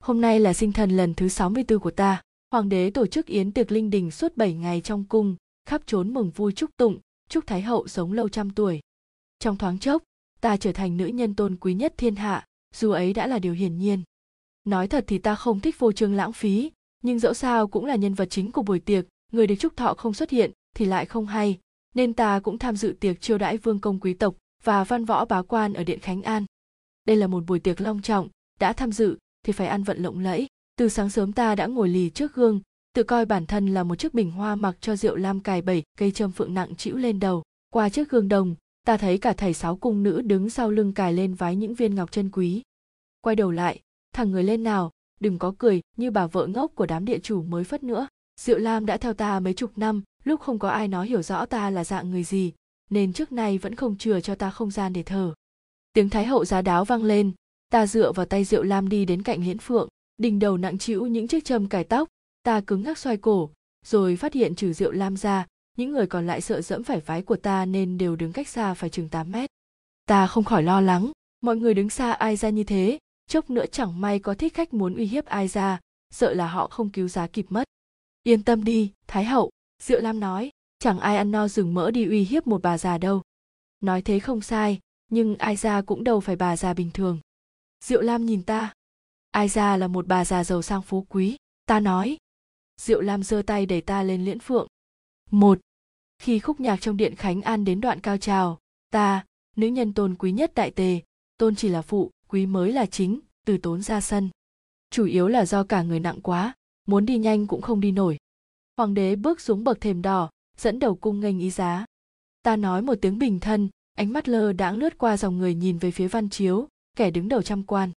hôm nay là sinh thần lần thứ 64 của ta. Hoàng đế tổ chức yến tiệc linh đình suốt 7 ngày trong cung, khắp trốn mừng vui chúc tụng, chúc Thái hậu sống lâu trăm tuổi. Trong thoáng chốc, ta trở thành nữ nhân tôn quý nhất thiên hạ, dù ấy đã là điều hiển nhiên. Nói thật thì ta không thích vô trương lãng phí, nhưng dẫu sao cũng là nhân vật chính của buổi tiệc, người được chúc thọ không xuất hiện thì lại không hay, nên ta cũng tham dự tiệc chiêu đãi vương công quý tộc và văn võ bá quan ở điện Khánh An. Đây là một buổi tiệc long trọng, đã tham dự thì phải ăn vận lộng lẫy. Từ sáng sớm ta đã ngồi lì trước gương, tự coi bản thân là một chiếc bình hoa mặc cho rượu lam cài bảy cây châm phượng nặng trĩu lên đầu. Qua chiếc gương đồng, ta thấy cả thầy sáu cung nữ đứng sau lưng cài lên vái những viên ngọc chân quý. Quay đầu lại, thằng người lên nào, đừng có cười như bà vợ ngốc của đám địa chủ mới phất nữa. Rượu Lam đã theo ta mấy chục năm, lúc không có ai nói hiểu rõ ta là dạng người gì, nên trước nay vẫn không chừa cho ta không gian để thở. Tiếng Thái hậu giá đáo vang lên, ta dựa vào tay rượu Lam đi đến cạnh Liễn Phượng, đỉnh đầu nặng trĩu những chiếc châm cài tóc, ta cứng ngắc xoay cổ, rồi phát hiện trừ rượu Lam ra, những người còn lại sợ dẫm phải váy của ta nên đều đứng cách xa phải chừng 8 mét. Ta không khỏi lo lắng, mọi người đứng xa ai ra như thế, chốc nữa chẳng may có thích khách muốn uy hiếp ai ra, sợ là họ không cứu giá kịp mất. Yên tâm đi, Thái hậu, Diệu Lam nói, chẳng ai ăn no rừng mỡ đi uy hiếp một bà già đâu. Nói thế không sai, nhưng ai ra cũng đâu phải bà già bình thường. Diệu Lam nhìn ta. Ai ra là một bà già giàu sang phú quý, ta nói. Diệu Lam giơ tay đẩy ta lên liễn phượng. Một. Khi khúc nhạc trong điện Khánh An đến đoạn cao trào, ta, nữ nhân tôn quý nhất đại tề, tôn chỉ là phụ, quý mới là chính, từ tốn ra sân. Chủ yếu là do cả người nặng quá, muốn đi nhanh cũng không đi nổi. Hoàng đế bước xuống bậc thềm đỏ, dẫn đầu cung nghênh ý giá. Ta nói một tiếng bình thân, ánh mắt lơ đãng lướt qua dòng người nhìn về phía văn chiếu, kẻ đứng đầu trăm quan.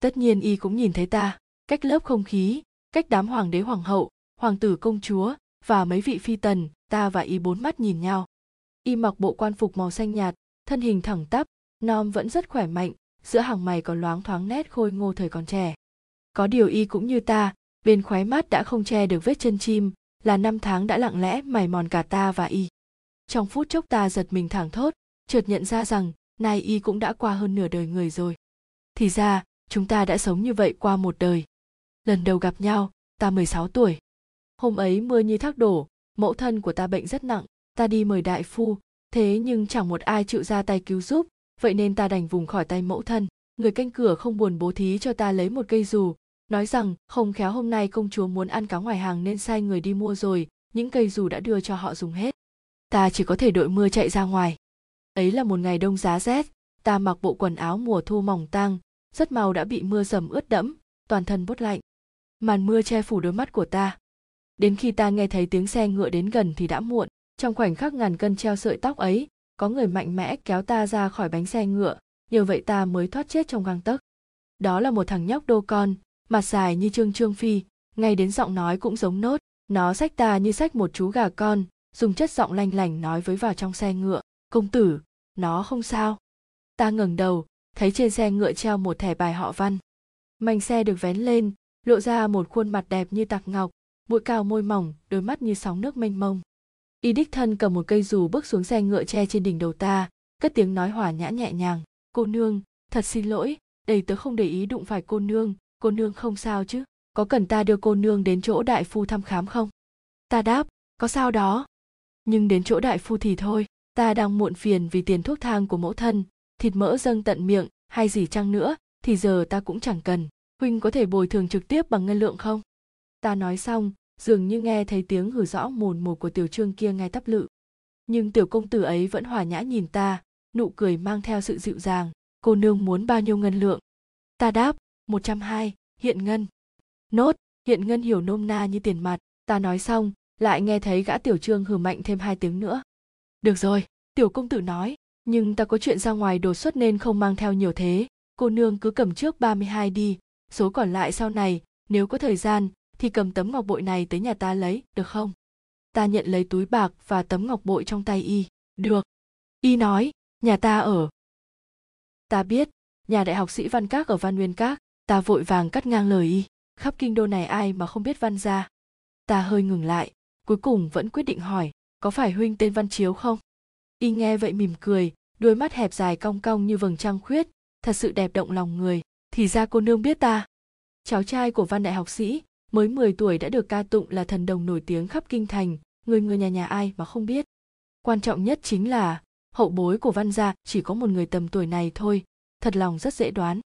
Tất nhiên y cũng nhìn thấy ta, cách lớp không khí, cách đám hoàng đế hoàng hậu, hoàng tử công chúa và mấy vị phi tần, ta và y bốn mắt nhìn nhau. Y mặc bộ quan phục màu xanh nhạt, thân hình thẳng tắp, nom vẫn rất khỏe mạnh, giữa hàng mày còn loáng thoáng nét khôi ngô thời còn trẻ. Có điều y cũng như ta, bên khóe mắt đã không che được vết chân chim, là năm tháng đã lặng lẽ mài mòn cả ta và y. Trong phút chốc ta giật mình thẳng thốt, chợt nhận ra rằng nay y cũng đã qua hơn nửa đời người rồi. Thì ra, chúng ta đã sống như vậy qua một đời. Lần đầu gặp nhau, ta 16 tuổi. Hôm ấy mưa như thác đổ, mẫu thân của ta bệnh rất nặng, ta đi mời đại phu, thế nhưng chẳng một ai chịu ra tay cứu giúp, vậy nên ta đành vùng khỏi tay mẫu thân. Người canh cửa không buồn bố thí cho ta lấy một cây dù, nói rằng không khéo hôm nay công chúa muốn ăn cá ngoài hàng nên sai người đi mua rồi, những cây dù đã đưa cho họ dùng hết. Ta chỉ có thể đội mưa chạy ra ngoài. Ấy là một ngày đông giá rét, ta mặc bộ quần áo mùa thu mỏng tang, rất mau đã bị mưa dầm ướt đẫm, toàn thân bốt lạnh. Màn mưa che phủ đôi mắt của ta. Đến khi ta nghe thấy tiếng xe ngựa đến gần thì đã muộn, trong khoảnh khắc ngàn cân treo sợi tóc ấy, có người mạnh mẽ kéo ta ra khỏi bánh xe ngựa, nhờ vậy ta mới thoát chết trong gang tấc. Đó là một thằng nhóc đô con, mặt dài như trương trương phi, ngay đến giọng nói cũng giống nốt, nó xách ta như xách một chú gà con, dùng chất giọng lanh lảnh nói với vào trong xe ngựa, công tử, nó không sao. Ta ngẩng đầu, thấy trên xe ngựa treo một thẻ bài họ văn. Mảnh xe được vén lên, lộ ra một khuôn mặt đẹp như tạc ngọc, mũi cao môi mỏng, đôi mắt như sóng nước mênh mông. Y đích thân cầm một cây dù bước xuống xe ngựa tre trên đỉnh đầu ta, cất tiếng nói hòa nhã nhẹ nhàng. Cô nương, thật xin lỗi, đầy tớ không để ý đụng phải cô nương, cô nương không sao chứ, có cần ta đưa cô nương đến chỗ đại phu thăm khám không? Ta đáp, có sao đó. Nhưng đến chỗ đại phu thì thôi, ta đang muộn phiền vì tiền thuốc thang của mẫu thân, thịt mỡ dâng tận miệng hay gì chăng nữa, thì giờ ta cũng chẳng cần. Huynh có thể bồi thường trực tiếp bằng ngân lượng không? Ta nói xong, dường như nghe thấy tiếng hử rõ mồn một của tiểu trương kia ngay tắp lự. Nhưng tiểu công tử ấy vẫn hòa nhã nhìn ta, nụ cười mang theo sự dịu dàng. Cô nương muốn bao nhiêu ngân lượng? Ta đáp, 120, hiện ngân. Nốt, hiện ngân hiểu nôm na như tiền mặt. Ta nói xong, lại nghe thấy gã tiểu trương hử mạnh thêm hai tiếng nữa. Được rồi, tiểu công tử nói, nhưng ta có chuyện ra ngoài đột xuất nên không mang theo nhiều thế. Cô nương cứ cầm trước 32 đi, số còn lại sau này, nếu có thời gian, thì cầm tấm ngọc bội này tới nhà ta lấy, được không? Ta nhận lấy túi bạc và tấm ngọc bội trong tay y. Được. Y nói, nhà ta ở. Ta biết, nhà đại học sĩ Văn Các ở Văn Nguyên Các, ta vội vàng cắt ngang lời y. Khắp kinh đô này ai mà không biết Văn gia. Ta hơi ngừng lại, cuối cùng vẫn quyết định hỏi, có phải huynh tên Văn Chiếu không? Y nghe vậy mỉm cười, đôi mắt hẹp dài cong cong như vầng trăng khuyết, thật sự đẹp động lòng người. Thì ra cô nương biết ta. cháu trai của văn đại học sĩ mới 10 tuổi đã được ca tụng là thần đồng nổi tiếng khắp kinh thành người người nhà nhà ai mà không biết quan trọng nhất chính là hậu bối của văn gia chỉ có một người tầm tuổi này thôi thật lòng rất dễ đoán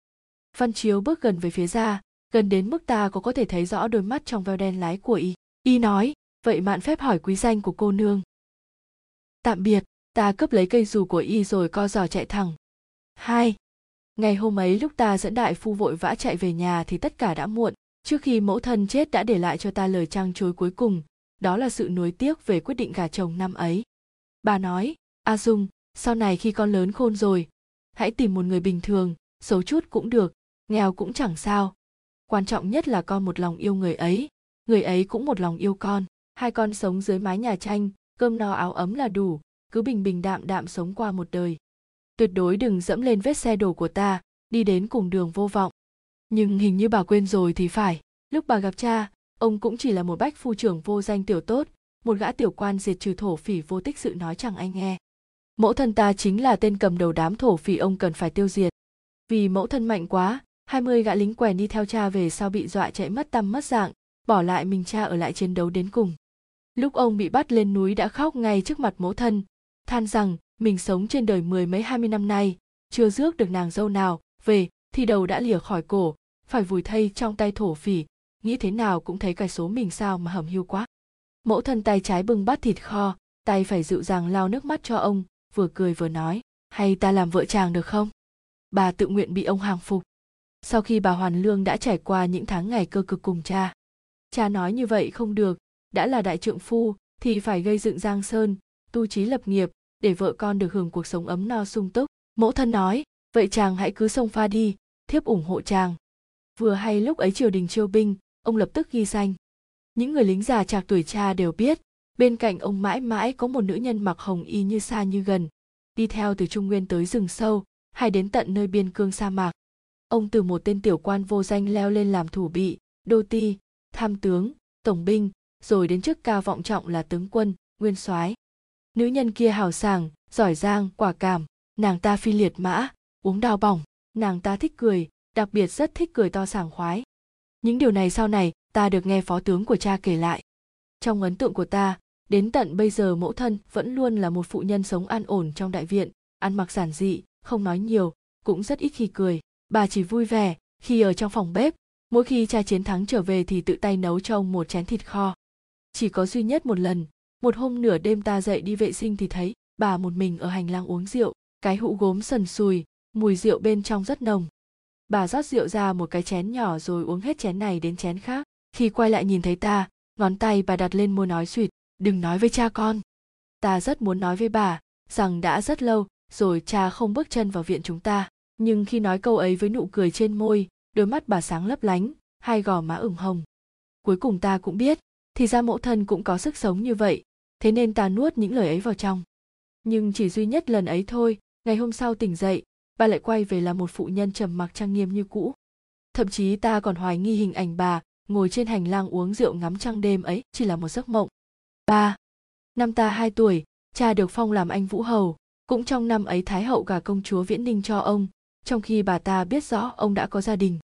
văn chiếu bước gần về phía ra gần đến mức ta có có thể thấy rõ đôi mắt trong veo đen lái của y y nói vậy mạn phép hỏi quý danh của cô nương. Tạm biệt, ta cướp lấy cây dù của y rồi co giò chạy thẳng. Hai, ngày hôm ấy lúc ta dẫn đại phu vội vã chạy về nhà thì tất cả đã muộn. Trước khi mẫu thân chết đã để lại cho ta lời trăng chối cuối cùng, đó là sự nuối tiếc về quyết định gả chồng năm ấy. Bà nói, a dung, sau này khi con lớn khôn rồi, hãy tìm một người bình thường, xấu chút cũng được, nghèo cũng chẳng sao. Quan trọng nhất là con một lòng yêu người ấy người ấy cũng một lòng yêu con hai con sống dưới mái nhà tranh, cơm no áo ấm là đủ, cứ bình bình đạm đạm sống qua một đời. Tuyệt đối đừng dẫm lên vết xe đổ của ta, đi đến cùng đường vô vọng. Nhưng hình như bà quên rồi thì phải. Lúc bà gặp cha, ông cũng chỉ là một bách phu trưởng vô danh tiểu tốt, một gã tiểu quan diệt trừ thổ phỉ vô tích sự nói chẳng anh nghe. Mẫu thân ta chính là tên cầm đầu đám thổ phỉ ông cần phải tiêu diệt. Vì mẫu thân mạnh quá, hai mươi gã lính quèn đi theo cha về sau bị dọa chạy mất tăm mất dạng, bỏ lại mình cha ở lại chiến đấu đến cùng lúc ông bị bắt lên núi đã khóc ngay trước mặt mẫu thân, than rằng mình sống trên đời mười mấy hai mươi năm nay, chưa rước được nàng dâu nào, về thì đầu đã lìa khỏi cổ, phải vùi thây trong tay thổ phỉ, nghĩ thế nào cũng thấy cái số mình sao mà hầm hiu quá. Mẫu thân tay trái bưng bát thịt kho, tay phải dịu dàng lau nước mắt cho ông, vừa cười vừa nói, hay ta làm vợ chàng được không? Bà tự nguyện bị ông hàng phục. Sau khi bà hoàn lương đã trải qua những tháng ngày cơ cực cùng cha cha nói như vậy không được đã là đại trượng phu thì phải gây dựng giang sơn, tu trí lập nghiệp để vợ con được hưởng cuộc sống ấm no sung túc. Mẫu thân nói, vậy chàng hãy cứ xông pha đi, thiếp ủng hộ chàng. Vừa hay lúc ấy triều đình chiêu binh, ông lập tức ghi danh. Những người lính già trạc tuổi cha đều biết, bên cạnh ông mãi mãi có một nữ nhân mặc hồng y như xa như gần. Đi theo từ trung nguyên tới rừng sâu, hay đến tận nơi biên cương sa mạc. Ông từ một tên tiểu quan vô danh leo lên làm thủ bị, đô ti, tham tướng, tổng binh rồi đến chức cao vọng trọng là tướng quân, nguyên soái. Nữ nhân kia hào sảng, giỏi giang, quả cảm. Nàng ta phi liệt mã, uống đau bỏng. Nàng ta thích cười, đặc biệt rất thích cười to sảng khoái. Những điều này sau này, ta được nghe phó tướng của cha kể lại. Trong ấn tượng của ta, đến tận bây giờ mẫu thân vẫn luôn là một phụ nhân sống an ổn trong đại viện, ăn mặc giản dị, không nói nhiều, cũng rất ít khi cười. Bà chỉ vui vẻ khi ở trong phòng bếp, mỗi khi cha chiến thắng trở về thì tự tay nấu cho ông một chén thịt kho chỉ có duy nhất một lần, một hôm nửa đêm ta dậy đi vệ sinh thì thấy bà một mình ở hành lang uống rượu, cái hũ gốm sần sùi, mùi rượu bên trong rất nồng. Bà rót rượu ra một cái chén nhỏ rồi uống hết chén này đến chén khác. Khi quay lại nhìn thấy ta, ngón tay bà đặt lên môi nói suỵt đừng nói với cha con. Ta rất muốn nói với bà rằng đã rất lâu rồi cha không bước chân vào viện chúng ta, nhưng khi nói câu ấy với nụ cười trên môi, đôi mắt bà sáng lấp lánh, hai gò má ửng hồng. Cuối cùng ta cũng biết thì ra mẫu thân cũng có sức sống như vậy, thế nên ta nuốt những lời ấy vào trong. Nhưng chỉ duy nhất lần ấy thôi, ngày hôm sau tỉnh dậy, bà lại quay về là một phụ nhân trầm mặc trang nghiêm như cũ. Thậm chí ta còn hoài nghi hình ảnh bà ngồi trên hành lang uống rượu ngắm trăng đêm ấy chỉ là một giấc mộng. Ba, năm ta hai tuổi, cha được phong làm anh vũ hầu, cũng trong năm ấy thái hậu gả công chúa viễn ninh cho ông, trong khi bà ta biết rõ ông đã có gia đình.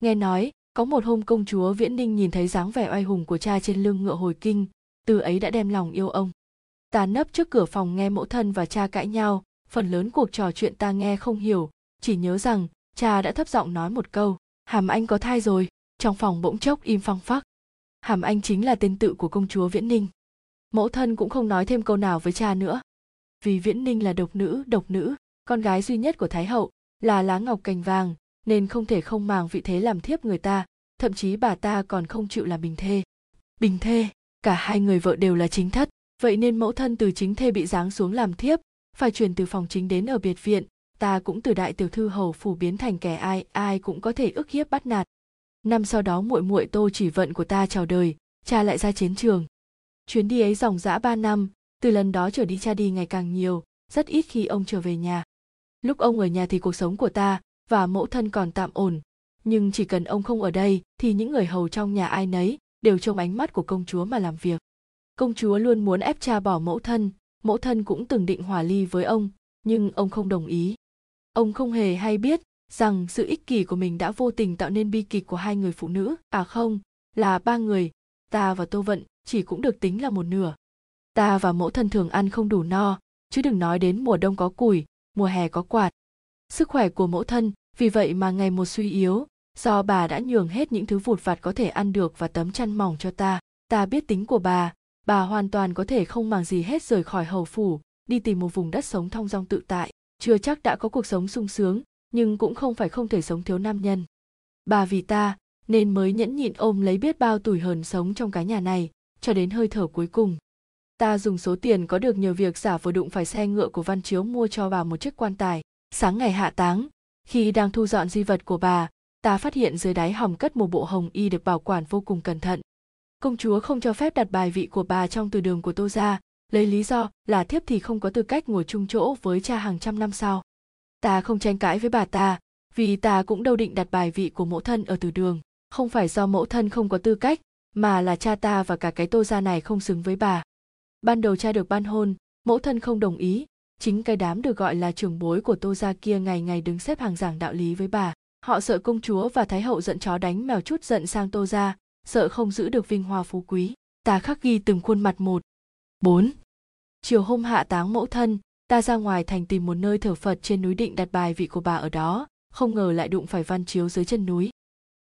Nghe nói có một hôm công chúa viễn ninh nhìn thấy dáng vẻ oai hùng của cha trên lưng ngựa hồi kinh, từ ấy đã đem lòng yêu ông. Ta nấp trước cửa phòng nghe mẫu thân và cha cãi nhau, phần lớn cuộc trò chuyện ta nghe không hiểu, chỉ nhớ rằng, cha đã thấp giọng nói một câu, hàm anh có thai rồi. Trong phòng bỗng chốc im phăng phắc. Hàm anh chính là tên tự của công chúa viễn ninh. Mẫu thân cũng không nói thêm câu nào với cha nữa. Vì viễn ninh là độc nữ độc nữ, con gái duy nhất của thái hậu, là lá ngọc cành vàng nên không thể không màng vị thế làm thiếp người ta, thậm chí bà ta còn không chịu làm bình thê. Bình thê, cả hai người vợ đều là chính thất, vậy nên mẫu thân từ chính thê bị giáng xuống làm thiếp, phải chuyển từ phòng chính đến ở biệt viện, ta cũng từ đại tiểu thư hầu phủ biến thành kẻ ai ai cũng có thể ức hiếp bắt nạt. Năm sau đó muội muội tô chỉ vận của ta chào đời, cha lại ra chiến trường. Chuyến đi ấy dòng dã ba năm, từ lần đó trở đi cha đi ngày càng nhiều, rất ít khi ông trở về nhà. Lúc ông ở nhà thì cuộc sống của ta và mẫu thân còn tạm ổn. Nhưng chỉ cần ông không ở đây, thì những người hầu trong nhà ai nấy đều trông ánh mắt của công chúa mà làm việc. Công chúa luôn muốn ép cha bỏ mẫu thân mẫu thân cũng từng định hòa ly với ông, nhưng ông không đồng ý. Ông không hề hay biết rằng sự ích kỷ của mình đã vô tình tạo nên bi kịch của hai người phụ nữ à không, là ba người, ta và tô vận, chỉ cũng được tính là một nửa. Ta và mẫu thân thường ăn không đủ no, chứ đừng nói đến mùa đông có củi, mùa hè có quạt sức khỏe của mẫu thân. Vì vậy mà ngày một suy yếu, do bà đã nhường hết những thứ vụt vặt có thể ăn được và tấm chăn mỏng cho ta. Ta biết tính của bà bà hoàn toàn có thể không màng gì hết rời khỏi hầu phủ, đi tìm một vùng đất sống thong dong tự tại. Chưa chắc đã có cuộc sống sung sướng, nhưng cũng không phải không thể sống thiếu nam nhân. Bà vì ta, nên mới nhẫn nhịn ôm lấy biết bao tuổi hờn sống trong cái nhà này, cho đến hơi thở cuối cùng. Ta dùng số tiền có được nhờ việc giả vừa đụng phải xe ngựa của văn chiếu mua cho bà một chiếc quan tài sáng ngày hạ táng, khi đang thu dọn di vật của bà, ta phát hiện dưới đáy hòm cất một bộ hồng y được bảo quản vô cùng cẩn thận. Công chúa không cho phép đặt bài vị của bà trong từ đường của tô gia, lấy lý do là thiếp thì không có tư cách ngồi chung chỗ với cha hàng trăm năm sau. Ta không tranh cãi với bà ta, vì ta cũng đâu định đặt bài vị của mẫu thân ở từ đường. Không phải do mẫu thân không có tư cách, mà là cha ta và cả cái tô gia này không xứng với bà. Ban đầu cha được ban hôn, mẫu thân không đồng ý chính cái đám được gọi là trưởng bối của tô gia kia ngày ngày đứng xếp hàng giảng đạo lý với bà. Họ sợ công chúa và thái hậu giận chó đánh mèo chút giận sang tô gia, sợ không giữ được vinh hoa phú quý. Ta khắc ghi từng khuôn mặt một. Bốn. Chiều hôm hạ táng mẫu thân, ta ra ngoài thành tìm một nơi thờ phật trên núi định đặt bài vị của bà ở đó, không ngờ lại đụng phải văn chiếu dưới chân núi.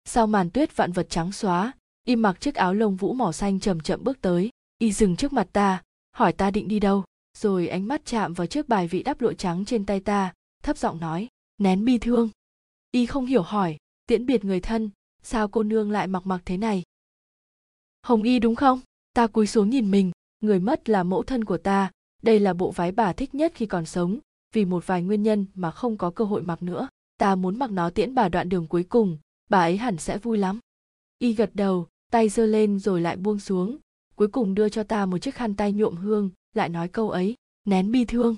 Sau màn tuyết vạn vật trắng xóa, y mặc chiếc áo lông vũ mỏ xanh chậm chậm bước tới. Y dừng trước mặt ta, hỏi ta định đi đâu? Rồi ánh mắt chạm vào chiếc bài vị đắp lụa trắng trên tay ta, thấp giọng nói, nén bi thương. Y không hiểu hỏi, tiễn biệt người thân, sao cô nương lại mặc mặc thế này? Hồng y đúng không? Ta cúi xuống nhìn mình, người mất là mẫu thân của ta, đây là bộ váy bà thích nhất khi còn sống, vì một vài nguyên nhân mà không có cơ hội mặc nữa. Ta muốn mặc nó tiễn bà đoạn đường cuối cùng, bà ấy hẳn sẽ vui lắm. Y gật đầu, tay giơ lên rồi lại buông xuống, cuối cùng đưa cho ta một chiếc khăn tay nhuộm hương lại nói câu ấy, nén bi thương.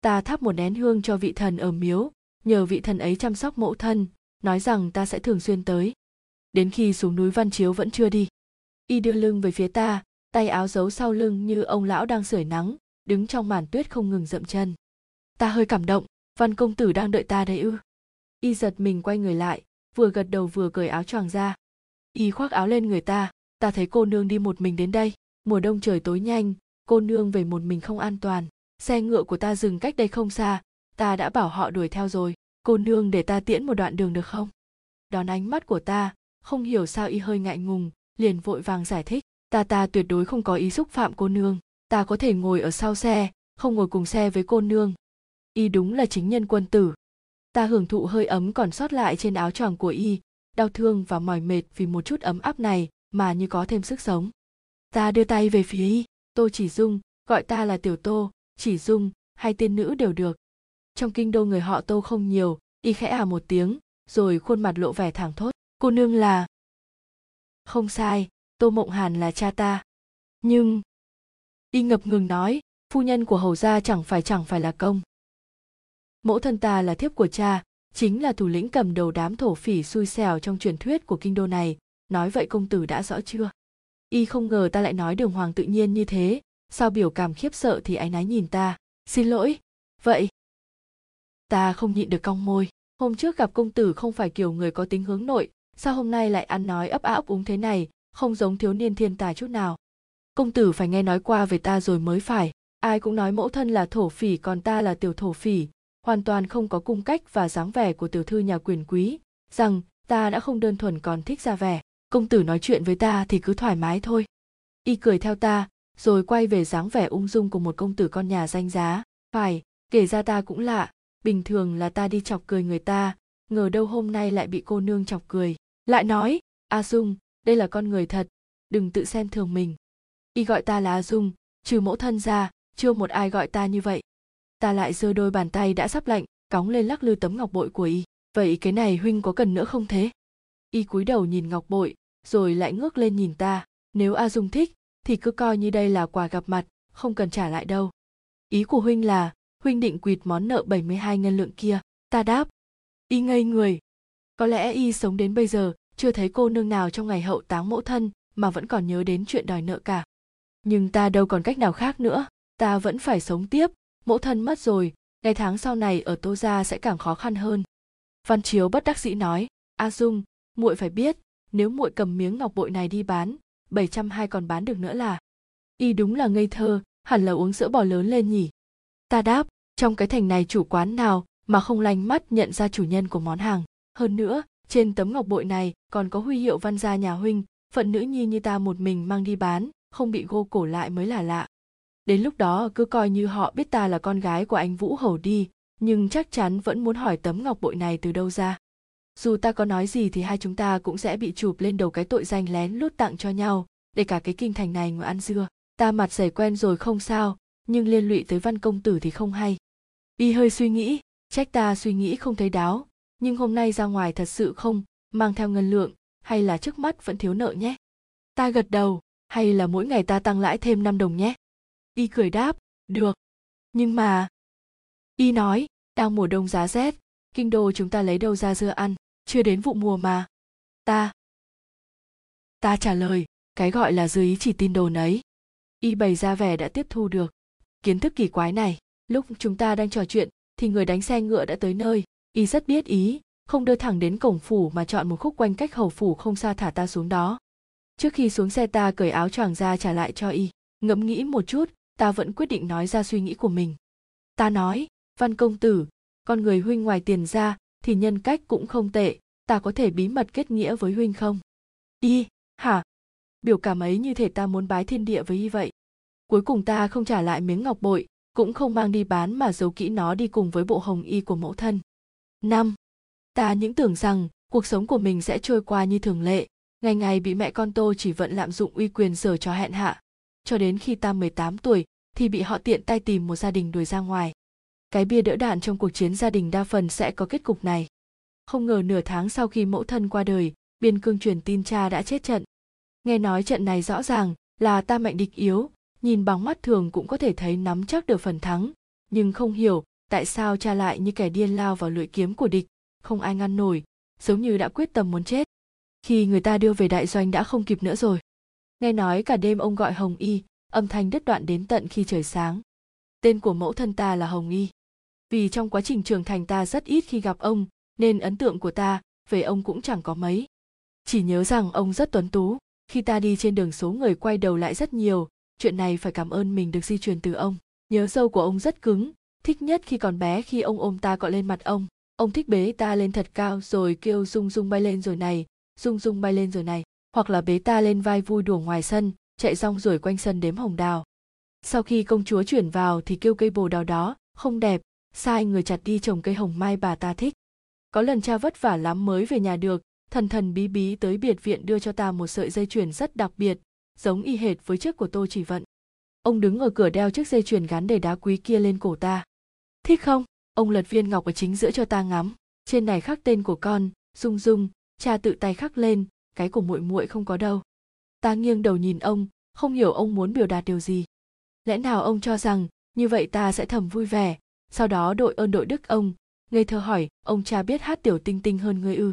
Ta thắp một nén hương cho vị thần ở miếu, nhờ vị thần ấy chăm sóc mẫu thân, nói rằng ta sẽ thường xuyên tới. Đến khi xuống núi văn chiếu vẫn chưa đi. Y đưa lưng về phía ta, tay áo giấu sau lưng như ông lão đang sưởi nắng, đứng trong màn tuyết không ngừng dậm chân. Ta hơi cảm động, văn công tử đang đợi ta đấy ư. Y giật mình quay người lại, vừa gật đầu vừa cởi áo choàng ra. Y khoác áo lên người ta ta thấy cô nương đi một mình đến đây, mùa đông trời tối nhanh cô nương về một mình không an toàn. Xe ngựa của ta dừng cách đây không xa. Ta đã bảo họ đuổi theo rồi. Cô nương để ta tiễn một đoạn đường được không? Đón ánh mắt của ta, không hiểu sao y hơi ngại ngùng, liền vội vàng giải thích. Ta ta tuyệt đối không có ý xúc phạm cô nương. Ta có thể ngồi ở sau xe, không ngồi cùng xe với cô nương. Y đúng là chính nhân quân tử. Ta hưởng thụ hơi ấm còn sót lại trên áo choàng của y. Đau thương và mỏi mệt vì một chút ấm áp này mà như có thêm sức sống. Ta đưa tay về phía y tô chỉ dung, gọi ta là tiểu tô, chỉ dung hay tiên nữ đều được. Trong kinh đô người họ tô không nhiều, y khẽ à một tiếng, rồi khuôn mặt lộ vẻ thẳng thốt. Cô nương là? Không sai, tô mộng hàn là cha ta. Nhưng, y ngập ngừng nói, phu nhân của hầu gia chẳng phải chẳng phải là công. Mẫu thân ta là thiếp của cha, chính là thủ lĩnh cầm đầu đám thổ phỉ xui xẻo trong truyền thuyết của kinh đô này. Nói vậy công tử đã rõ chưa? Y không ngờ ta lại nói đường hoàng tự nhiên như thế. Sao biểu cảm khiếp sợ thì áy náy nhìn ta. Xin lỗi. Vậy, ta không nhịn được cong môi. Hôm trước gặp công tử không phải kiểu người có tính hướng nội. Sao hôm nay lại ăn nói ấp á ấp úng thế này? Không giống thiếu niên thiên tài chút nào. Công tử phải nghe nói qua về ta rồi mới phải. Ai cũng nói mẫu thân là thổ phỉ, còn ta là tiểu thổ phỉ. Hoàn toàn không có cung cách và dáng vẻ của tiểu thư nhà quyền quý. Rằng, ta đã không đơn thuần còn thích ra vẻ công tử nói chuyện với ta thì cứ thoải mái thôi. Y cười theo ta, rồi quay về dáng vẻ ung dung của một công tử con nhà danh giá. Phải, kể ra ta cũng lạ, bình thường là ta đi chọc cười người ta, ngờ đâu hôm nay lại bị cô nương chọc cười. Lại nói, a dung, đây là con người thật, đừng tự xem thường mình. Y gọi ta là a dung, trừ mẫu thân ra, chưa một ai gọi ta như vậy. Ta lại giơ đôi bàn tay đã sắp lạnh, cóng lên lắc lư tấm ngọc bội của y. Vậy cái này huynh có cần nữa không thế? Y cúi đầu nhìn ngọc bội rồi lại ngước lên nhìn ta. Nếu a dung thích, thì cứ coi như đây là quà gặp mặt, không cần trả lại đâu. Ý của huynh là, huynh định quỵt món nợ 72 ngân lượng kia. Ta đáp, y ngây người. Có lẽ y sống đến bây giờ, chưa thấy cô nương nào trong ngày hậu táng mẫu thân mà vẫn còn nhớ đến chuyện đòi nợ cả. Nhưng ta đâu còn cách nào khác nữa, ta vẫn phải sống tiếp. Mẫu thân mất rồi, ngày tháng sau này ở tô gia sẽ càng khó khăn hơn. Văn chiếu bất đắc dĩ nói, a dung, muội phải biết nếu muội cầm miếng ngọc bội này đi bán 702 còn bán được nữa là. Y đúng là ngây thơ, hẳn là uống sữa bò lớn lên nhỉ? Ta đáp, trong cái thành này chủ quán nào mà không lanh mắt nhận ra chủ nhân của món hàng? Hơn nữa, trên tấm ngọc bội này còn có huy hiệu văn gia nhà huynh, phận nữ nhi như ta một mình mang đi bán, không bị gô cổ lại mới là lạ. Đến lúc đó cứ coi như họ biết ta là con gái của anh vũ hầu đi, nhưng chắc chắn vẫn muốn hỏi tấm ngọc bội này từ đâu ra dù ta có nói gì thì hai chúng ta cũng sẽ bị chụp lên đầu cái tội danh lén lút tặng cho nhau. Để cả cái kinh thành này ngồi ăn dưa. Ta mặt dày quen rồi không sao, nhưng liên lụy tới văn công tử thì không hay. Y hơi suy nghĩ, trách ta suy nghĩ không thấy đáo, nhưng hôm nay ra ngoài thật sự không, mang theo ngân lượng, hay là trước mắt vẫn thiếu nợ nhé. Ta gật đầu, hay là mỗi ngày ta tăng lãi thêm 5 đồng nhé. Y cười đáp, được. Nhưng mà, y nói, đang mùa đông giá rét, kinh đô chúng ta lấy đâu ra dưa ăn? Chưa đến vụ mùa mà. Ta ta trả lời, cái gọi là dư ý chỉ tin đồn ấy. Y bày ra vẻ đã tiếp thu được. Kiến thức kỳ quái này, lúc chúng ta đang trò chuyện, thì người đánh xe ngựa đã tới nơi. Y rất biết ý, không đưa thẳng đến cổng phủ mà chọn một khúc quanh cách hầu phủ không xa thả ta xuống đó. Trước khi xuống xe ta cởi áo choàng ra trả lại cho y. Ngẫm nghĩ một chút, ta vẫn quyết định nói ra suy nghĩ của mình. Ta nói, văn công tử, con người huynh ngoài tiền ra thì nhân cách cũng không tệ, ta có thể bí mật kết nghĩa với huynh không? Y, hả? Biểu cảm ấy như thể ta muốn bái thiên địa với y vậy. Cuối cùng ta không trả lại miếng ngọc bội, cũng không mang đi bán mà giấu kỹ nó đi cùng với bộ hồng y của mẫu thân. Năm, ta những tưởng rằng cuộc sống của mình sẽ trôi qua như thường lệ, ngày ngày bị mẹ con tô chỉ vận lạm dụng uy quyền sở cho hẹn hạ. Cho đến khi ta 18 tuổi, thì bị họ tiện tay tìm một gia đình đuổi ra ngoài cái bia đỡ đạn trong cuộc chiến gia đình đa phần sẽ có kết cục này. Không ngờ nửa tháng sau khi mẫu thân qua đời, biên cương truyền tin cha đã chết trận. Nghe nói trận này rõ ràng là ta mạnh địch yếu, nhìn bằng mắt thường cũng có thể thấy nắm chắc được phần thắng. Nhưng không hiểu tại sao cha lại như kẻ điên lao vào lưỡi kiếm của địch, không ai ngăn nổi, giống như đã quyết tâm muốn chết. Khi người ta đưa về đại doanh đã không kịp nữa rồi. Nghe nói cả đêm ông gọi hồng y, âm thanh đứt đoạn đến tận khi trời sáng. Tên của mẫu thân ta là hồng y vì trong quá trình trưởng thành ta rất ít khi gặp ông, nên ấn tượng của ta về ông cũng chẳng có mấy. Chỉ nhớ rằng ông rất tuấn tú, khi ta đi trên đường số người quay đầu lại rất nhiều, chuyện này phải cảm ơn mình được di truyền từ ông. Nhớ dâu của ông rất cứng, thích nhất khi còn bé khi ông ôm ta cọ lên mặt ông. Ông thích bế ta lên thật cao rồi kêu rung rung bay lên rồi này, rung rung bay lên rồi này. Hoặc là bế ta lên vai vui đùa ngoài sân, chạy rong rồi quanh sân đếm hồng đào. Sau khi công chúa chuyển vào thì kêu cây bồ đào đó, không đẹp sai người chặt đi trồng cây hồng mai bà ta thích. Có lần cha vất vả lắm mới về nhà được, thần thần bí bí tới biệt viện đưa cho ta một sợi dây chuyền rất đặc biệt, giống y hệt với chiếc của tô chỉ vận. Ông đứng ở cửa đeo chiếc dây chuyền gắn đầy đá quý kia lên cổ ta. Thích không? Ông lật viên ngọc ở chính giữa cho ta ngắm. Trên này khắc tên của con, dung dung, cha tự tay khắc lên, cái của muội muội không có đâu. Ta nghiêng đầu nhìn ông, không hiểu ông muốn biểu đạt điều gì. Lẽ nào ông cho rằng, như vậy ta sẽ thầm vui vẻ sau đó đội ơn đội đức ông ngây thơ hỏi, ông cha biết hát tiểu tinh tinh hơn ngươi ư?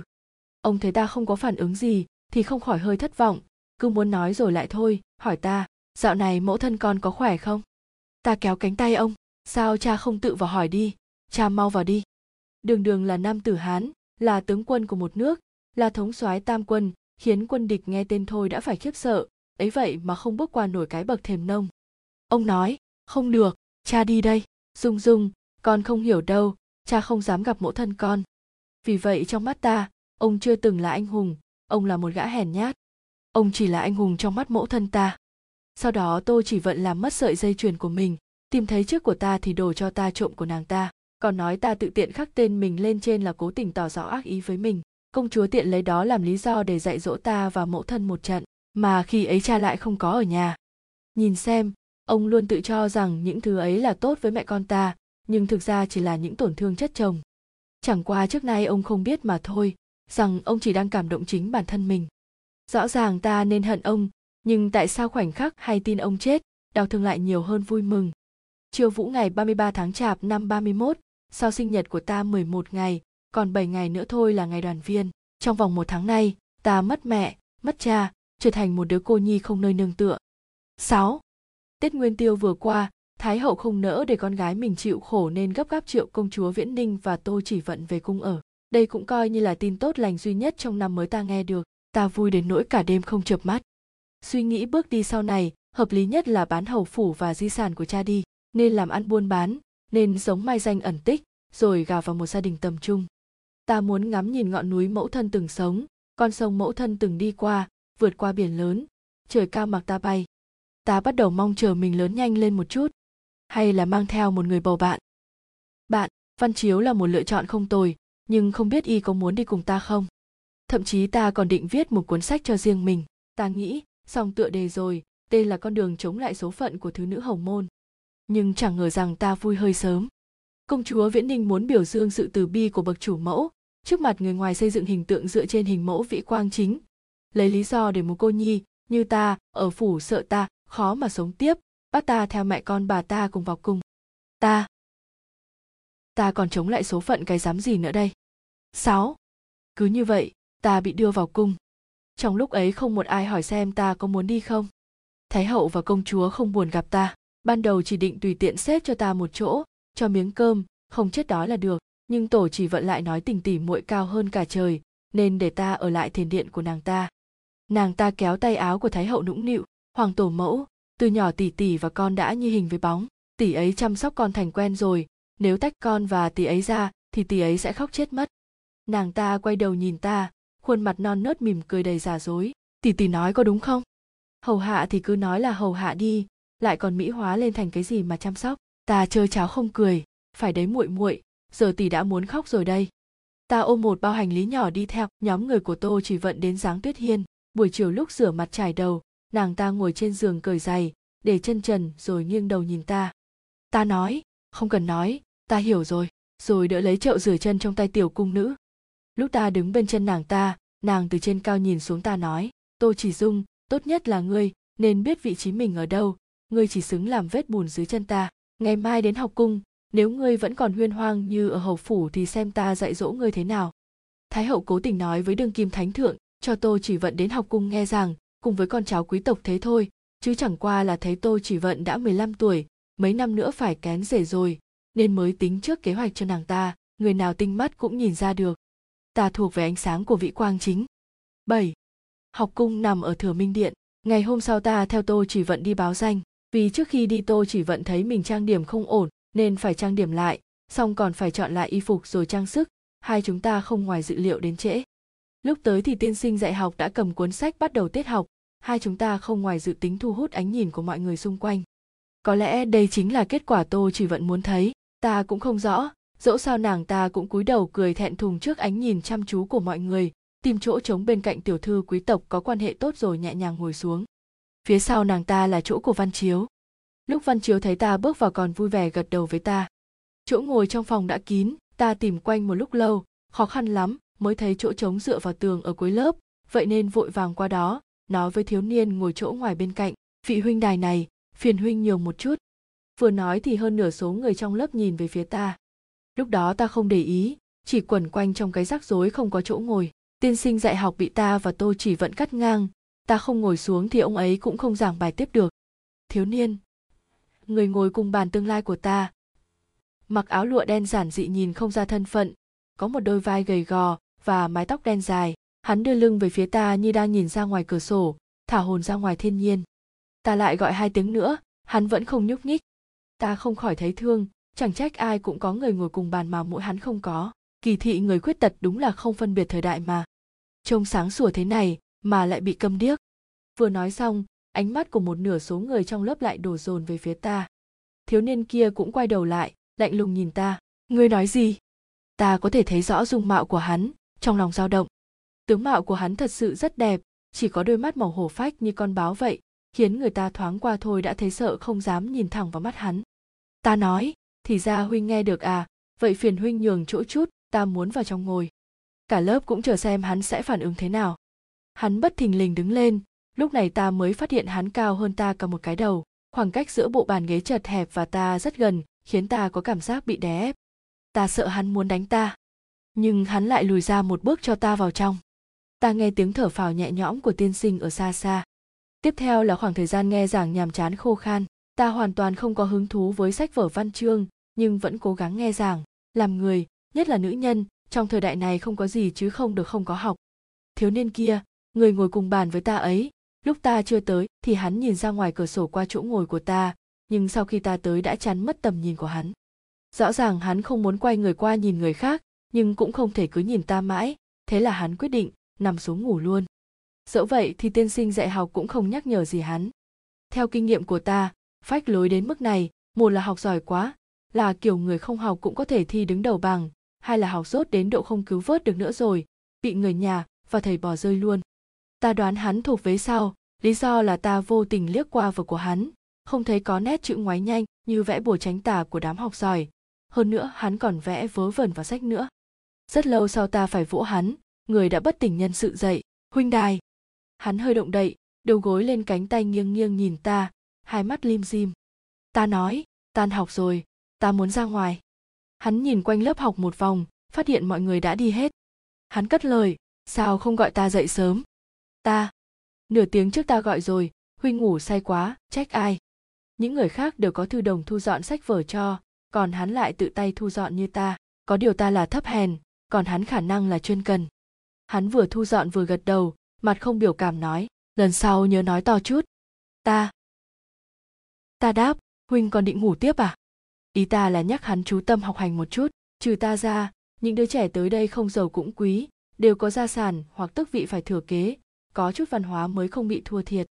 Ông thấy ta không có phản ứng gì thì không khỏi hơi thất vọng, cứ muốn nói rồi lại thôi, hỏi ta, dạo này mẫu thân con có khỏe không? Ta kéo cánh tay ông, sao cha không tự vào hỏi đi, cha mau vào đi. Đường đường là nam tử hán, là tướng quân của một nước, là thống soái tam quân, khiến quân địch nghe tên thôi đã phải khiếp sợ, ấy vậy mà không bước qua nổi cái bậc thềm nông. Ông nói, không được, cha đi đây. Dung dung con không hiểu đâu, cha không dám gặp mẫu thân con. Vì vậy trong mắt ta, ông chưa từng là anh hùng, ông là một gã hèn nhát. Ông chỉ là anh hùng trong mắt mẫu thân ta. Sau đó tôi chỉ vận làm mất sợi dây chuyền của mình, tìm thấy chiếc của ta thì đổ cho ta trộm của nàng ta. Còn nói ta tự tiện khắc tên mình lên trên là cố tình tỏ rõ ác ý với mình. Công chúa tiện lấy đó làm lý do để dạy dỗ ta và mẫu thân một trận, mà khi ấy cha lại không có ở nhà. Nhìn xem, ông luôn tự cho rằng những thứ ấy là tốt với mẹ con ta nhưng thực ra chỉ là những tổn thương chất chồng chẳng qua trước nay ông không biết mà thôi rằng ông chỉ đang cảm động chính bản thân mình rõ ràng ta nên hận ông nhưng tại sao khoảnh khắc hay tin ông chết đau thương lại nhiều hơn vui mừng chiều vũ ngày 33 tháng chạp năm 31, sau sinh nhật của ta 11 ngày, còn 7 ngày nữa thôi là ngày đoàn viên. Trong vòng một tháng nay, ta mất mẹ, mất cha, trở thành một đứa cô nhi không nơi nương tựa. 6. Tết Nguyên Tiêu vừa qua, Thái hậu không nỡ để con gái mình chịu khổ nên gấp gáp triệu công chúa Viễn Ninh và Tô Chỉ Vận về cung ở. đây cũng coi như là tin tốt lành duy nhất trong năm mới ta nghe được. Ta vui đến nỗi cả đêm không chợp mắt. Suy nghĩ bước đi sau này, hợp lý nhất là bán hầu phủ và di sản của cha đi, nên làm ăn buôn bán, nên giống mai danh ẩn tích, rồi gào vào một gia đình tầm trung. Ta muốn ngắm nhìn ngọn núi mẫu thân từng sống, con sông mẫu thân từng đi qua, vượt qua biển lớn, trời cao mặc ta bay. Ta bắt đầu mong chờ mình lớn nhanh lên một chút hay là mang theo một người bầu bạn? Bạn, văn chiếu là một lựa chọn không tồi, nhưng không biết y có muốn đi cùng ta không? Thậm chí ta còn định viết một cuốn sách cho riêng mình. Ta nghĩ, xong tựa đề rồi, tên là con đường chống lại số phận của thứ nữ hồng môn. Nhưng chẳng ngờ rằng ta vui hơi sớm. Công chúa viễn ninh muốn biểu dương sự từ bi của bậc chủ mẫu, trước mặt người ngoài xây dựng hình tượng dựa trên hình mẫu vĩ quang chính. Lấy lý do để một cô nhi như ta, ở phủ sợ ta, khó mà sống tiếp bắt ta theo mẹ con bà ta cùng vào cung. Ta. Ta còn chống lại số phận cái dám gì nữa đây? Sáu. Cứ như vậy, ta bị đưa vào cung. Trong lúc ấy không một ai hỏi xem ta có muốn đi không? Thái hậu và công chúa không buồn gặp ta. Ban đầu chỉ định tùy tiện xếp cho ta một chỗ, cho miếng cơm, không chết đói là được. Nhưng tổ chỉ vận lại nói tình tỉ muội cao hơn cả trời, nên để ta ở lại thiền điện của nàng ta. Nàng ta kéo tay áo của thái hậu nũng nịu, hoàng tổ mẫu từ nhỏ tỷ tỷ và con đã như hình với bóng. Tỷ ấy chăm sóc con thành quen rồi. Nếu tách con và tỷ ấy ra, thì tỷ ấy sẽ khóc chết mất. Nàng ta quay đầu nhìn ta, khuôn mặt non nớt mỉm cười đầy giả dối. Tỷ tỷ nói có đúng không? Hầu hạ thì cứ nói là hầu hạ đi, lại còn mỹ hóa lên thành cái gì mà chăm sóc. Ta chơi cháo không cười, phải đấy muội muội, giờ tỷ đã muốn khóc rồi đây. Ta ôm một bao hành lý nhỏ đi theo, nhóm người của tô chỉ vận đến dáng tuyết hiên. Buổi chiều lúc rửa mặt trải đầu nàng ta ngồi trên giường cởi giày, để chân trần rồi nghiêng đầu nhìn ta. Ta nói, không cần nói, ta hiểu rồi rồi đỡ lấy chậu rửa chân trong tay tiểu cung nữ. Lúc ta đứng bên chân nàng ta, nàng từ trên cao nhìn xuống ta nói tô chỉ dung, tốt nhất là ngươi, nên biết vị trí mình ở đâu, ngươi chỉ xứng làm vết bùn dưới chân ta. Ngày mai đến học cung, nếu ngươi vẫn còn huyên hoang như ở hầu phủ thì xem ta dạy dỗ ngươi thế nào. Thái hậu cố tình nói với đương kim thánh thượng, cho tô chỉ vận đến học cung nghe rằng cùng với con cháu quý tộc thế thôi chứ chẳng qua là thấy tô chỉ vận đã 15 tuổi mấy năm nữa phải kén rể rồi nên mới tính trước kế hoạch cho nàng ta người nào tinh mắt cũng nhìn ra được ta thuộc về ánh sáng của vị quang chính 7. Học cung nằm ở Thừa Minh Điện. Ngày hôm sau ta theo Tô Chỉ Vận đi báo danh. Vì trước khi đi Tô Chỉ Vận thấy mình trang điểm không ổn nên phải trang điểm lại, xong còn phải chọn lại y phục rồi trang sức. Hai chúng ta không ngoài dự liệu đến trễ. Lúc tới thì tiên sinh dạy học đã cầm cuốn sách bắt đầu tiết học. Hai chúng ta không ngoài dự tính thu hút ánh nhìn của mọi người xung quanh. Có lẽ đây chính là kết quả Tô Chỉ vẫn muốn thấy. Ta cũng không rõ, dẫu sao nàng ta cũng cúi đầu cười thẹn thùng trước ánh nhìn chăm chú của mọi người. Tìm chỗ trống bên cạnh tiểu thư quý tộc có quan hệ tốt rồi nhẹ nhàng ngồi xuống. Phía sau nàng ta là chỗ của văn chiếu. Lúc văn chiếu thấy ta bước vào còn vui vẻ gật đầu với ta. Chỗ ngồi trong phòng đã kín ta tìm quanh một lúc lâu. Khó khăn lắm mới thấy chỗ trống dựa vào tường ở cuối lớp. Vậy nên vội vàng qua đó, nói với thiếu niên ngồi chỗ ngoài bên cạnh, vị huynh đài này, phiền huynh nhiều một chút. Vừa nói thì hơn nửa số người trong lớp nhìn về phía ta. Lúc đó ta không để ý, chỉ quẩn quanh trong cái rắc rối không có chỗ ngồi. Tiên sinh dạy học bị ta và tô chỉ vẫn cắt ngang. Ta không ngồi xuống thì ông ấy cũng không giảng bài tiếp được. Thiếu niên, người ngồi cùng bàn tương lai của ta. Mặc áo lụa đen giản dị nhìn không ra thân phận, có một đôi vai gầy gò và mái tóc đen dài. Hắn đưa lưng về phía ta như đang nhìn ra ngoài cửa sổ, thả hồn ra ngoài thiên nhiên. Ta lại gọi hai tiếng nữa, hắn vẫn không nhúc nhích. Ta không khỏi thấy thương, chẳng trách ai cũng có người ngồi cùng bàn mà mỗi hắn không có. Kỳ thị người khuyết tật đúng là không phân biệt thời đại mà. Trông sáng sủa thế này mà lại bị câm điếc. Vừa nói xong, ánh mắt của một nửa số người trong lớp lại đổ dồn về phía ta. Thiếu niên kia cũng quay đầu lại, lạnh lùng nhìn ta. Ngươi nói gì? Ta có thể thấy rõ dung mạo của hắn trong lòng dao động. Tướng mạo của hắn thật sự rất đẹp, chỉ có đôi mắt màu hổ phách như con báo vậy, khiến người ta thoáng qua thôi đã thấy sợ không dám nhìn thẳng vào mắt hắn. Ta nói, thì ra huynh nghe được à vậy phiền huynh nhường chỗ chút, ta muốn vào trong ngồi. Cả lớp cũng chờ xem hắn sẽ phản ứng thế nào. Hắn bất thình lình đứng lên, lúc này ta mới phát hiện hắn cao hơn ta cả một cái đầu, khoảng cách giữa bộ bàn ghế chật hẹp và ta rất gần, khiến ta có cảm giác bị đè ép. Ta sợ hắn muốn đánh ta nhưng hắn lại lùi ra một bước cho ta vào trong. Ta nghe tiếng thở phào nhẹ nhõm của tiên sinh ở xa xa. Tiếp theo là khoảng thời gian nghe giảng nhàm chán khô khan, ta hoàn toàn không có hứng thú với sách vở văn chương, nhưng vẫn cố gắng nghe giảng, làm người, nhất là nữ nhân, trong thời đại này không có gì chứ không được không có học. Thiếu niên kia, người ngồi cùng bàn với ta ấy, lúc ta chưa tới thì hắn nhìn ra ngoài cửa sổ qua chỗ ngồi của ta, nhưng sau khi ta tới đã chắn mất tầm nhìn của hắn. Rõ ràng hắn không muốn quay người qua nhìn người khác nhưng cũng không thể cứ nhìn ta mãi. Thế là hắn quyết định, nằm xuống ngủ luôn. Dẫu vậy thì tiên sinh dạy học cũng không nhắc nhở gì hắn. Theo kinh nghiệm của ta, phách lối đến mức này, một là học giỏi quá, là kiểu người không học cũng có thể thi đứng đầu bằng, hai là học rốt đến độ không cứu vớt được nữa rồi, bị người nhà và thầy bỏ rơi luôn. Ta đoán hắn thuộc vế sau lý do là ta vô tình liếc qua vở của hắn, không thấy có nét chữ ngoái nhanh như vẽ bùa tránh tà của đám học giỏi. Hơn nữa hắn còn vẽ vớ vẩn vào sách nữa rất lâu sau ta phải vỗ hắn, người đã bất tỉnh nhân sự dậy, huynh đài. Hắn hơi động đậy, đầu gối lên cánh tay nghiêng nghiêng nhìn ta, hai mắt lim dim. Ta nói, tan học rồi, ta muốn ra ngoài. Hắn nhìn quanh lớp học một vòng, phát hiện mọi người đã đi hết. Hắn cất lời, sao không gọi ta dậy sớm? Ta, nửa tiếng trước ta gọi rồi, huynh ngủ say quá, trách ai? Những người khác đều có thư đồng thu dọn sách vở cho, còn hắn lại tự tay thu dọn như ta. Có điều ta là thấp hèn còn hắn khả năng là chuyên cần. Hắn vừa thu dọn vừa gật đầu, mặt không biểu cảm nói, lần sau nhớ nói to chút. Ta. Ta đáp, huynh còn định ngủ tiếp à? Ý ta là nhắc hắn chú tâm học hành một chút, trừ ta ra, những đứa trẻ tới đây không giàu cũng quý, đều có gia sản hoặc tước vị phải thừa kế, có chút văn hóa mới không bị thua thiệt.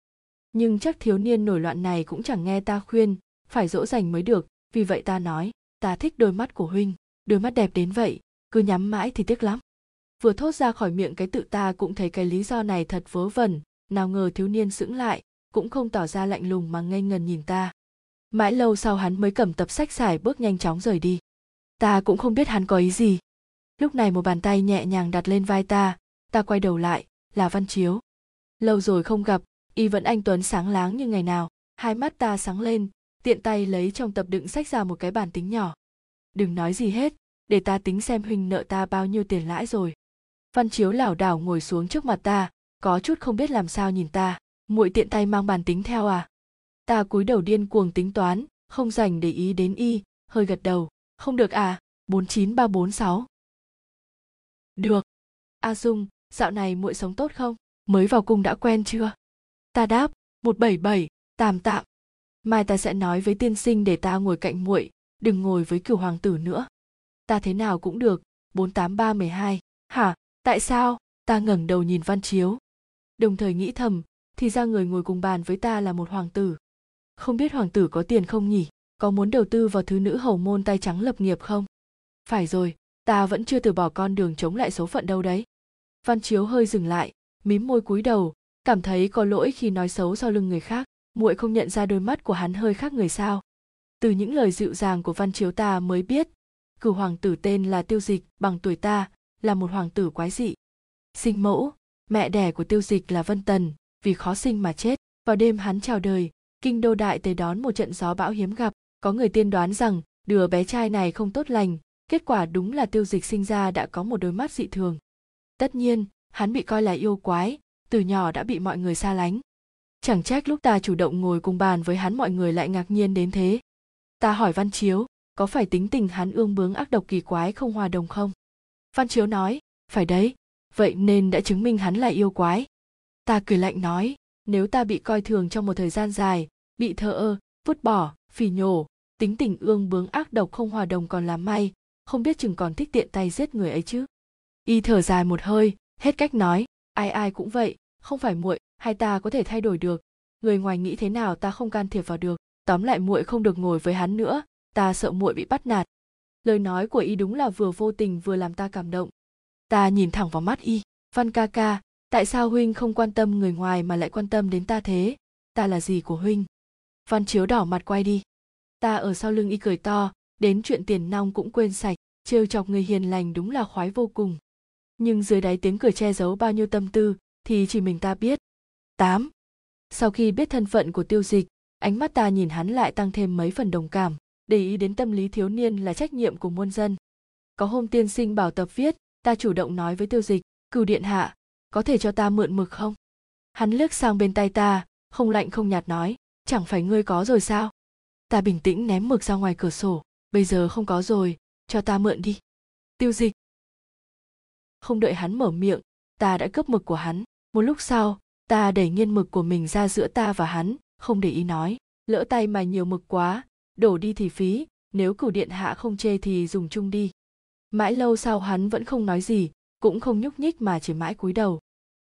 Nhưng chắc thiếu niên nổi loạn này cũng chẳng nghe ta khuyên, phải dỗ dành mới được, vì vậy ta nói, ta thích đôi mắt của huynh, đôi mắt đẹp đến vậy cứ nhắm mãi thì tiếc lắm. Vừa thốt ra khỏi miệng cái tự ta cũng thấy cái lý do này thật vớ vẩn, nào ngờ thiếu niên sững lại, cũng không tỏ ra lạnh lùng mà ngây ngần nhìn ta. Mãi lâu sau hắn mới cầm tập sách xài bước nhanh chóng rời đi. Ta cũng không biết hắn có ý gì. Lúc này một bàn tay nhẹ nhàng đặt lên vai ta ta quay đầu lại, là văn chiếu. Lâu rồi không gặp, y vẫn anh tuấn sáng láng như ngày nào, hai mắt ta sáng lên, tiện tay lấy trong tập đựng sách ra một cái bản tính nhỏ. Đừng nói gì hết để ta tính xem huynh nợ ta bao nhiêu tiền lãi rồi. Văn chiếu lảo đảo ngồi xuống trước mặt ta, có chút không biết làm sao nhìn ta. Muội tiện tay mang bàn tính theo à? Ta cúi đầu điên cuồng tính toán, không dành để ý đến y, hơi gật đầu. Không được à? bốn chín ba bốn sáu. Được. A dung, dạo này muội sống tốt không? Mới vào cung đã quen chưa? Ta đáp, một bảy bảy, tạm tạm. Mai ta sẽ nói với tiên sinh để ta ngồi cạnh muội, đừng ngồi với cửu hoàng tử nữa ta thế nào cũng được, bốn tám ba mười hai. Hả? Tại sao? Ta ngẩng đầu nhìn văn chiếu. Đồng thời nghĩ thầm, thì ra người ngồi cùng bàn với ta là một hoàng tử. Không biết hoàng tử có tiền không nhỉ? Có muốn đầu tư vào thứ nữ hầu môn tay trắng lập nghiệp không? Phải rồi, ta vẫn chưa từ bỏ con đường chống lại số phận đâu đấy. Văn chiếu hơi dừng lại, mím môi cúi đầu, cảm thấy có lỗi khi nói xấu sau lưng người khác, muội không nhận ra đôi mắt của hắn hơi khác người sao. Từ những lời dịu dàng của văn chiếu ta mới biết cửu hoàng tử tên là tiêu dịch bằng tuổi ta, là một hoàng tử quái dị. Sinh mẫu, mẹ đẻ của tiêu dịch là vân tần, vì khó sinh mà chết. Vào đêm hắn chào đời, kinh đô đại tới đón một trận gió bão hiếm gặp. Có người tiên đoán rằng, đứa bé trai này không tốt lành, kết quả đúng là tiêu dịch sinh ra đã có một đôi mắt dị thường. Tất nhiên, hắn bị coi là yêu quái, từ nhỏ đã bị mọi người xa lánh. Chẳng trách lúc ta chủ động ngồi cùng bàn với hắn mọi người lại ngạc nhiên đến thế. Ta hỏi văn chiếu có phải tính tình hắn ương bướng ác độc kỳ quái không hòa đồng không? Văn chiếu nói, phải đấy, vậy nên đã chứng minh hắn là yêu quái. Ta cười lạnh nói, nếu ta bị coi thường trong một thời gian dài, bị thờ ơ, vứt bỏ, phỉ nhổ, tính tình ương bướng ác độc không hòa đồng còn làm may, không biết chừng còn thích tiện tay giết người ấy chứ. Y thở dài một hơi, hết cách nói, ai ai cũng vậy, không phải muội hay ta có thể thay đổi được. Người ngoài nghĩ thế nào ta không can thiệp vào được. Tóm lại muội không được ngồi với hắn nữa ta sợ muội bị bắt nạt. Lời nói của y đúng là vừa vô tình vừa làm ta cảm động. Ta nhìn thẳng vào mắt y văn ca ca tại sao huynh không quan tâm người ngoài mà lại quan tâm đến ta thế? Ta là gì của huynh? Văn chiếu đỏ mặt quay đi. Ta ở sau lưng y cười to đến chuyện tiền nong cũng quên sạch trêu chọc người hiền lành đúng là khoái vô cùng. Nhưng dưới đáy tiếng cười che giấu bao nhiêu tâm tư thì chỉ mình ta biết. 8. Sau khi biết thân phận của tiêu dịch, ánh mắt ta nhìn hắn lại tăng thêm mấy phần đồng cảm, để ý đến tâm lý thiếu niên là trách nhiệm của muôn dân. Có hôm tiên sinh bảo tập viết, ta chủ động nói với tiêu dịch, cửu điện hạ, có thể cho ta mượn mực không? Hắn liếc sang bên tay ta, không lạnh không nhạt nói, chẳng phải ngươi có rồi sao? Ta bình tĩnh ném mực ra ngoài cửa sổ, bây giờ không có rồi, cho ta mượn đi. Tiêu dịch. không đợi hắn mở miệng ta đã cướp mực của hắn một lúc sau ta đẩy nghiên mực của mình ra giữa ta và hắn không để ý nói lỡ tay mà nhiều mực quá đổ đi thì phí, nếu cửu điện hạ không chê thì dùng chung đi. Mãi lâu sau hắn vẫn không nói gì, cũng không nhúc nhích mà chỉ mãi cúi đầu.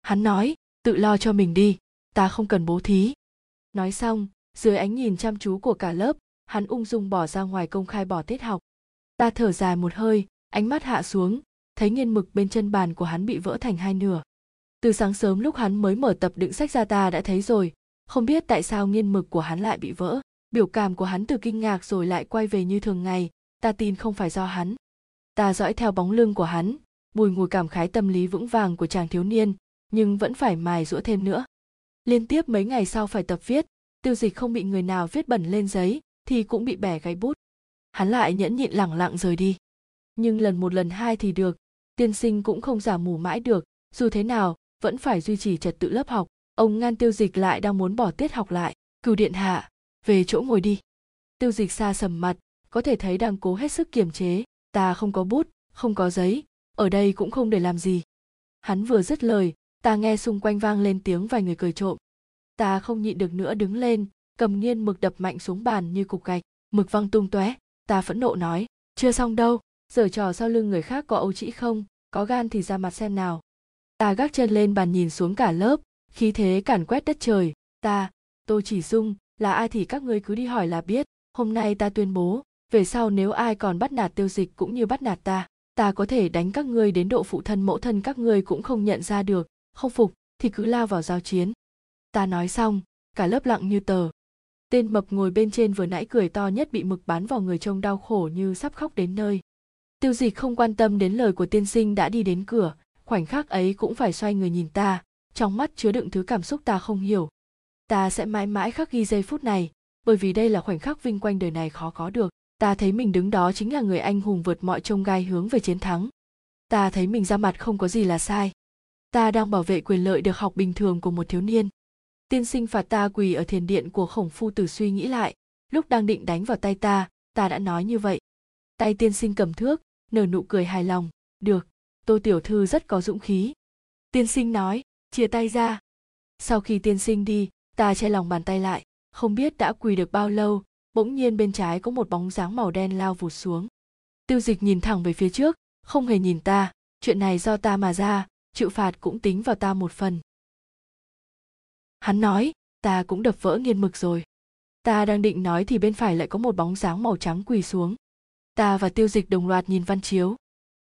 Hắn nói, tự lo cho mình đi, ta không cần bố thí. Nói xong, dưới ánh nhìn chăm chú của cả lớp, hắn ung dung bỏ ra ngoài công khai bỏ tiết học. Ta thở dài một hơi, ánh mắt hạ xuống, thấy nghiên mực bên chân bàn của hắn bị vỡ thành hai nửa. Từ sáng sớm lúc hắn mới mở tập đựng sách ra ta đã thấy rồi, không biết tại sao nghiên mực của hắn lại bị vỡ biểu cảm của hắn từ kinh ngạc rồi lại quay về như thường ngày, ta tin không phải do hắn. Ta dõi theo bóng lưng của hắn, bùi ngùi cảm khái tâm lý vững vàng của chàng thiếu niên, nhưng vẫn phải mài rũa thêm nữa. Liên tiếp mấy ngày sau phải tập viết, tiêu dịch không bị người nào viết bẩn lên giấy, thì cũng bị bẻ gáy bút. Hắn lại nhẫn nhịn lẳng lặng rời đi. Nhưng lần một lần hai thì được, tiên sinh cũng không giả mù mãi được, dù thế nào, vẫn phải duy trì trật tự lớp học. Ông ngăn tiêu dịch lại đang muốn bỏ tiết học lại. Cửu điện hạ về chỗ ngồi đi. Tiêu dịch xa sầm mặt, có thể thấy đang cố hết sức kiềm chế. Ta không có bút, không có giấy, ở đây cũng không để làm gì. Hắn vừa dứt lời, ta nghe xung quanh vang lên tiếng vài người cười trộm. Ta không nhịn được nữa đứng lên, cầm nghiên mực đập mạnh xuống bàn như cục gạch. Mực văng tung tóe, ta phẫn nộ nói, chưa xong đâu giở trò sau lưng người khác có âu trĩ không? Có gan thì ra mặt xem nào. Ta gác chân lên bàn nhìn xuống cả lớp, khí thế cản quét đất trời. Ta, tôi chỉ dung là ai thì các ngươi cứ đi hỏi là biết. Hôm nay ta tuyên bố, về sau nếu ai còn bắt nạt tiêu dịch cũng như bắt nạt ta ta có thể đánh các ngươi đến độ phụ thân mẫu thân các ngươi cũng không nhận ra được. Không phục, thì cứ lao vào giao chiến. Ta nói xong, cả lớp lặng như tờ. Tên mập ngồi bên trên vừa nãy cười to nhất bị mực bắn vào người trông đau khổ như sắp khóc đến nơi. Tiêu dịch không quan tâm đến lời của tiên sinh đã đi đến cửa, khoảnh khắc ấy cũng phải xoay người nhìn ta, trong mắt chứa đựng thứ cảm xúc ta không hiểu ta sẽ mãi mãi khắc ghi giây phút này, bởi vì đây là khoảnh khắc vinh quanh đời này khó có được. Ta thấy mình đứng đó chính là người anh hùng vượt mọi trông gai hướng về chiến thắng. Ta thấy mình ra mặt không có gì là sai. Ta đang bảo vệ quyền lợi được học bình thường của một thiếu niên. Tiên sinh phạt ta quỳ ở thiền điện của khổng phu tử suy nghĩ lại. Lúc đang định đánh vào tay ta ta đã nói như vậy. Tay tiên sinh cầm thước, nở nụ cười hài lòng. Được, tô tiểu thư rất có dũng khí. Tiên sinh nói, chia tay ra. Sau khi tiên sinh đi ta che lòng bàn tay lại. Không biết đã quỳ được bao lâu, bỗng nhiên bên trái có một bóng dáng màu đen lao vụt xuống. Tiêu dịch nhìn thẳng về phía trước, không hề nhìn ta, chuyện này do ta mà ra, chịu phạt cũng tính vào ta một phần. Hắn nói, ta cũng đập vỡ nghiên mực rồi. Ta đang định nói thì bên phải lại có một bóng dáng màu trắng quỳ xuống. Ta và tiêu dịch đồng loạt nhìn văn chiếu.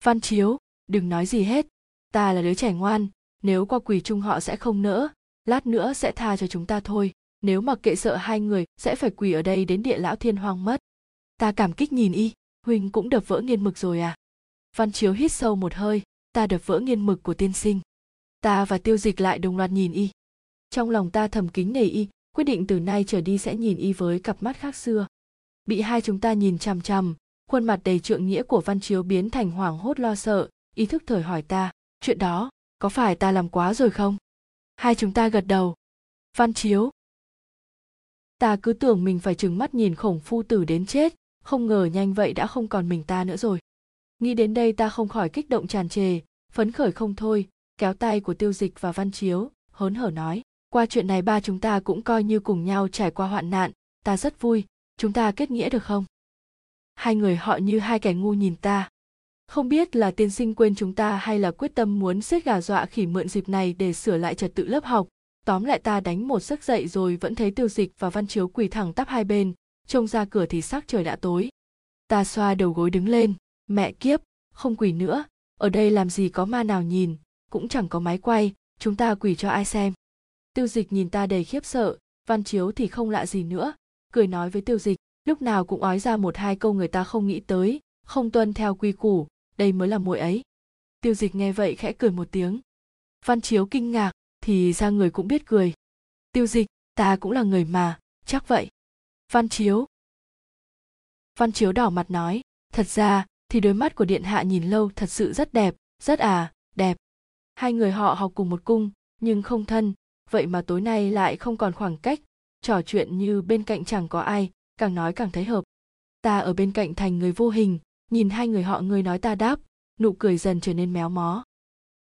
Văn chiếu, đừng nói gì hết, ta là đứa trẻ ngoan, nếu qua quỳ chung họ sẽ không nỡ lát nữa sẽ tha cho chúng ta thôi, nếu mặc kệ sợ hai người, sẽ phải quỳ ở đây đến địa lão thiên hoang mất. Ta cảm kích nhìn y huỳnh cũng đập vỡ nghiên mực rồi à? Văn chiếu hít sâu một hơi, ta đập vỡ nghiên mực của tiên sinh. Ta và tiêu dịch lại đồng loạt nhìn y. Trong lòng ta thầm kính nể y, quyết định từ nay trở đi sẽ nhìn y với cặp mắt khác xưa. Bị hai chúng ta nhìn chằm chằm, khuôn mặt đầy trượng nghĩa của văn chiếu biến thành hoảng hốt lo sợ, ý thức thời hỏi ta, chuyện đó, có phải ta làm quá rồi không? Hai chúng ta gật đầu. Văn chiếu. Ta cứ tưởng mình phải trừng mắt nhìn khổng phu tử đến chết. Không ngờ nhanh vậy đã không còn mình ta nữa rồi. Nghĩ đến đây ta không khỏi kích động tràn trề, phấn khởi không thôi, kéo tay của tiêu dịch và văn chiếu, hớn hở nói. Qua chuyện này ba chúng ta cũng coi như cùng nhau trải qua hoạn nạn, ta rất vui. Chúng ta kết nghĩa được không? Hai người họ như hai kẻ ngu nhìn ta không biết là tiên sinh quên chúng ta hay là quyết tâm muốn xếp gà dọa khỉ mượn dịp này để sửa lại trật tự lớp học. Tóm lại ta đánh một giấc dậy rồi vẫn thấy tiêu dịch và văn chiếu quỳ thẳng tắp hai bên, trông ra cửa thì sắc trời đã tối. Ta xoa đầu gối đứng lên. Mẹ kiếp, không quỳ nữa. Ở đây làm gì có ma nào nhìn, cũng chẳng có máy quay. Chúng ta quỳ cho ai xem? Tiêu dịch nhìn ta đầy khiếp sợ. Văn chiếu thì không lạ gì nữa. Cười nói với tiêu dịch, lúc nào cũng ói ra một hai câu người ta không nghĩ tới, không tuân theo quy củ đây mới là muội ấy. Tiêu dịch nghe vậy khẽ cười một tiếng. Văn chiếu kinh ngạc, thì ra người cũng biết cười. Tiêu dịch, ta cũng là người mà, chắc vậy. Văn chiếu. Văn chiếu đỏ mặt nói, thật ra, thì đôi mắt của điện hạ nhìn lâu thật sự rất đẹp, rất à đẹp. Hai người họ học cùng một cung, nhưng không thân, vậy mà tối nay lại không còn khoảng cách. Trò chuyện như bên cạnh chẳng có ai, càng nói càng thấy hợp. Ta ở bên cạnh thành người vô hình nhìn hai người họ, người nói ta đáp, nụ cười dần trở nên méo mó.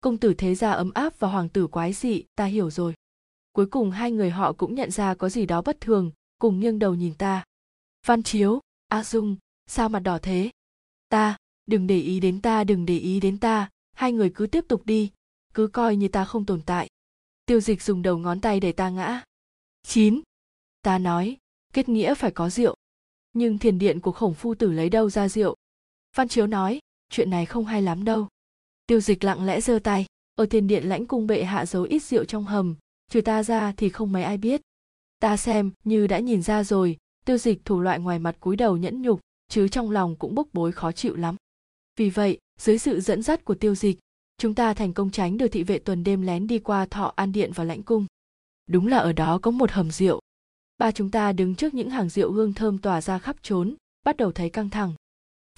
Công tử thế gia ấm áp và hoàng tử quái dị, ta hiểu rồi. Cuối cùng hai người họ cũng nhận ra có gì đó bất thường, cùng nghiêng đầu nhìn ta. Văn chiếu, a dung, sao mặt đỏ thế? Ta, đừng để ý đến ta, đừng để ý đến ta, hai người cứ tiếp tục đi, cứ coi như ta không tồn tại. Tiêu dịch dùng đầu ngón tay để ta ngã. Chín, ta nói, kết nghĩa phải có rượu. Nhưng thiền điện của khổng phu tử lấy đâu ra rượu? Văn chiếu nói, chuyện này không hay lắm đâu. Tiêu dịch lặng lẽ giơ tay, ở tiền điện lãnh cung bệ hạ giấu ít rượu trong hầm, trừ ta ra thì không mấy ai biết. Ta xem, như đã nhìn ra rồi, tiêu dịch thủ loại ngoài mặt cúi đầu nhẫn nhục, chứ trong lòng cũng bốc bối khó chịu lắm. Vì vậy, dưới sự dẫn dắt của tiêu dịch, chúng ta thành công tránh được thị vệ tuần đêm lén đi qua thọ an điện và lãnh cung. Đúng là ở đó có một hầm rượu. Ba chúng ta đứng trước những hàng rượu hương thơm tỏa ra khắp trốn bắt đầu thấy căng thẳng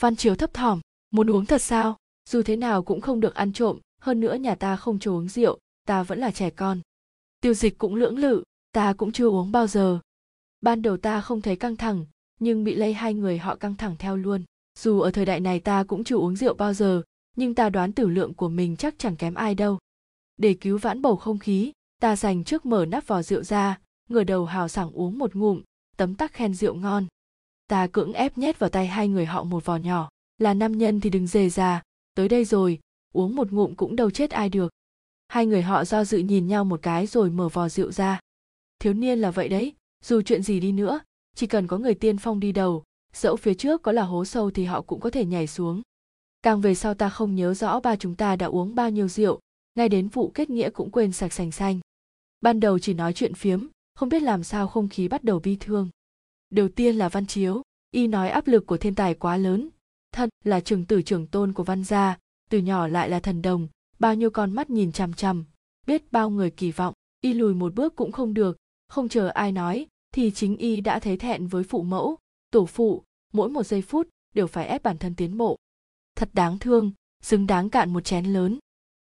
văn chiếu thấp thỏm, muốn uống thật sao? Dù thế nào cũng không được ăn trộm, hơn nữa nhà ta không cho uống rượu, ta vẫn là trẻ con. Tiêu dịch cũng lưỡng lự, ta cũng chưa uống bao giờ. Ban đầu ta không thấy căng thẳng, nhưng bị lây hai người họ căng thẳng theo luôn. Dù ở thời đại này ta cũng chưa uống rượu bao giờ, nhưng ta đoán tử lượng của mình chắc chẳng kém ai đâu. Để cứu vãn bầu không khí, ta dành trước mở nắp vò rượu ra, ngửa đầu hào sảng uống một ngụm, tấm tắc khen rượu ngon ta cưỡng ép nhét vào tay hai người họ một vò nhỏ. Là nam nhân thì đừng dề già tới đây rồi, uống một ngụm cũng đâu chết ai được. Hai người họ do dự nhìn nhau một cái rồi mở vò rượu ra. Thiếu niên là vậy đấy, dù chuyện gì đi nữa, chỉ cần có người tiên phong đi đầu, dẫu phía trước có là hố sâu thì họ cũng có thể nhảy xuống. Càng về sau ta không nhớ rõ ba chúng ta đã uống bao nhiêu rượu, ngay đến vụ kết nghĩa cũng quên sạch sành xanh. Ban đầu chỉ nói chuyện phiếm, không biết làm sao không khí bắt đầu bi thương đầu tiên là văn chiếu. Y nói áp lực của thiên tài quá lớn. Thân là trường tử trưởng tôn của văn gia, từ nhỏ lại là thần đồng, bao nhiêu con mắt nhìn chằm chằm, biết bao người kỳ vọng. Y lùi một bước cũng không được, không chờ ai nói, thì chính y đã thấy thẹn với phụ mẫu. Tổ phụ, mỗi một giây phút đều phải ép bản thân tiến bộ. Thật đáng thương, xứng đáng cạn một chén lớn.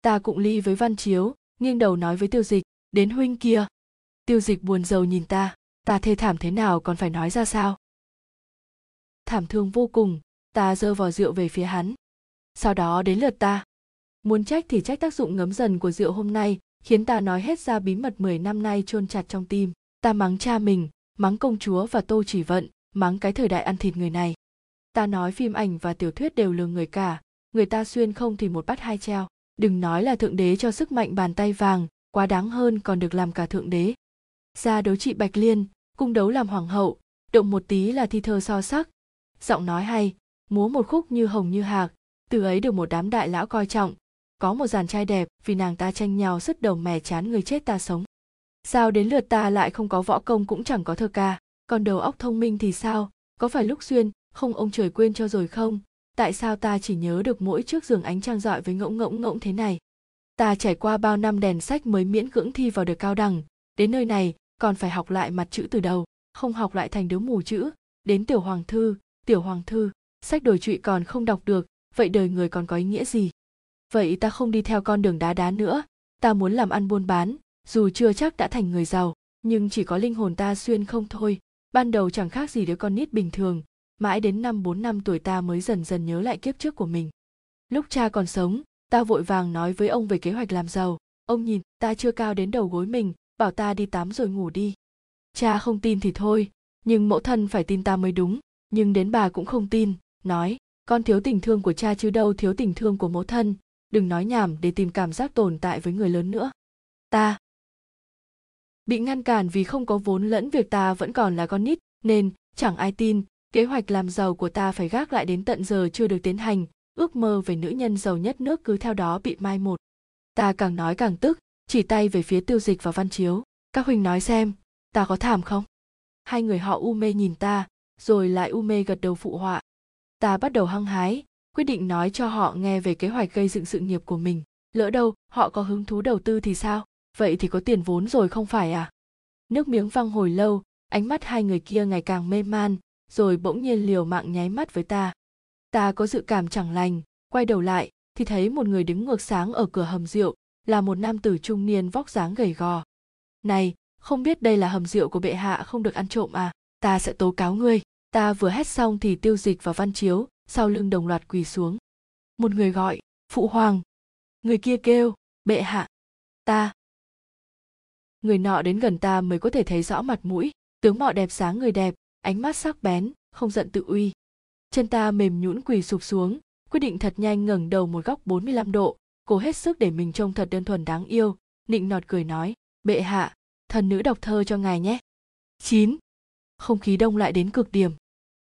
Ta cũng ly với văn chiếu, nghiêng đầu nói với tiêu dịch, đến huynh kia. Tiêu dịch buồn rầu nhìn ta ta thê thảm thế nào còn phải nói ra sao? Thảm thương vô cùng, ta giơ vò rượu về phía hắn. Sau đó đến lượt ta. Muốn trách thì trách tác dụng ngấm dần của rượu hôm nay, khiến ta nói hết ra bí mật 10 năm nay chôn chặt trong tim. Ta mắng cha mình, mắng công chúa và tô chỉ vận, mắng cái thời đại ăn thịt người này. Ta nói phim ảnh và tiểu thuyết đều lừa người cả, người ta xuyên không thì một bắt hai treo. Đừng nói là thượng đế cho sức mạnh bàn tay vàng, quá đáng hơn còn được làm cả thượng đế. Ra đấu trị bạch liên cung đấu làm hoàng hậu, động một tí là thi thơ so sắc. Giọng nói hay, múa một khúc như hồng như hạc, từ ấy được một đám đại lão coi trọng. Có một dàn trai đẹp, vì nàng ta tranh nhau sứt đầu mè chán người chết ta sống. Sao đến lượt ta lại không có võ công cũng chẳng có thơ ca. Còn đầu óc thông minh thì sao? Có phải lúc duyên không ông trời quên cho rồi không? Tại sao ta chỉ nhớ được mỗi trước giường ánh trăng rọi với ngỗng ngỗng ngỗng thế này? Ta trải qua bao năm đèn sách mới miễn cưỡng thi vào được cao đẳng. Đến nơi này còn phải học lại mặt chữ từ đầu, không học lại thành đứa mù chữ. Đến tiểu hoàng thư, tiểu hoàng thư, sách đổi trụy còn không đọc được, vậy đời người còn có ý nghĩa gì? Vậy ta không đi theo con đường đá đá nữa. Ta muốn làm ăn buôn bán, dù chưa chắc đã thành người giàu, nhưng chỉ có linh hồn ta xuyên không thôi. Ban đầu chẳng khác gì đứa con nít bình thường, mãi đến năm bốn năm tuổi ta mới dần dần nhớ lại kiếp trước của mình. Lúc cha còn sống, ta vội vàng nói với ông về kế hoạch làm giàu. Ông nhìn, ta chưa cao đến đầu gối mình bảo ta đi tắm rồi ngủ đi. Cha không tin thì thôi, nhưng mẫu thân phải tin ta mới đúng, nhưng đến bà cũng không tin, nói, con thiếu tình thương của cha chứ đâu thiếu tình thương của mẫu thân, đừng nói nhảm để tìm cảm giác tồn tại với người lớn nữa. Ta bị ngăn cản vì không có vốn lẫn việc ta vẫn còn là con nít, nên chẳng ai tin, kế hoạch làm giàu của ta phải gác lại đến tận giờ chưa được tiến hành, ước mơ về nữ nhân giàu nhất nước cứ theo đó bị mai một. Ta càng nói càng tức chỉ tay về phía tiêu dịch và văn chiếu. Các huynh nói xem, ta có thảm không? Hai người họ u mê nhìn ta, rồi lại u mê gật đầu phụ họa. Ta bắt đầu hăng hái, quyết định nói cho họ nghe về kế hoạch gây dựng sự nghiệp của mình. Lỡ đâu, họ có hứng thú đầu tư thì sao? Vậy thì có tiền vốn rồi không phải à? Nước miếng văng hồi lâu, ánh mắt hai người kia ngày càng mê man, rồi bỗng nhiên liều mạng nháy mắt với ta. Ta có dự cảm chẳng lành, quay đầu lại, thì thấy một người đứng ngược sáng ở cửa hầm rượu là một nam tử trung niên vóc dáng gầy gò. Này, không biết đây là hầm rượu của bệ hạ không được ăn trộm à? Ta sẽ tố cáo ngươi. Ta vừa hét xong thì tiêu dịch và văn chiếu sau lưng đồng loạt quỳ xuống. Một người gọi, phụ hoàng. Người kia kêu, bệ hạ. Ta. Người nọ đến gần ta mới có thể thấy rõ mặt mũi. Tướng mạo đẹp sáng người đẹp, ánh mắt sắc bén, không giận tự uy. Chân ta mềm nhũn quỳ sụp xuống, quyết định thật nhanh ngẩng đầu một góc 45 độ cố hết sức để mình trông thật đơn thuần đáng yêu nịnh nọt cười nói bệ hạ thần nữ đọc thơ cho ngài nhé 9. Không khí đông lại đến cực điểm.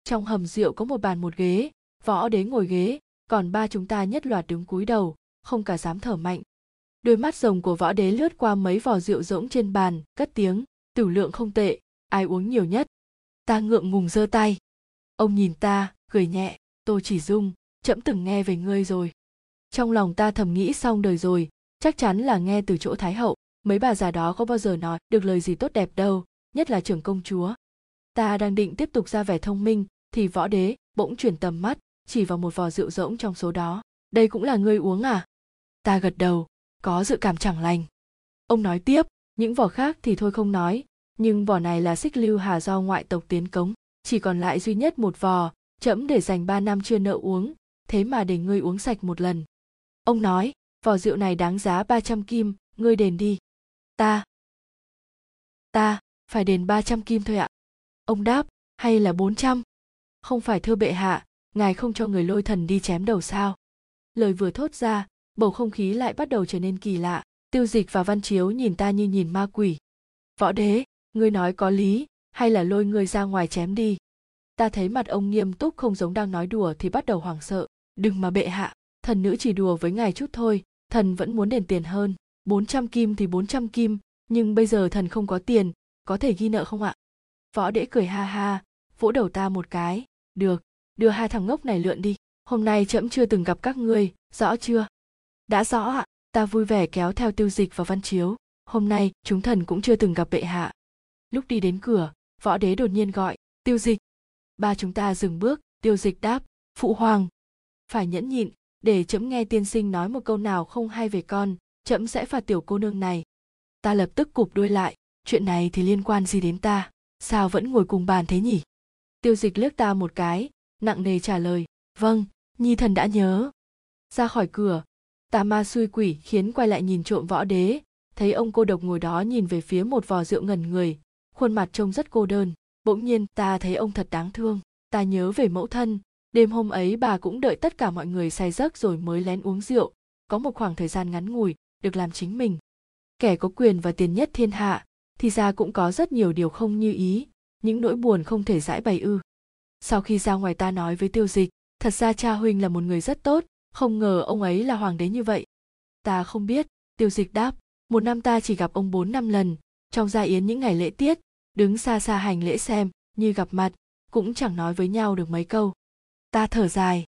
Trong hầm rượu có một bàn một ghế, võ đế ngồi ghế, còn ba chúng ta nhất loạt đứng cúi đầu, không cả dám thở mạnh. Đôi mắt rồng của võ đế lướt qua mấy vò rượu rỗng trên bàn, cất tiếng, tử lượng không tệ, ai uống nhiều nhất. Ta ngượng ngùng giơ tay. Ông nhìn ta, cười nhẹ, tôi chỉ dung, chậm từng nghe về ngươi rồi. Trong lòng ta thầm nghĩ xong đời rồi, chắc chắn là nghe từ chỗ Thái Hậu, mấy bà già đó có bao giờ nói được lời gì tốt đẹp đâu, nhất là trưởng công chúa. Ta đang định tiếp tục ra vẻ thông minh, thì võ đế bỗng chuyển tầm mắt, chỉ vào một vò rượu rỗng trong số đó. Đây cũng là ngươi uống à? Ta gật đầu, có dự cảm chẳng lành. Ông nói tiếp, những vỏ khác thì thôi không nói, nhưng vỏ này là xích lưu hà do ngoại tộc tiến cống, chỉ còn lại duy nhất một vò, trẫm để dành ba năm chưa nợ uống, thế mà để ngươi uống sạch một lần. Ông nói, vỏ rượu này đáng giá 300 kim, ngươi đền đi. Ta. Ta, phải đền 300 kim thôi ạ. Ông đáp, hay là 400? Không phải thưa bệ hạ, ngài không cho người lôi thần đi chém đầu sao? Lời vừa thốt ra, bầu không khí lại bắt đầu trở nên kỳ lạ. Tiêu dịch và văn chiếu nhìn ta như nhìn ma quỷ. Võ đế, ngươi nói có lý, hay là lôi ngươi ra ngoài chém đi? Ta thấy mặt ông nghiêm túc không giống đang nói đùa thì bắt đầu hoảng sợ. Đừng mà bệ hạ, thần nữ chỉ đùa với ngài chút thôi, thần vẫn muốn đền tiền hơn. 400 kim thì 400 kim, nhưng bây giờ thần không có tiền, có thể ghi nợ không ạ? Võ đễ cười ha ha vỗ đầu ta một cái. Được đưa hai thằng ngốc này lượn đi. Hôm nay trẫm chưa từng gặp các ngươi rõ chưa? Đã rõ ạ ta vui vẻ kéo theo tiêu dịch và văn chiếu. Hôm nay chúng thần cũng chưa từng gặp bệ hạ. Lúc đi đến cửa võ đế đột nhiên gọi tiêu dịch. Ba chúng ta dừng bước tiêu dịch đáp phụ hoàng. Phải nhẫn nhịn để trẫm nghe tiên sinh nói một câu nào không hay về con trẫm sẽ phạt tiểu cô nương này. Ta lập tức cụp đuôi lại, chuyện này thì liên quan gì đến ta, sao vẫn ngồi cùng bàn thế nhỉ? Tiêu dịch liếc ta một cái, nặng nề trả lời vâng nhi thần đã nhớ. Ra khỏi cửa, tà ma xui quỷ khiến quay lại nhìn trộm võ đế, thấy ông cô độc ngồi đó nhìn về phía một vò rượu ngẩn người, khuôn mặt trông rất cô đơn. Bỗng nhiên ta thấy ông thật đáng thương, ta nhớ về mẫu thân đêm hôm ấy bà cũng đợi tất cả mọi người say giấc rồi mới lén uống rượu. Có một khoảng thời gian ngắn ngủi, được làm chính mình. Kẻ có quyền và tiền nhất thiên hạ, thì ra cũng có rất nhiều điều không như ý, những nỗi buồn không thể giải bày ư. Sau khi ra ngoài ta nói với tiêu dịch, thật ra cha huynh là một người rất tốt, không ngờ ông ấy là hoàng đế như vậy. Ta không biết, tiêu dịch đáp, một năm ta chỉ gặp ông bốn năm lần, trong gia yến những ngày lễ tiết, đứng xa xa hành lễ xem, như gặp mặt, cũng chẳng nói với nhau được mấy câu ta thở dài.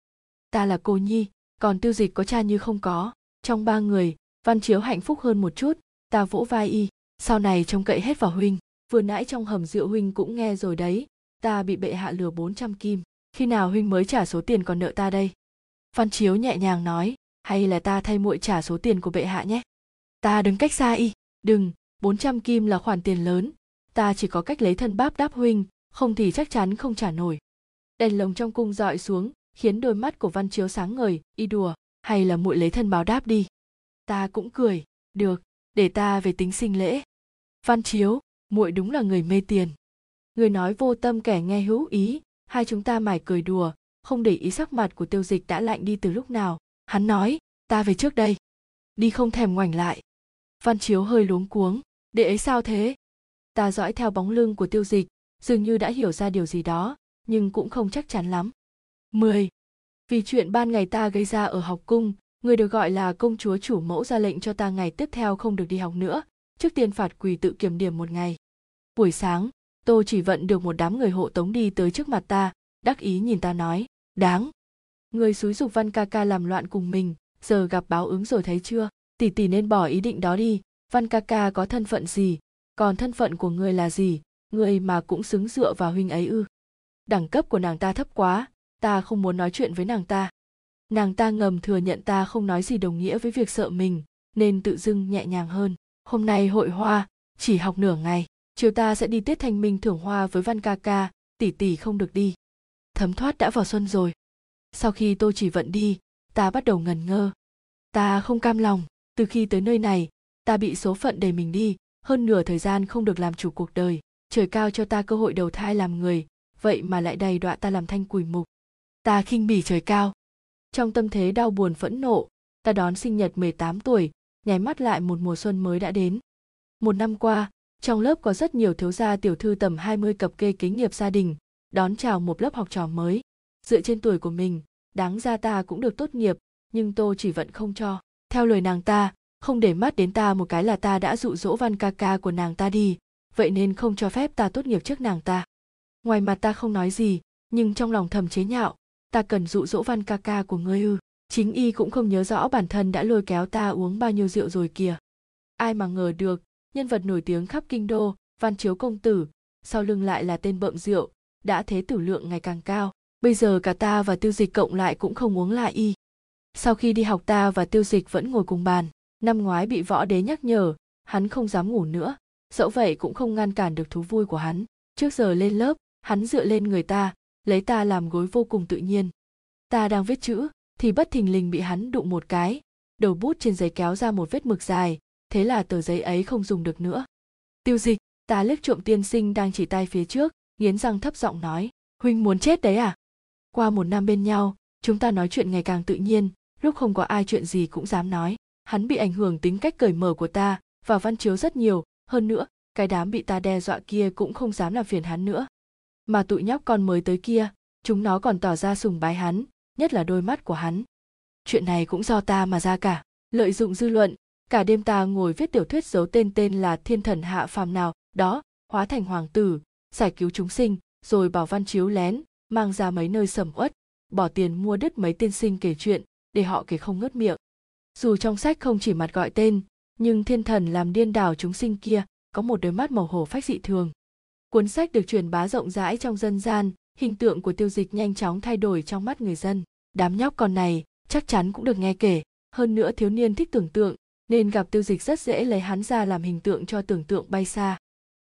Ta là cô nhi, còn tiêu dịch có cha như không có. Trong ba người, văn chiếu hạnh phúc hơn một chút, ta vỗ vai y. Sau này trông cậy hết vào huynh, vừa nãy trong hầm rượu huynh cũng nghe rồi đấy. Ta bị bệ hạ lừa 400 kim. Khi nào huynh mới trả số tiền còn nợ ta đây? Văn chiếu nhẹ nhàng nói, hay là ta thay muội trả số tiền của bệ hạ nhé? Ta đứng cách xa y. Đừng 400 kim là khoản tiền lớn. Ta chỉ có cách lấy thân báp đáp huynh, không thì chắc chắn không trả nổi đèn lồng trong cung dọi xuống, khiến đôi mắt của văn chiếu sáng ngời, y đùa, hay là muội lấy thân báo đáp đi. Ta cũng cười, được, để ta về tính sinh lễ. Văn chiếu, muội đúng là người mê tiền. Người nói vô tâm kẻ nghe hữu ý, hai chúng ta mải cười đùa, không để ý sắc mặt của tiêu dịch đã lạnh đi từ lúc nào. Hắn nói, ta về trước đây, đi không thèm ngoảnh lại. Văn chiếu hơi luống cuống, để ấy sao thế? Ta dõi theo bóng lưng của tiêu dịch, dường như đã hiểu ra điều gì đó nhưng cũng không chắc chắn lắm. 10. Vì chuyện ban ngày ta gây ra ở học cung, người được gọi là công chúa chủ mẫu ra lệnh cho ta ngày tiếp theo không được đi học nữa trước tiên phạt quỳ tự kiểm điểm một ngày. Buổi sáng tô chỉ vận được một đám người hộ tống đi tới trước mặt ta đắc ý nhìn ta nói đáng. Người xúi dục văn ca ca làm loạn cùng mình giờ gặp báo ứng rồi thấy chưa? Tỷ tỷ nên bỏ ý định đó đi. Văn ca ca có thân phận gì? Còn thân phận của người là gì? Người mà cũng xứng dựa vào huynh ấy ư? Đẳng cấp của nàng ta thấp quá, ta không muốn nói chuyện với nàng ta. Nàng ta ngầm thừa nhận ta không nói gì đồng nghĩa với việc sợ mình, nên tự dưng nhẹ nhàng hơn. Hôm nay hội hoa, chỉ học nửa ngày, chiều ta sẽ đi tiết thanh minh thưởng hoa với văn ca ca, tỷ tỷ không được đi. Thấm thoát đã vào xuân rồi. Sau khi tôi chỉ vận đi, ta bắt đầu ngần ngơ. Ta không cam lòng, từ khi tới nơi này, ta bị số phận đẩy mình đi, hơn nửa thời gian không được làm chủ cuộc đời. Trời cao cho ta cơ hội đầu thai làm người vậy mà lại đầy đọa ta làm thanh quỷ mục. Ta khinh bỉ trời cao. Trong tâm thế đau buồn phẫn nộ, ta đón sinh nhật 18 tuổi, nháy mắt lại một mùa xuân mới đã đến. Một năm qua, trong lớp có rất nhiều thiếu gia tiểu thư tầm 20 cập kê kế nghiệp gia đình, đón chào một lớp học trò mới. Dựa trên tuổi của mình, đáng ra ta cũng được tốt nghiệp, nhưng tô chỉ vẫn không cho. Theo lời nàng ta, không để mắt đến ta một cái là ta đã dụ dỗ văn ca ca của nàng ta đi, vậy nên không cho phép ta tốt nghiệp trước nàng ta ngoài mặt ta không nói gì, nhưng trong lòng thầm chế nhạo, ta cần dụ dỗ văn ca ca của ngươi ư. Chính y cũng không nhớ rõ bản thân đã lôi kéo ta uống bao nhiêu rượu rồi kìa. Ai mà ngờ được, nhân vật nổi tiếng khắp kinh đô, văn chiếu công tử, sau lưng lại là tên bợm rượu, đã thế tử lượng ngày càng cao. Bây giờ cả ta và tiêu dịch cộng lại cũng không uống lại y. Sau khi đi học ta và tiêu dịch vẫn ngồi cùng bàn, năm ngoái bị võ đế nhắc nhở, hắn không dám ngủ nữa. Dẫu vậy cũng không ngăn cản được thú vui của hắn. Trước giờ lên lớp hắn dựa lên người ta, lấy ta làm gối vô cùng tự nhiên. Ta đang viết chữ, thì bất thình lình bị hắn đụng một cái. Đầu bút trên giấy kéo ra một vết mực dài, thế là tờ giấy ấy không dùng được nữa. Tiêu dịch, ta liếc trộm tiên sinh đang chỉ tay phía trước, nghiến răng thấp giọng nói, huynh muốn chết đấy à? Qua một năm bên nhau, chúng ta nói chuyện ngày càng tự nhiên, lúc không có ai chuyện gì cũng dám nói. Hắn bị ảnh hưởng tính cách cởi mở của ta, và văn chiếu rất nhiều, hơn nữa, cái đám bị ta đe dọa kia cũng không dám làm phiền hắn nữa mà tụi nhóc con mới tới kia, chúng nó còn tỏ ra sùng bái hắn, nhất là đôi mắt của hắn. Chuyện này cũng do ta mà ra cả, lợi dụng dư luận, cả đêm ta ngồi viết tiểu thuyết giấu tên tên là thiên thần hạ phàm nào, đó, hóa thành hoàng tử, giải cứu chúng sinh, rồi bảo văn chiếu lén, mang ra mấy nơi sầm uất, bỏ tiền mua đứt mấy tiên sinh kể chuyện, để họ kể không ngớt miệng. Dù trong sách không chỉ mặt gọi tên, nhưng thiên thần làm điên đảo chúng sinh kia, có một đôi mắt màu hổ phách dị thường cuốn sách được truyền bá rộng rãi trong dân gian, hình tượng của tiêu dịch nhanh chóng thay đổi trong mắt người dân. Đám nhóc con này chắc chắn cũng được nghe kể. Hơn nữa thiếu niên thích tưởng tượng, nên gặp tiêu dịch rất dễ lấy hắn ra làm hình tượng cho tưởng tượng bay xa.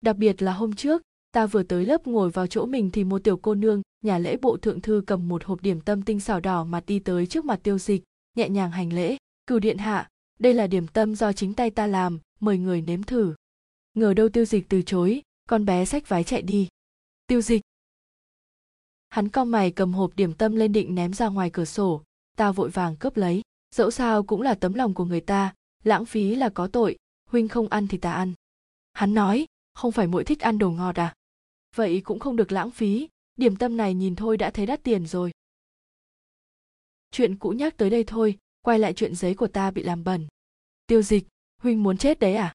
Đặc biệt là hôm trước, ta vừa tới lớp ngồi vào chỗ mình thì một tiểu cô nương, nhà lễ bộ thượng thư cầm một hộp điểm tâm tinh xảo đỏ mặt đi tới trước mặt tiêu dịch, nhẹ nhàng hành lễ. Cửu điện hạ, đây là điểm tâm do chính tay ta làm, mời người nếm thử. Ngờ đâu tiêu dịch từ chối con bé xách vái chạy đi. Tiêu dịch. Hắn cong mày cầm hộp điểm tâm lên định ném ra ngoài cửa sổ. Ta vội vàng cướp lấy. Dẫu sao cũng là tấm lòng của người ta. Lãng phí là có tội. Huynh không ăn thì ta ăn. Hắn nói, không phải mỗi thích ăn đồ ngọt à? Vậy cũng không được lãng phí. Điểm tâm này nhìn thôi đã thấy đắt tiền rồi. Chuyện cũ nhắc tới đây thôi. Quay lại chuyện giấy của ta bị làm bẩn. Tiêu dịch, huynh muốn chết đấy à?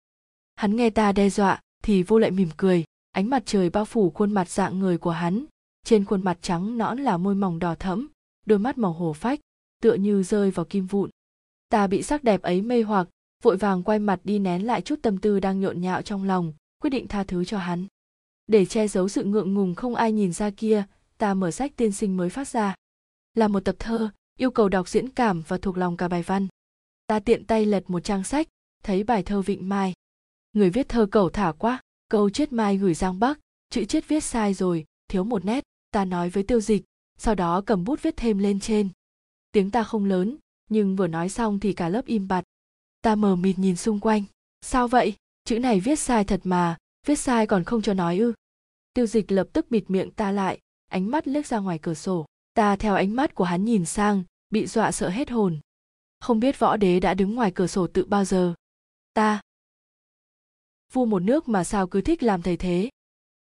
Hắn nghe ta đe dọa thì vô lại mỉm cười, ánh mặt trời bao phủ khuôn mặt dạng người của hắn. Trên khuôn mặt trắng nõn là môi mỏng đỏ thẫm, đôi mắt màu hồ phách, tựa như rơi vào kim vụn. Ta bị sắc đẹp ấy mê hoặc, vội vàng quay mặt đi nén lại chút tâm tư đang nhộn nhạo trong lòng, quyết định tha thứ cho hắn. Để che giấu sự ngượng ngùng không ai nhìn ra kia, ta mở sách tiên sinh mới phát ra. Là một tập thơ, yêu cầu đọc diễn cảm và thuộc lòng cả bài văn. Ta tiện tay lật một trang sách, thấy bài thơ vịnh mai người viết thơ cẩu thả quá, câu chết mai gửi giang bắc. Chữ chết viết sai rồi, thiếu một nét, ta nói với tiêu dịch, sau đó cầm bút viết thêm lên trên. Tiếng ta không lớn, nhưng vừa nói xong thì cả lớp im bặt. Ta mờ mịt nhìn xung quanh. Sao vậy? Chữ này viết sai thật mà, viết sai còn không cho nói ư? Tiêu dịch lập tức bịt miệng ta lại, ánh mắt liếc ra ngoài cửa sổ. Ta theo ánh mắt của hắn nhìn sang, bị dọa sợ hết hồn. Không biết võ đế đã đứng ngoài cửa sổ tự bao giờ. Ta vua một nước mà sao cứ thích làm thầy thế?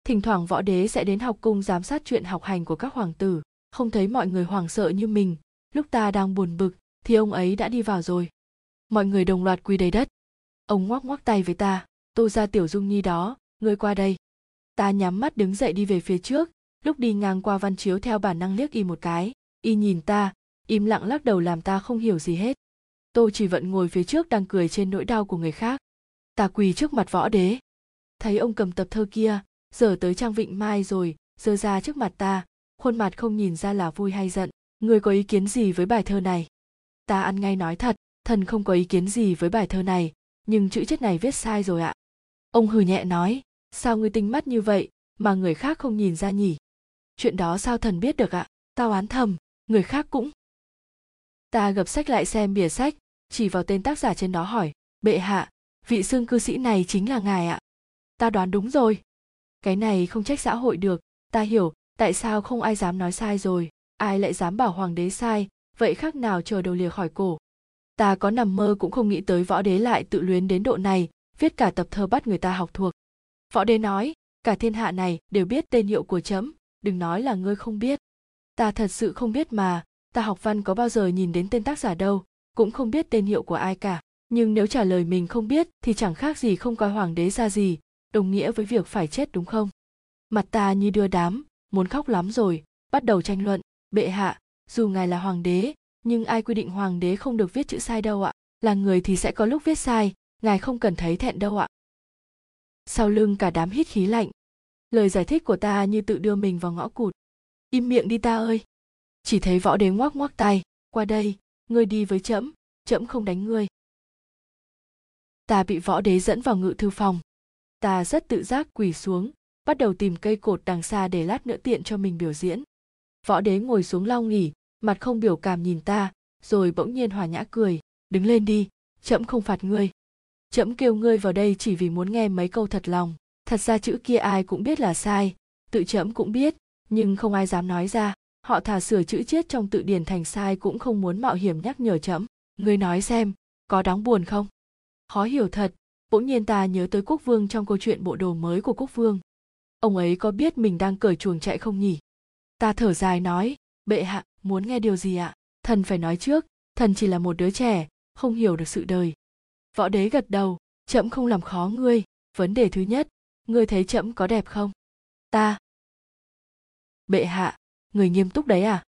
Thỉnh thoảng võ đế sẽ đến học cung giám sát chuyện học hành của các hoàng tử, không thấy mọi người hoảng sợ như mình. Lúc ta đang buồn bực, thì ông ấy đã đi vào rồi. Mọi người đồng loạt quy đầy đất. Ông ngoắc ngoắc tay với ta tôi ra tiểu dung nhi đó, ngươi qua đây. Ta nhắm mắt đứng dậy đi về phía trước, lúc đi ngang qua văn chiếu theo bản năng liếc y một cái. Y nhìn ta, im lặng lắc đầu làm ta không hiểu gì hết. Tôi chỉ vẫn ngồi phía trước đang cười trên nỗi đau của người khác ta quỳ trước mặt võ đế. Thấy ông cầm tập thơ kia giờ tới trang vịnh mai rồi giơ ra trước mặt ta, khuôn mặt không nhìn ra là vui hay giận. Người có ý kiến gì với bài thơ này? Ta ăn ngay nói thật, thần không có ý kiến gì với bài thơ này, nhưng chữ chết này viết sai rồi ạ. Ông hừ nhẹ nói, sao ngươi tinh mắt như vậy, mà người khác không nhìn ra nhỉ? Chuyện đó sao thần biết được ạ? Tao án thầm, người khác cũng. Ta gập sách lại xem bìa sách, chỉ vào tên tác giả trên đó hỏi, bệ hạ vị xương cư sĩ này chính là ngài ạ. Ta đoán đúng rồi. Cái này không trách xã hội được. Ta hiểu, tại sao không ai dám nói sai rồi, ai lại dám bảo hoàng đế sai, vậy khác nào chờ đầu lìa khỏi cổ. Ta có nằm mơ cũng không nghĩ tới võ đế lại tự luyến đến độ này, viết cả tập thơ bắt người ta học thuộc. Võ đế nói, cả thiên hạ này đều biết tên hiệu của trẫm đừng nói là ngươi không biết. Ta thật sự không biết mà, ta học văn có bao giờ nhìn đến tên tác giả đâu, cũng không biết tên hiệu của ai cả nhưng nếu trả lời mình không biết, thì chẳng khác gì không coi hoàng đế ra gì, đồng nghĩa với việc phải chết đúng không? Mặt ta như đưa đám, muốn khóc lắm rồi, bắt đầu tranh luận. Bệ hạ, dù ngài là hoàng đế, nhưng ai quy định hoàng đế không được viết chữ sai đâu ạ. Là người thì sẽ có lúc viết sai, ngài không cần thấy thẹn đâu ạ. Sau lưng cả đám hít khí lạnh, lời giải thích của ta như tự đưa mình vào ngõ cụt. Im miệng đi ta ơi. Chỉ thấy võ đế ngoắc ngoắc tay. Qua đây, ngươi đi với trẫm trẫm không đánh ngươi ta bị võ đế dẫn vào ngự thư phòng. Ta rất tự giác quỳ xuống, bắt đầu tìm cây cột đằng xa để lát nữa tiện cho mình biểu diễn. Võ đế ngồi xuống lau nghỉ, mặt không biểu cảm nhìn ta, rồi bỗng nhiên hòa nhã cười, đứng lên đi trẫm không phạt ngươi. Trẫm kêu ngươi vào đây chỉ vì muốn nghe mấy câu thật lòng. Thật ra chữ kia ai cũng biết là sai, tự trẫm cũng biết, nhưng không ai dám nói ra. Họ thả sửa chữ chết trong tự điển thành sai cũng không muốn mạo hiểm nhắc nhở trẫm ngươi nói xem, có đáng buồn không? Khó hiểu thật, bỗng nhiên ta nhớ tới quốc vương trong câu chuyện bộ đồ mới của quốc vương. Ông ấy có biết mình đang cởi chuồng chạy không nhỉ? Ta thở dài nói, bệ hạ, muốn nghe điều gì ạ? Thần phải nói trước, thần chỉ là một đứa trẻ, không hiểu được sự đời. Võ đế gật đầu trẫm không làm khó ngươi. Vấn đề thứ nhất, ngươi thấy trẫm có đẹp không? Ta. Bệ hạ, người nghiêm túc đấy à?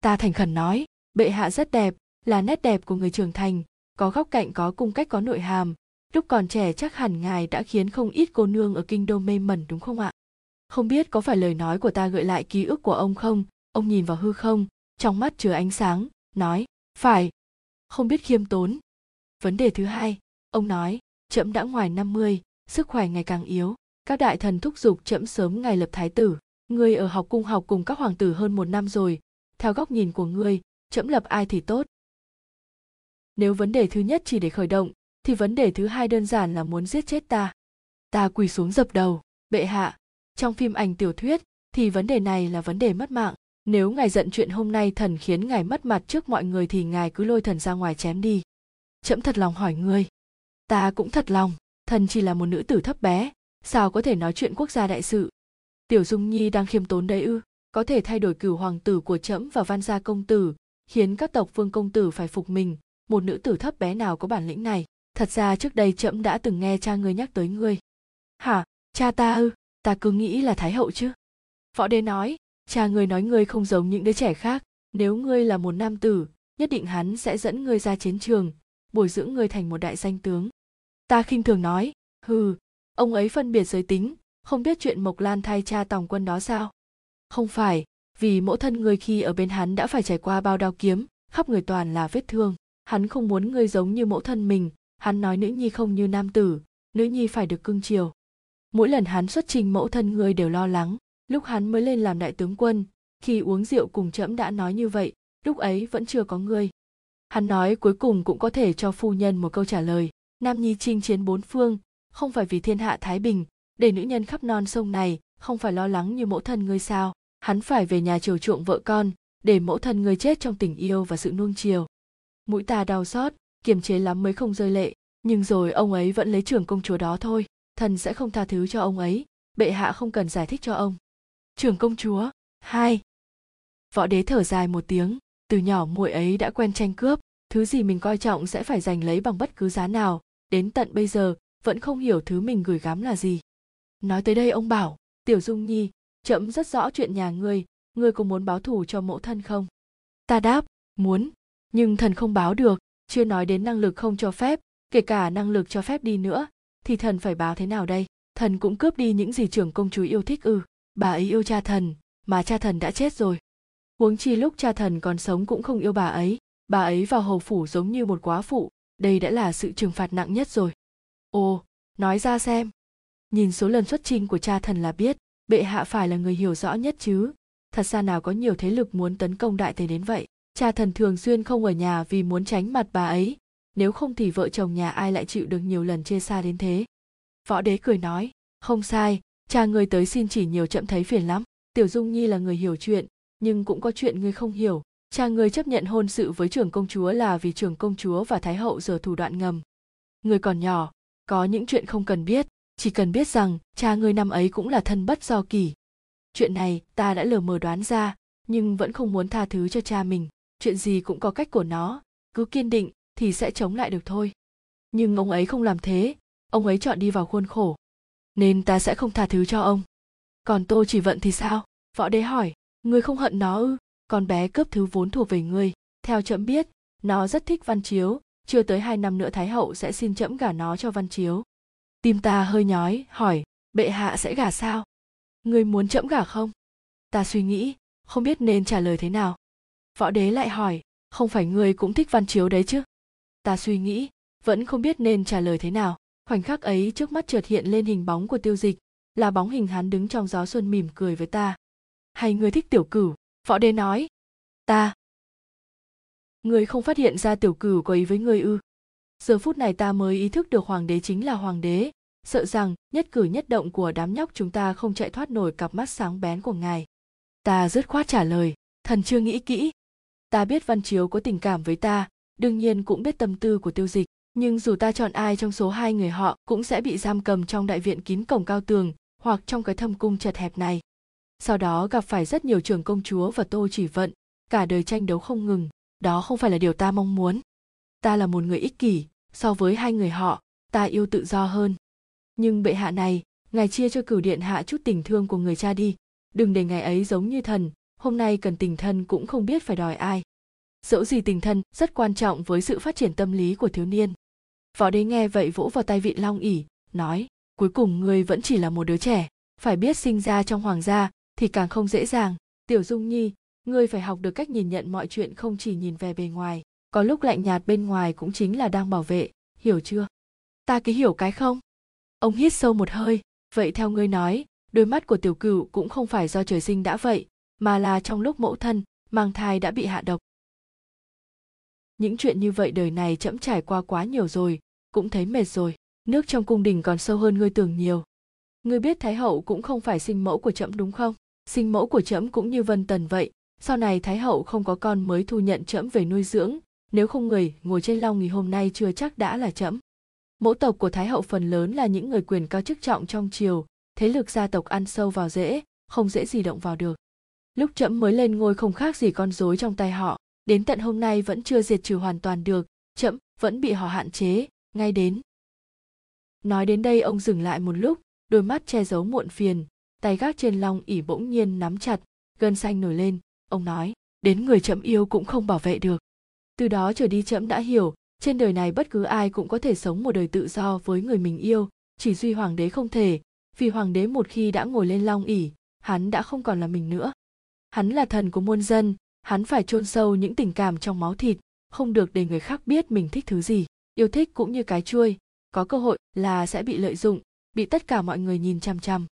Ta thành khẩn nói, bệ hạ rất đẹp, là nét đẹp của người trưởng thành có góc cạnh có cung cách có nội hàm. Lúc còn trẻ chắc hẳn ngài đã khiến không ít cô nương ở kinh đô mê mẩn đúng không ạ? Không biết có phải lời nói của ta gợi lại ký ức của ông không? Ông nhìn vào hư không trong mắt chứa ánh sáng nói phải. Không biết khiêm tốn. Vấn đề thứ hai ông nói trẫm đã ngoài 50, sức khỏe ngày càng yếu. Các đại thần thúc giục trẫm sớm ngày lập thái tử. Ngươi ở học cung học cùng các hoàng tử hơn một năm rồi. Theo góc nhìn của ngươi trẫm lập ai thì tốt nếu vấn đề thứ nhất chỉ để khởi động, thì vấn đề thứ hai đơn giản là muốn giết chết ta. Ta quỳ xuống dập đầu. Bệ hạ, trong phim ảnh tiểu thuyết, thì vấn đề này là vấn đề mất mạng. Nếu ngài giận chuyện hôm nay thần khiến ngài mất mặt trước mọi người thì ngài cứ lôi thần ra ngoài chém đi. Trẫm thật lòng hỏi ngươi. Ta cũng thật lòng. Thần chỉ là một nữ tử thấp bé. Sao có thể nói chuyện quốc gia đại sự? Tiểu dung nhi đang khiêm tốn đấy ư? Có thể thay đổi cửu hoàng tử của trẫm và văn gia công tử, khiến các tộc vương công tử phải phục mình một nữ tử thấp bé nào có bản lĩnh này. Thật ra trước đây trẫm đã từng nghe cha ngươi nhắc tới ngươi. Hả? Cha ta ư? Ta cứ nghĩ là thái hậu chứ. Võ đế nói, cha ngươi nói ngươi không giống những đứa trẻ khác. Nếu ngươi là một nam tử, nhất định hắn sẽ dẫn ngươi ra chiến trường, bồi dưỡng ngươi thành một đại danh tướng. Ta khinh thường nói, hừ, ông ấy phân biệt giới tính, không biết chuyện mộc lan thay cha tòng quân đó sao? Không phải, vì mẫu thân ngươi khi ở bên hắn đã phải trải qua bao đao kiếm, khắp người toàn là vết thương hắn không muốn ngươi giống như mẫu thân mình. Hắn nói nữ nhi không như nam tử, nữ nhi phải được cưng chiều. Mỗi lần hắn xuất trình mẫu thân ngươi đều lo lắng. Lúc hắn mới lên làm đại tướng quân, khi uống rượu cùng trẫm đã nói như vậy, lúc ấy vẫn chưa có ngươi. Hắn nói cuối cùng cũng có thể cho phu nhân một câu trả lời. Nam nhi chinh chiến bốn phương, không phải vì thiên hạ thái bình, để nữ nhân khắp non sông này không phải lo lắng như mẫu thân ngươi sao. Hắn phải về nhà chiều chuộng vợ con, để mẫu thân ngươi chết trong tình yêu và sự nuông chiều mũi ta đau xót, kiềm chế lắm mới không rơi lệ. Nhưng rồi ông ấy vẫn lấy trưởng công chúa đó thôi, thần sẽ không tha thứ cho ông ấy, bệ hạ không cần giải thích cho ông. Trưởng công chúa, hai. Võ đế thở dài một tiếng, từ nhỏ muội ấy đã quen tranh cướp, thứ gì mình coi trọng sẽ phải giành lấy bằng bất cứ giá nào, đến tận bây giờ, vẫn không hiểu thứ mình gửi gắm là gì. Nói tới đây ông bảo, tiểu dung nhi trẫm rất rõ chuyện nhà ngươi ngươi có muốn báo thù cho mẫu thân không? Ta đáp, muốn nhưng thần không báo được, chưa nói đến năng lực không cho phép, kể cả năng lực cho phép đi nữa, thì thần phải báo thế nào đây? Thần cũng cướp đi những gì trưởng công chúa yêu thích ư? Bà ấy yêu cha thần, mà cha thần đã chết rồi. Huống chi lúc cha thần còn sống cũng không yêu bà ấy bà ấy vào hầu phủ giống như một quá phụ, đây đã là sự trừng phạt nặng nhất rồi. Ồ, nói ra xem. Nhìn số lần xuất trình của cha thần là biết, bệ hạ phải là người hiểu rõ nhất chứ. Thật ra nào có nhiều thế lực muốn tấn công đại tề đến vậy? Cha thần thường xuyên không ở nhà vì muốn tránh mặt bà ấy. Nếu không thì vợ chồng nhà ai lại chịu được nhiều lần chia xa đến thế? Võ đế cười nói, không sai, cha ngươi tới xin chỉ nhiều chậm thấy phiền lắm. Tiểu dung nhi là người hiểu chuyện, nhưng cũng có chuyện ngươi không hiểu. Cha ngươi chấp nhận hôn sự với trưởng công chúa là vì trưởng công chúa và thái hậu giờ thủ đoạn ngầm. Ngươi còn nhỏ, có những chuyện không cần biết, chỉ cần biết rằng cha ngươi năm ấy cũng là thân bất do kỳ chuyện này ta đã lờ mờ đoán ra, nhưng vẫn không muốn tha thứ cho cha mình chuyện gì cũng có cách của nó, cứ kiên định thì sẽ chống lại được thôi. Nhưng ông ấy không làm thế, ông ấy chọn đi vào khuôn khổ. Nên ta sẽ không tha thứ cho ông. Còn tô chỉ vận thì sao? Võ đế hỏi. Ngươi không hận nó ư? Con bé cướp thứ vốn thuộc về ngươi. Theo trẫm biết, nó rất thích văn chiếu. Chưa tới hai năm nữa thái hậu sẽ xin trẫm gả nó cho văn chiếu. Tim ta hơi nhói, hỏi, bệ hạ sẽ gả sao? Ngươi muốn trẫm gả không? Ta suy nghĩ, không biết nên trả lời thế nào võ đế lại hỏi, không phải ngươi cũng thích văn chiếu đấy chứ? Ta suy nghĩ, vẫn không biết nên trả lời thế nào. Khoảnh khắc ấy trước mắt chợt hiện lên hình bóng của tiêu dịch, là bóng hình hắn đứng trong gió xuân mỉm cười với ta. Hay ngươi thích tiểu cửu? Võ đế nói. Ta. Ngươi không phát hiện ra tiểu cửu có ý với ngươi ư? Giờ phút này ta mới ý thức được hoàng đế chính là hoàng đế, sợ rằng nhất cử nhất động của đám nhóc chúng ta không chạy thoát nổi cặp mắt sáng bén của ngài. Ta dứt khoát trả lời, thần chưa nghĩ kỹ ta biết văn chiếu có tình cảm với ta, đương nhiên cũng biết tâm tư của tiêu dịch, nhưng dù ta chọn ai trong số hai người họ cũng sẽ bị giam cầm trong đại viện kín cổng cao tường hoặc trong cái thâm cung chật hẹp này. Sau đó gặp phải rất nhiều trưởng công chúa và tô chỉ vận, cả đời tranh đấu không ngừng, đó không phải là điều ta mong muốn. Ta là một người ích kỷ, so với hai người họ, ta yêu tự do hơn. Nhưng bệ hạ này, ngài chia cho cửu điện hạ chút tình thương của người cha đi, đừng để ngài ấy giống như thần hôm nay cần tình thân cũng không biết phải đòi ai. Dẫu gì tình thân, rất quan trọng với sự phát triển tâm lý của thiếu niên. Võ đế nghe vậy vỗ vào tay vị long ỉ, nói, cuối cùng ngươi vẫn chỉ là một đứa trẻ. Phải biết sinh ra trong hoàng gia thì càng không dễ dàng. Tiểu dung nhi, ngươi phải học được cách nhìn nhận mọi chuyện không chỉ nhìn về bề ngoài, có lúc lạnh nhạt bên ngoài cũng chính là đang bảo vệ, hiểu chưa? Ta cứ hiểu cái không? Ông hít sâu một hơi, vậy theo ngươi nói, đôi mắt của tiểu cửu cũng không phải do trời sinh đã vậy mà là trong lúc mẫu thân, mang thai đã bị hạ độc. Những chuyện như vậy đời này trẫm trải qua quá nhiều rồi, cũng thấy mệt rồi. Nước trong cung đình còn sâu hơn ngươi tưởng nhiều. Ngươi biết thái hậu cũng không phải sinh mẫu của trẫm đúng không? Sinh mẫu của trẫm cũng như vân tần vậy. Sau này thái hậu không có con mới thu nhận trẫm về nuôi dưỡng. Nếu không người ngồi trên long nghỉ hôm nay chưa chắc đã là trẫm. Mẫu tộc của thái hậu phần lớn là những người quyền cao chức trọng trong triều. Thế lực gia tộc ăn sâu vào dễ, không dễ gì động vào được lúc trẫm mới lên ngôi không khác gì con rối trong tay họ. Đến tận hôm nay vẫn chưa diệt trừ hoàn toàn được, trẫm vẫn bị họ hạn chế, ngay đến. Nói đến đây ông dừng lại một lúc, đôi mắt che giấu muộn phiền, tay gác trên long ỉ bỗng nhiên nắm chặt, gân xanh nổi lên. Ông nói, đến người trẫm yêu cũng không bảo vệ được. Từ đó trở đi trẫm đã hiểu, trên đời này bất cứ ai cũng có thể sống một đời tự do với người mình yêu, chỉ duy hoàng đế không thể, vì hoàng đế một khi đã ngồi lên long ỉ hắn đã không còn là mình nữa hắn là thần của muôn dân, hắn phải chôn sâu những tình cảm trong máu thịt, không được để người khác biết mình thích thứ gì. Yêu thích cũng như cái chuôi, có cơ hội là sẽ bị lợi dụng, bị tất cả mọi người nhìn chăm chăm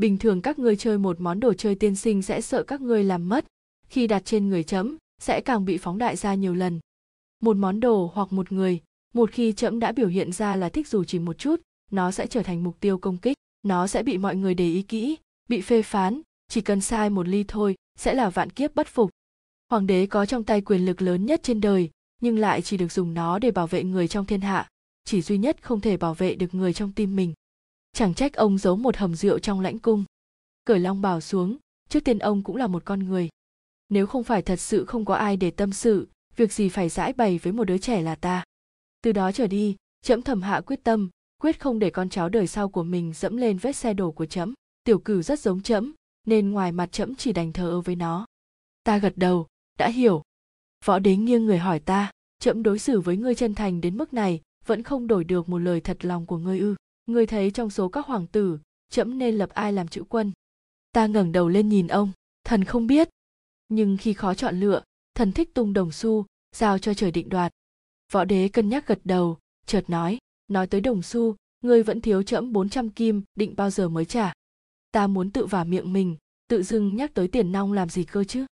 bình thường các ngươi chơi một món đồ chơi tiên sinh sẽ sợ các ngươi làm mất, khi đặt trên người chấm, sẽ càng bị phóng đại ra nhiều lần. Một món đồ hoặc một người, một khi chấm đã biểu hiện ra là thích dù chỉ một chút, nó sẽ trở thành mục tiêu công kích, nó sẽ bị mọi người để ý kỹ, bị phê phán, chỉ cần sai một ly thôi sẽ là vạn kiếp bất phục. Hoàng đế có trong tay quyền lực lớn nhất trên đời, nhưng lại chỉ được dùng nó để bảo vệ người trong thiên hạ, chỉ duy nhất không thể bảo vệ được người trong tim mình. Chẳng trách ông giấu một hầm rượu trong lãnh cung. Cởi long bào xuống, trước tiên ông cũng là một con người. Nếu không phải thật sự không có ai để tâm sự, việc gì phải giải bày với một đứa trẻ là ta? Từ đó trở đi trẫm thầm hạ quyết tâm, quyết không để con cháu đời sau của mình dẫm lên vết xe đổ của trẫm tiểu cửu rất giống trẫm nên ngoài mặt trẫm chỉ đành thờ ơ với nó. Ta gật đầu, đã hiểu. Võ đế nghiêng người hỏi ta, trẫm đối xử với ngươi chân thành đến mức này, vẫn không đổi được một lời thật lòng của ngươi ư. Ngươi thấy trong số các hoàng tử, trẫm nên lập ai làm chữ quân? Ta ngẩng đầu lên nhìn ông, thần không biết. Nhưng khi khó chọn lựa, thần thích tung đồng xu, giao cho trời định đoạt. Võ đế cân nhắc gật đầu, chợt nói nói tới đồng xu, ngươi vẫn thiếu trẫm 400 kim, định bao giờ mới trả? Ta muốn tự vào miệng mình, tự dưng nhắc tới tiền nong làm gì cơ chứ?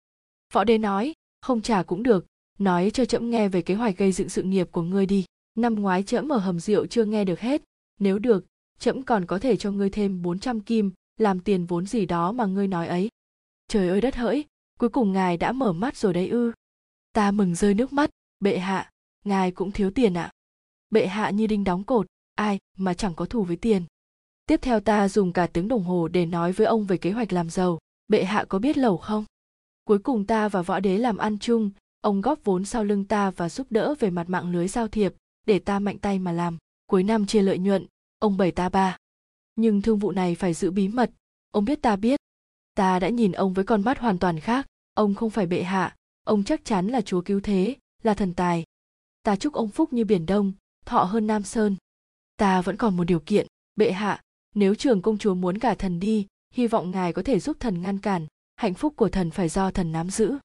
Võ đế nói, không trả cũng được, nói cho trẫm nghe về kế hoạch gây dựng sự nghiệp của ngươi đi. Năm ngoái trẫm ở hầm rượu chưa nghe được hết, nếu được, trẫm còn có thể cho ngươi thêm 400 kim, làm tiền vốn gì đó mà ngươi nói ấy. Trời ơi đất hỡi, cuối cùng ngài đã mở mắt rồi đấy ư. Ta mừng rơi nước mắt, bệ hạ, ngài cũng thiếu tiền ạ. À? bệ hạ như đinh đóng cột, ai mà chẳng có thù với tiền tiếp theo ta dùng cả tiếng đồng hồ để nói với ông về kế hoạch làm giàu. Bệ hạ có biết lẩu không? Cuối cùng ta và võ đế làm ăn chung, ông góp vốn sau lưng ta và giúp đỡ về mặt mạng lưới giao thiệp, để ta mạnh tay mà làm. Cuối năm chia lợi nhuận, ông bảy ta ba. Nhưng thương vụ này phải giữ bí mật, ông biết ta biết. Ta đã nhìn ông với con mắt hoàn toàn khác, ông không phải bệ hạ, ông chắc chắn là chúa cứu thế, là thần tài. Ta chúc ông phúc như biển đông, thọ hơn nam sơn. Ta vẫn còn một điều kiện, bệ hạ nếu trường công chúa muốn cả thần đi, hy vọng ngài có thể giúp thần ngăn cản. Hạnh phúc của thần phải do thần nắm giữ.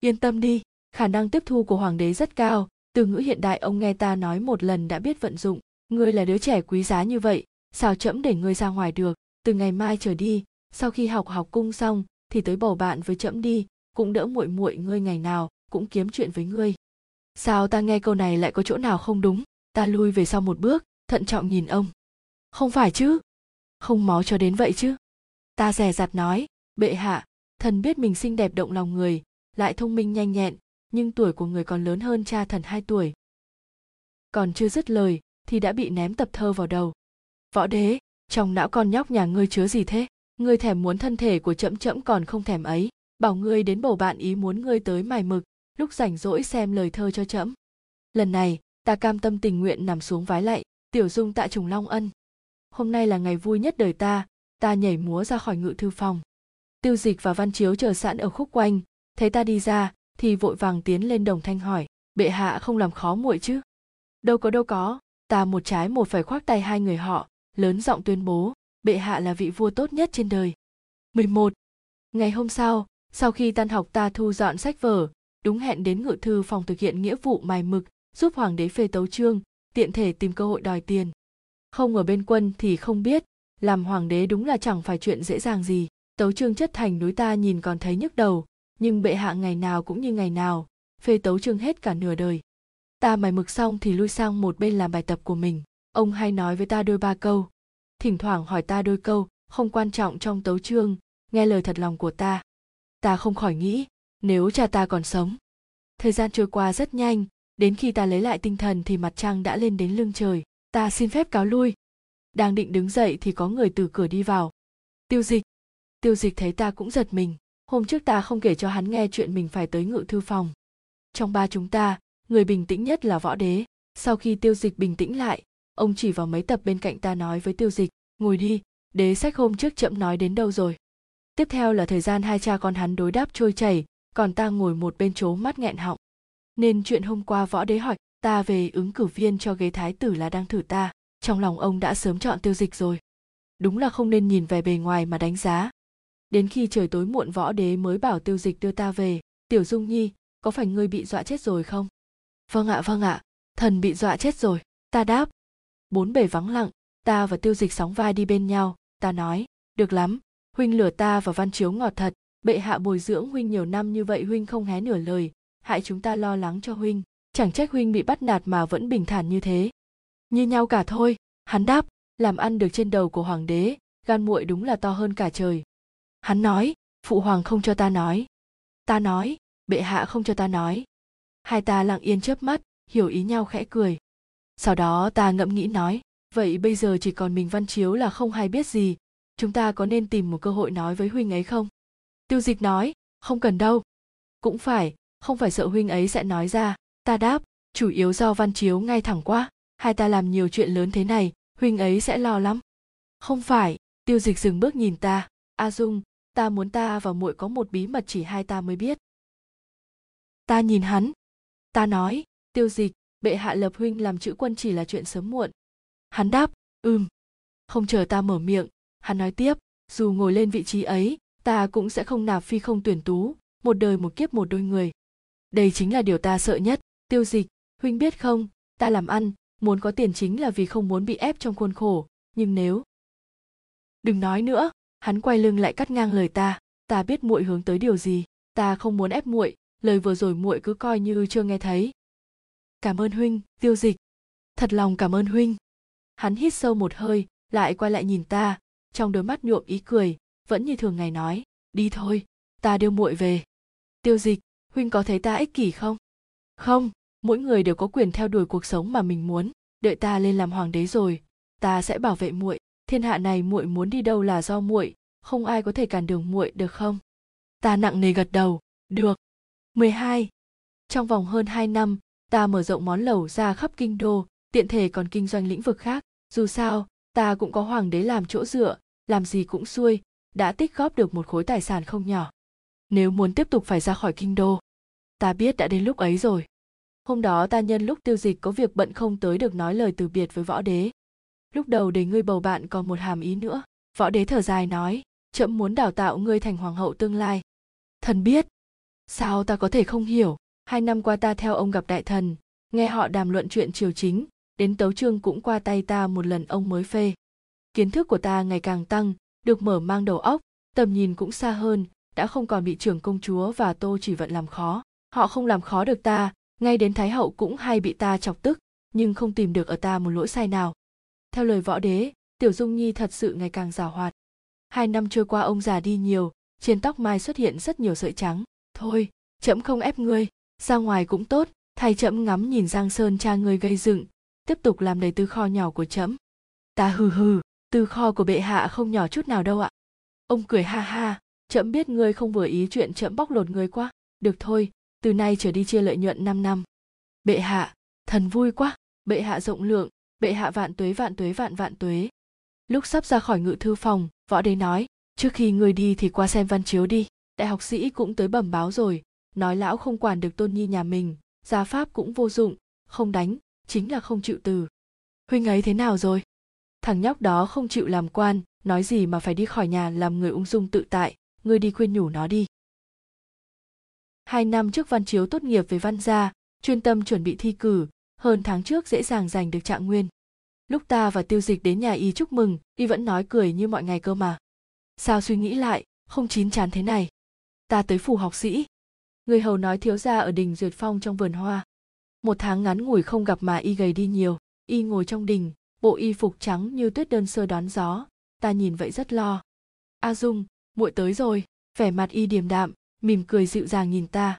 Yên tâm đi, khả năng tiếp thu của hoàng đế rất cao. Từ ngữ hiện đại, ông nghe ta nói một lần đã biết vận dụng. Ngươi là đứa trẻ quý giá như vậy, sao chẫm để ngươi ra ngoài được? Từ ngày mai trở đi, sau khi học học cung xong, thì tới bầu bạn với chẫm đi, cũng đỡ muội muội ngươi ngày nào, cũng kiếm chuyện với ngươi. Sao ta nghe câu này lại có chỗ nào không đúng? Ta lui về sau một bước, thận trọng nhìn ông. Không phải chứ không máu cho đến vậy chứ? Ta rè rặt nói, bệ hạ, thần biết mình xinh đẹp động lòng người, lại thông minh nhanh nhẹn, nhưng tuổi của người còn lớn hơn cha thần hai tuổi. Còn chưa dứt lời, thì đã bị ném tập thơ vào đầu. Võ đế, trong não con nhóc nhà ngươi chứa gì thế? Ngươi thèm muốn thân thể của chậm chậm còn không thèm ấy, bảo ngươi đến bầu bạn ý muốn ngươi tới mài mực, lúc rảnh rỗi xem lời thơ cho chậm. lần này, ta cam tâm tình nguyện nằm xuống vái lạy tiểu dung tạ trùng long ân hôm nay là ngày vui nhất đời ta ta nhảy múa ra khỏi ngự thư phòng. Tiêu dịch và văn chiếu chờ sẵn ở khúc quanh. Thấy ta đi ra thì vội vàng tiến lên đồng thanh hỏi bệ hạ không làm khó muội chứ? Đâu có đâu có. Ta một trái một phải khoác tay hai người họ lớn giọng tuyên bố bệ hạ là vị vua tốt nhất trên đời. 11. Ngày hôm sau, sau khi tan học ta thu dọn sách vở, đúng hẹn đến ngự thư phòng thực hiện nghĩa vụ mài mực, giúp hoàng đế phê tấu chương, tiện thể tìm cơ hội đòi tiền. Không ở bên quân thì không biết, làm hoàng đế đúng là chẳng phải chuyện dễ dàng gì. Tấu chương chất thành núi ta nhìn còn thấy nhức đầu, nhưng bệ hạ ngày nào cũng như ngày nào, phê tấu chương hết cả nửa đời. Ta mài mực xong thì lui sang một bên làm bài tập của mình. Ông hay nói với ta đôi ba câu, thỉnh thoảng hỏi ta đôi câu, không quan trọng trong tấu chương, nghe lời thật lòng của ta. Ta không khỏi nghĩ, nếu cha ta còn sống. Thời gian trôi qua rất nhanh, đến khi ta lấy lại tinh thần thì mặt trăng đã lên đến lưng trời, ta xin phép cáo lui. Đang định đứng dậy thì có người từ cửa đi vào. Tiêu dịch. Tiêu dịch thấy ta cũng giật mình, hôm trước ta không kể cho hắn nghe chuyện mình phải tới ngự thư phòng. Trong ba chúng ta, người bình tĩnh nhất là võ đế. Sau khi tiêu dịch bình tĩnh lại, ông chỉ vào mấy tập bên cạnh ta nói với tiêu dịch, ngồi đi, đế sách hôm trước chậm nói đến đâu rồi. Tiếp theo là thời gian hai cha con hắn đối đáp trôi chảy, còn ta ngồi một bên chố mắt nghẹn họng. Nên chuyện hôm qua võ đế hỏi ta về ứng cử viên cho ghế thái tử là đang thử ta, trong lòng ông đã sớm chọn tiêu dịch rồi. Đúng là không nên nhìn về bề ngoài mà đánh giá. Đến khi trời tối muộn võ đế mới bảo tiêu dịch đưa ta về, tiểu dung nhi, có phải ngươi bị dọa chết rồi không? Vâng ạ vâng ạ, thần bị dọa chết rồi, ta đáp. Bốn bề vắng lặng, ta và tiêu dịch sóng vai đi bên nhau, ta nói, được lắm, huynh lửa ta và văn chiếu ngọt thật, bệ hạ bồi dưỡng huynh nhiều năm như vậy huynh không hé nửa lời, hại chúng ta lo lắng cho huynh, chẳng trách huynh bị bắt nạt mà vẫn bình thản như thế. Như nhau cả thôi, hắn đáp, làm ăn được trên đầu của hoàng đế, gan muội đúng là to hơn cả trời. Hắn nói, phụ hoàng không cho ta nói. Ta nói, bệ hạ không cho ta nói. Hai ta lặng yên chớp mắt, hiểu ý nhau khẽ cười. Sau đó ta ngẫm nghĩ nói, vậy bây giờ chỉ còn mình văn chiếu là không hay biết gì, chúng ta có nên tìm một cơ hội nói với huynh ấy không? Tiêu dịch nói, không cần đâu. Cũng phải, không phải sợ huynh ấy sẽ nói ra, ta đáp, chủ yếu do văn chiếu ngay thẳng quá, hai ta làm nhiều chuyện lớn thế này, huynh ấy sẽ lo lắm. Không phải, tiêu dịch dừng bước nhìn ta, A Dung, ta muốn ta và muội có một bí mật chỉ hai ta mới biết. Ta nhìn hắn, ta nói, tiêu dịch, bệ hạ lập huynh làm chữ quân chỉ là chuyện sớm muộn. Hắn đáp, ừm. Không chờ ta mở miệng, hắn nói tiếp, dù ngồi lên vị trí ấy, ta cũng sẽ không nạp phi không tuyển tú, một đời một kiếp một đôi người. Đây chính là điều ta sợ nhất, tiêu dịch, huynh biết không, ta làm ăn, muốn có tiền chính là vì không muốn bị ép trong khuôn khổ, nhưng nếu... Đừng nói nữa, hắn quay lưng lại cắt ngang lời ta, ta biết muội hướng tới điều gì, ta không muốn ép muội, lời vừa rồi muội cứ coi như chưa nghe thấy. Cảm ơn huynh, tiêu dịch. thật lòng cảm ơn huynh. Hắn hít sâu một hơi lại quay lại nhìn ta. Trong đôi mắt nhuộm ý cười vẫn như thường ngày nói đi thôi ta đưa muội về. Tiêu dịch huynh có thấy ta ích kỷ không? Không mỗi người đều có quyền theo đuổi cuộc sống mà mình muốn đợi ta lên làm hoàng đế rồi ta sẽ bảo vệ muội thiên hạ này muội muốn đi đâu là do muội không ai có thể cản đường muội được không ta nặng nề gật đầu được 12. Trong vòng hơn 2 năm, ta mở rộng món lẩu ra khắp kinh đô, tiện thể còn kinh doanh lĩnh vực khác. Dù sao, ta cũng có hoàng đế làm chỗ dựa, làm gì cũng xuôi, đã tích góp được một khối tài sản không nhỏ. Nếu muốn tiếp tục phải ra khỏi kinh đô, ta biết đã đến lúc ấy rồi. Hôm đó ta nhân lúc tiêu dịch có việc bận không tới được nói lời từ biệt với võ đế. Lúc đầu để ngươi bầu bạn còn một hàm ý nữa. Võ đế thở dài nói, trẫm muốn đào tạo ngươi thành hoàng hậu tương lai. Thần biết. Sao ta có thể không hiểu? Hai năm qua ta theo ông gặp đại thần, nghe họ đàm luận chuyện triều chính, đến tấu chương cũng qua tay ta một lần ông mới phê. Kiến thức của ta ngày càng tăng, được mở mang đầu óc, tầm nhìn cũng xa hơn, đã không còn bị trưởng công chúa và tô chỉ vận làm khó. Họ không làm khó được ta, ngay đến thái hậu cũng hay bị ta chọc tức, nhưng không tìm được ở ta một lỗi sai nào. Theo lời võ đế, tiểu dung nhi thật sự ngày càng giàu hoạt. Hai năm trôi qua ông già đi nhiều, trên tóc mai xuất hiện rất nhiều sợi trắng. Thôi trẫm không ép ngươi, ra ngoài cũng tốt, thay trẫm ngắm nhìn giang sơn cha ngươi gây dựng, tiếp tục làm đầy tư kho nhỏ của trẫm ta hừ hừ, tư kho của bệ hạ không nhỏ chút nào đâu ạ. Ông cười ha ha trẫm biết ngươi không vừa ý chuyện trẫm bóc lột ngươi quá. Được thôi từ nay trở đi chia lợi nhuận 5 năm. Bệ hạ, thần vui quá, bệ hạ rộng lượng, bệ hạ vạn tuế vạn tuế vạn vạn tuế. Lúc sắp ra khỏi ngự thư phòng, võ đế nói, trước khi người đi thì qua xem văn chiếu đi. Đại học sĩ cũng tới bẩm báo rồi, nói lão không quản được tôn nhi nhà mình, gia pháp cũng vô dụng, không đánh, chính là không chịu từ. Huynh ấy thế nào rồi? Thằng nhóc đó không chịu làm quan, nói gì mà phải đi khỏi nhà làm người ung dung tự tại, ngươi đi khuyên nhủ nó đi. Hai năm trước văn chiếu tốt nghiệp về văn gia, chuyên tâm chuẩn bị thi cử, hơn tháng trước dễ dàng giành được trạng nguyên. Lúc ta và tiêu dịch đến nhà y chúc mừng, y vẫn nói cười như mọi ngày cơ mà. Sao suy nghĩ lại, không chín chán thế này. Ta tới phủ học sĩ. Người hầu nói thiếu gia ở đình duyệt phong trong vườn hoa. Một tháng ngắn ngủi không gặp mà y gầy đi nhiều, y ngồi trong đình, bộ y phục trắng như tuyết đơn sơ đón gió, ta nhìn vậy rất lo. A Dung, muội tới rồi, vẻ mặt y điềm đạm, mỉm cười dịu dàng nhìn ta.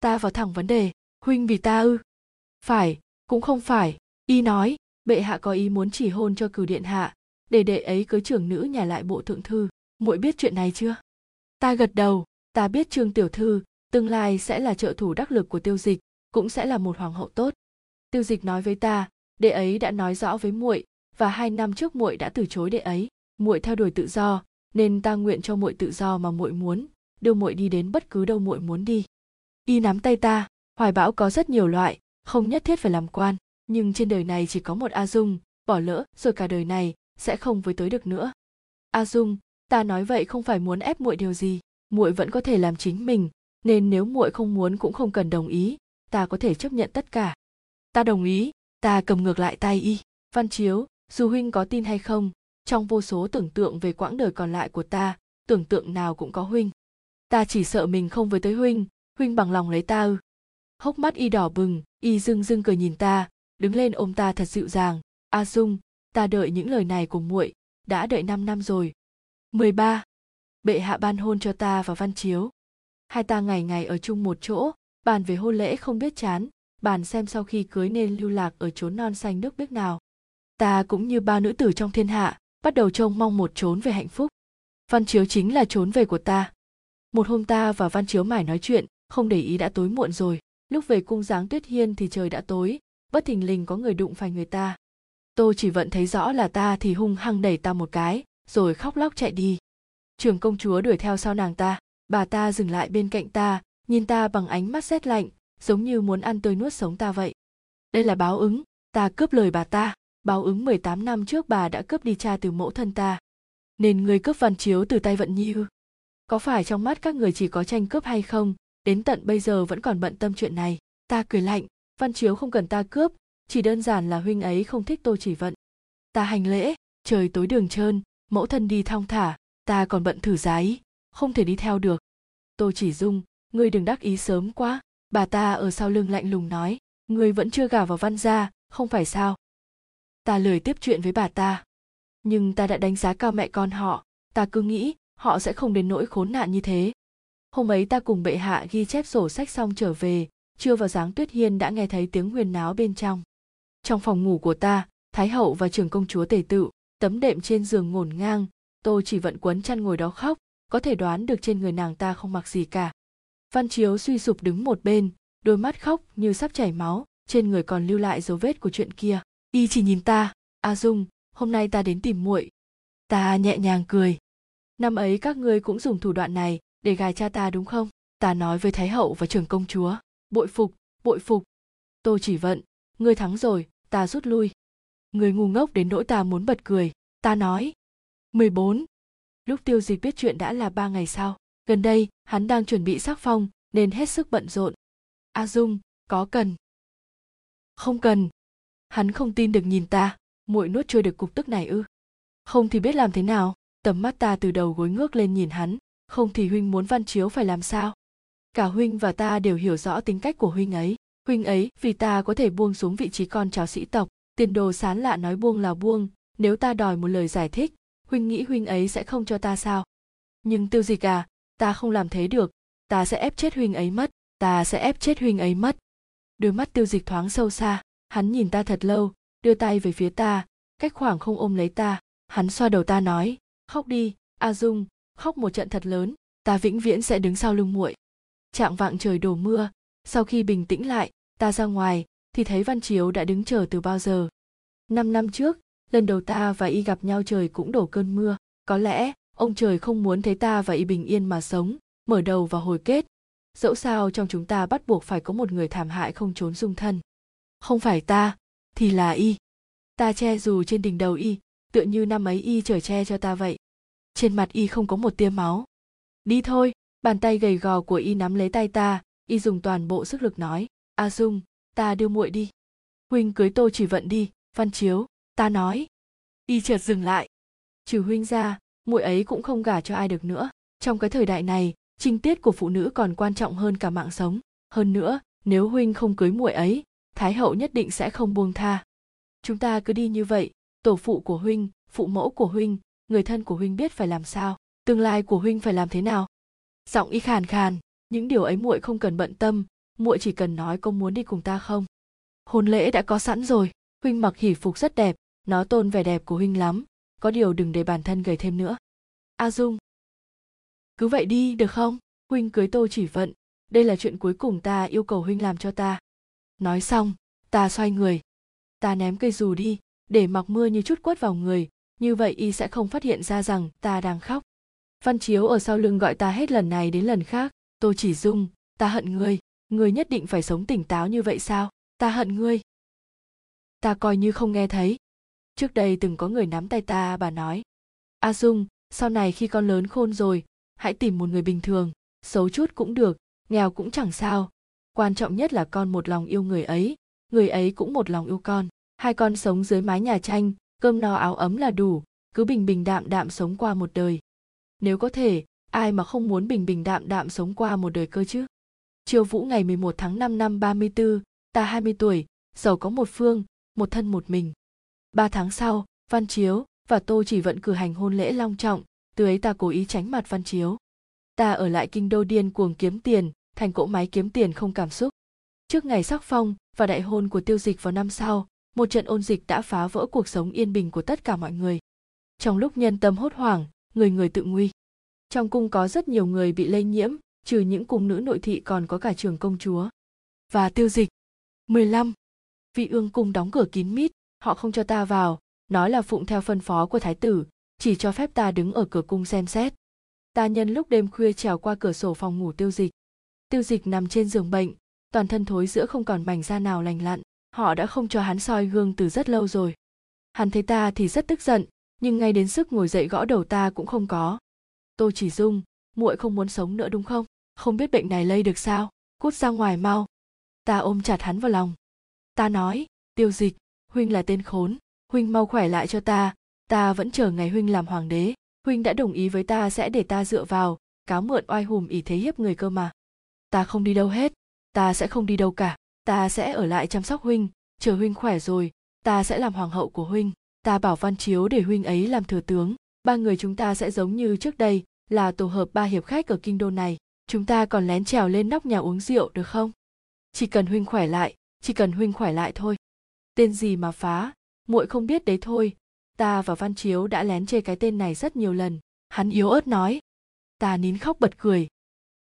Ta vào thẳng vấn đề, huynh vì ta ư? Phải, cũng không phải. Y nói, bệ hạ có ý muốn chỉ hôn cho cửu điện hạ, để đệ ấy cưới trưởng nữ nhà lại bộ thượng thư. Muội biết chuyện này chưa? Ta gật đầu, ta biết trương tiểu thư, tương lai sẽ là trợ thủ đắc lực của tiêu dịch, cũng sẽ là một hoàng hậu tốt. Tiêu dịch nói với ta, đệ ấy đã nói rõ với muội, và hai năm trước muội đã từ chối đệ ấy. Muội theo đuổi tự do, nên ta nguyện cho muội tự do mà muội muốn đưa muội đi đến bất cứ đâu muội muốn đi. Y nắm tay ta, hoài bão có rất nhiều loại, không nhất thiết phải làm quan, nhưng trên đời này chỉ có một a dung, bỏ lỡ, rồi cả đời này, sẽ không với tới được nữa. A dung, ta nói vậy không phải muốn ép muội điều gì, muội vẫn có thể làm chính mình, nên nếu muội không muốn cũng không cần đồng ý, ta có thể chấp nhận tất cả. Ta đồng ý, ta cầm ngược lại tay y. Văn chiếu, dù huynh có tin hay không, trong vô số tưởng tượng về quãng đời còn lại của ta, tưởng tượng nào cũng có huynh ta chỉ sợ mình không với tới huynh huynh bằng lòng lấy ta ư hốc mắt y đỏ bừng y dưng dưng cười nhìn ta đứng lên ôm ta thật dịu dàng a dung ta đợi những lời này của muội đã đợi năm năm rồi 13. Bệ hạ ban hôn cho ta và Văn Chiếu. Hai ta ngày ngày ở chung một chỗ, bàn về hôn lễ không biết chán, bàn xem sau khi cưới nên lưu lạc ở chốn non xanh nước biếc nào. Ta cũng như bao nữ tử trong thiên hạ, bắt đầu trông mong một chốn về hạnh phúc. Văn Chiếu chính là chốn về của ta một hôm ta và văn chiếu mải nói chuyện, không để ý đã tối muộn rồi. Lúc về cung giáng tuyết hiên thì trời đã tối, bất thình lình có người đụng phải người ta. Tô chỉ vận thấy rõ là ta thì hung hăng đẩy ta một cái, rồi khóc lóc chạy đi. Trường công chúa đuổi theo sau nàng ta. Bà ta dừng lại bên cạnh ta, nhìn ta bằng ánh mắt rét lạnh, giống như muốn ăn tươi nuốt sống ta vậy. Đây là báo ứng, ta cướp lời bà ta. Báo ứng 18 năm trước bà đã cướp đi cha từ mẫu thân ta. Nên người cướp văn chiếu từ tay vận nhi ư? Có phải trong mắt các người chỉ có tranh cướp hay không? Đến tận bây giờ vẫn còn bận tâm chuyện này. Ta cười lạnh, văn chiếu không cần ta cướp, chỉ đơn giản là huynh ấy không thích tô chỉ vận. Ta hành lễ, trời tối đường trơn, mẫu thân đi thong thả, ta còn bận thử giấy không thể đi theo được. Tô chỉ dung, ngươi đừng đắc ý sớm quá, bà ta ở sau lưng lạnh lùng nói, ngươi vẫn chưa gả vào văn gia, không phải sao? Ta lười tiếp chuyện với bà ta. Nhưng ta đã đánh giá cao mẹ con họ, ta cứ nghĩ họ sẽ không đến nỗi khốn nạn như thế. Hôm ấy ta cùng bệ hạ ghi chép sổ sách xong trở về, chưa vào dáng tuyết hiên đã nghe thấy tiếng huyền náo bên trong. Trong phòng ngủ của ta, thái hậu và trưởng công chúa tề tự tấm đệm trên giường ngổn ngang tôi chỉ vận quấn chăn ngồi đó khóc, có thể đoán được trên người nàng ta không mặc gì cả. Văn chiếu suy sụp đứng một bên, đôi mắt khóc như sắp chảy máu, trên người còn lưu lại dấu vết của chuyện kia. Y chỉ nhìn ta, a dung, hôm nay ta đến tìm muội. Ta nhẹ nhàng cười năm ấy các ngươi cũng dùng thủ đoạn này để gài cha ta đúng không? Ta nói với thái hậu và trưởng công chúa, bội phục bội phục. Tô chỉ vận, ngươi thắng rồi, ta rút lui. Người ngu ngốc đến nỗi ta muốn bật cười, ta nói 14. lúc tiêu dịch biết chuyện đã là ba ngày sau, gần đây hắn đang chuẩn bị sắc phong nên hết sức bận rộn. A dung, có cần? Không cần. Hắn không tin được nhìn ta. Muội nuốt trôi được cục tức này ư? Không thì biết làm thế nào tầm mắt ta từ đầu gối ngước lên nhìn hắn, không thì huynh muốn văn chiếu phải làm sao? Cả huynh và ta đều hiểu rõ tính cách của huynh ấy. Huynh ấy, vì ta có thể buông xuống vị trí con cháu sĩ tộc, tiền đồ sán lạ nói buông là buông, nếu ta đòi một lời giải thích, huynh nghĩ huynh ấy sẽ không cho ta sao? Nhưng tiêu dịch à ta không làm thế được, ta sẽ ép chết huynh ấy mất, ta sẽ ép chết huynh ấy mất. Đôi mắt tiêu dịch thoáng sâu xa, hắn nhìn ta thật lâu, đưa tay về phía ta, cách khoảng không ôm lấy ta, hắn xoa đầu ta nói khóc đi, a dung, khóc một trận thật lớn, ta vĩnh viễn sẽ đứng sau lưng muội. Trạng vạng trời đổ mưa, sau khi bình tĩnh lại, ta ra ngoài, thì thấy văn chiếu đã đứng chờ từ bao giờ? Năm năm trước, lần đầu ta và y gặp nhau trời cũng đổ cơn mưa, có lẽ, ông trời không muốn thấy ta và y bình yên mà sống, mở đầu và hồi kết. Dẫu sao trong chúng ta bắt buộc phải có một người thảm hại không trốn dung thân. Không phải ta, thì là y. Ta che dù trên đỉnh đầu y tựa như năm ấy y chở che cho ta vậy. Trên mặt y không có một tia máu. Đi thôi, bàn tay gầy gò của y nắm lấy tay ta, y dùng toàn bộ sức lực nói, a dung, ta đưa muội đi. Huynh cưới tô chỉ vận đi, văn chiếu, ta nói. Y chợt dừng lại. Trừ huynh ra, muội ấy cũng không gả cho ai được nữa. Trong cái thời đại này, trinh tiết của phụ nữ còn quan trọng hơn cả mạng sống. Hơn nữa, nếu huynh không cưới muội ấy, thái hậu nhất định sẽ không buông tha. Chúng ta cứ đi như vậy tổ phụ của huynh, phụ mẫu của huynh, người thân của huynh biết phải làm sao, tương lai của huynh phải làm thế nào. Giọng y khàn khàn, những điều ấy muội không cần bận tâm, muội chỉ cần nói có muốn đi cùng ta không? Hôn lễ đã có sẵn rồi, huynh mặc hỉ phục rất đẹp, nó tôn vẻ đẹp của huynh lắm, có điều đừng để bản thân gầy thêm nữa. A dung. Cứ vậy đi, được không? Huynh cưới tô chỉ vận đây là chuyện cuối cùng ta yêu cầu huynh làm cho ta. Nói xong, ta xoay người. Ta ném cây dù đi để mặc mưa như chút quất vào người, như vậy y sẽ không phát hiện ra rằng ta đang khóc. Văn chiếu ở sau lưng gọi ta hết lần này đến lần khác, tôi chỉ dung, ta hận ngươi ngươi nhất định phải sống tỉnh táo như vậy sao? Ta hận ngươi. Ta coi như không nghe thấy. Trước đây từng có người nắm tay ta, bà nói, a dung, sau này khi con lớn khôn rồi, hãy tìm một người bình thường, xấu chút cũng được, nghèo cũng chẳng sao. Quan trọng nhất là con một lòng yêu người ấy người ấy cũng một lòng yêu con hai con sống dưới mái nhà tranh cơm no áo ấm là đủ cứ bình bình đạm đạm sống qua một đời nếu có thể ai mà không muốn bình bình đạm đạm sống qua một đời cơ chứ chiều vũ ngày 11 tháng 5 năm 34, ta 20 tuổi, giàu có một phương, một thân một mình. Ba tháng sau, Văn Chiếu và Tô chỉ vận cử hành hôn lễ long trọng, từ ấy ta cố ý tránh mặt Văn Chiếu. Ta ở lại kinh đô điên cuồng kiếm tiền, thành cỗ máy kiếm tiền không cảm xúc. Trước ngày sắc phong và đại hôn của tiêu dịch vào năm sau, một trận ôn dịch đã phá vỡ cuộc sống yên bình của tất cả mọi người. Trong lúc nhân tâm hốt hoảng, người người tự nguy. Trong cung có rất nhiều người bị lây nhiễm, trừ những cung nữ nội thị còn có cả trường công chúa. Và tiêu dịch. 15. Vị ương cung đóng cửa kín mít, họ không cho ta vào, nói là phụng theo phân phó của thái tử, chỉ cho phép ta đứng ở cửa cung xem xét. Ta nhân lúc đêm khuya trèo qua cửa sổ phòng ngủ tiêu dịch. Tiêu dịch nằm trên giường bệnh, toàn thân thối giữa không còn mảnh da nào lành lặn, họ đã không cho hắn soi gương từ rất lâu rồi. Hắn thấy ta thì rất tức giận, nhưng ngay đến sức ngồi dậy gõ đầu ta cũng không có. Tô chỉ dung, muội không muốn sống nữa đúng không? Không biết bệnh này lây được sao? Cút ra ngoài mau. Ta ôm chặt hắn vào lòng. Ta nói, tiêu dịch, huynh là tên khốn, huynh mau khỏe lại cho ta, ta vẫn chờ ngày huynh làm hoàng đế. Huynh đã đồng ý với ta sẽ để ta dựa vào, cáo mượn oai hùm ỷ thế hiếp người cơ mà. Ta không đi đâu hết, ta sẽ không đi đâu cả, ta sẽ ở lại chăm sóc huynh, chờ huynh khỏe rồi, ta sẽ làm hoàng hậu của huynh ta bảo văn chiếu để huynh ấy làm thừa tướng. Ba người chúng ta sẽ giống như trước đây là tổ hợp ba hiệp khách ở kinh đô này. Chúng ta còn lén trèo lên nóc nhà uống rượu được không? Chỉ cần huynh khỏe lại chỉ cần huynh khỏe lại thôi. Tên gì mà phá? Muội không biết đấy thôi. Ta và văn chiếu đã lén chê cái tên này rất nhiều lần. Hắn yếu ớt nói. Ta nín khóc bật cười.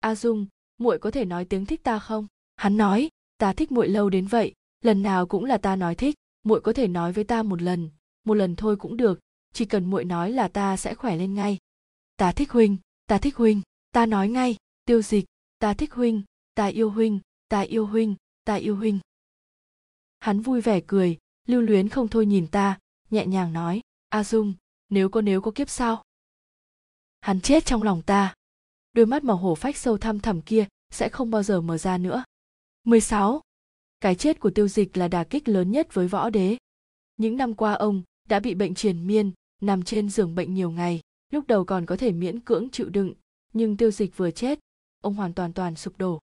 A dung muội có thể nói tiếng thích ta không? Hắn nói ta thích muội lâu đến vậy, lần nào cũng là ta nói thích, muội có thể nói với ta một lần một lần thôi cũng được, chỉ cần muội nói là ta sẽ khỏe lên ngay. Ta thích huynh, ta thích huynh, ta nói ngay, tiêu dịch, ta thích huynh, ta yêu huynh, ta yêu huynh, ta yêu huynh. Hắn vui vẻ cười, lưu luyến không thôi nhìn ta, nhẹ nhàng nói, a dung, nếu có nếu có kiếp sau. Hắn chết trong lòng ta. Đôi mắt màu hổ phách sâu thăm thẳm kia sẽ không bao giờ mở ra nữa. 16. Cái chết của tiêu dịch là đả kích lớn nhất với võ đế. Những năm qua ông đã bị bệnh triền miên, nằm trên giường bệnh nhiều ngày, lúc đầu còn có thể miễn cưỡng chịu đựng, nhưng tiêu dịch vừa chết, ông hoàn toàn toàn sụp đổ.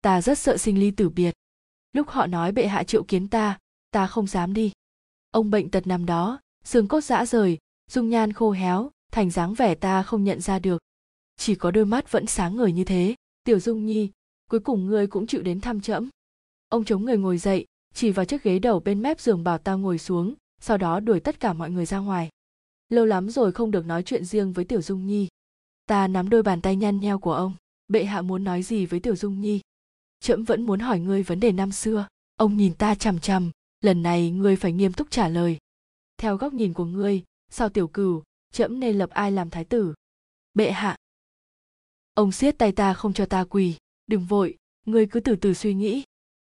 Ta rất sợ sinh ly tử biệt. Lúc họ nói bệ hạ triệu kiến ta, ta không dám đi. Ông bệnh tật nằm đó, xương cốt rã rời, dung nhan khô héo, thành dáng vẻ ta không nhận ra được. Chỉ có đôi mắt vẫn sáng ngời như thế, tiểu dung nhi, cuối cùng ngươi cũng chịu đến thăm trẫm. Ông chống người ngồi dậy, chỉ vào chiếc ghế đầu bên mép giường bảo ta ngồi xuống, sau đó đuổi tất cả mọi người ra ngoài. Lâu lắm rồi không được nói chuyện riêng với tiểu dung nhi. Ta nắm đôi bàn tay nhăn nheo của ông, bệ hạ muốn nói gì với tiểu dung nhi? Trẫm vẫn muốn hỏi ngươi vấn đề năm xưa. Ông nhìn ta chằm chằm, lần này ngươi phải nghiêm túc trả lời. Theo góc nhìn của ngươi, sau tiểu cửu, trẫm nên lập ai làm thái tử? Bệ hạ. Ông siết tay ta không cho ta quỳ đừng vội ngươi cứ từ từ suy nghĩ.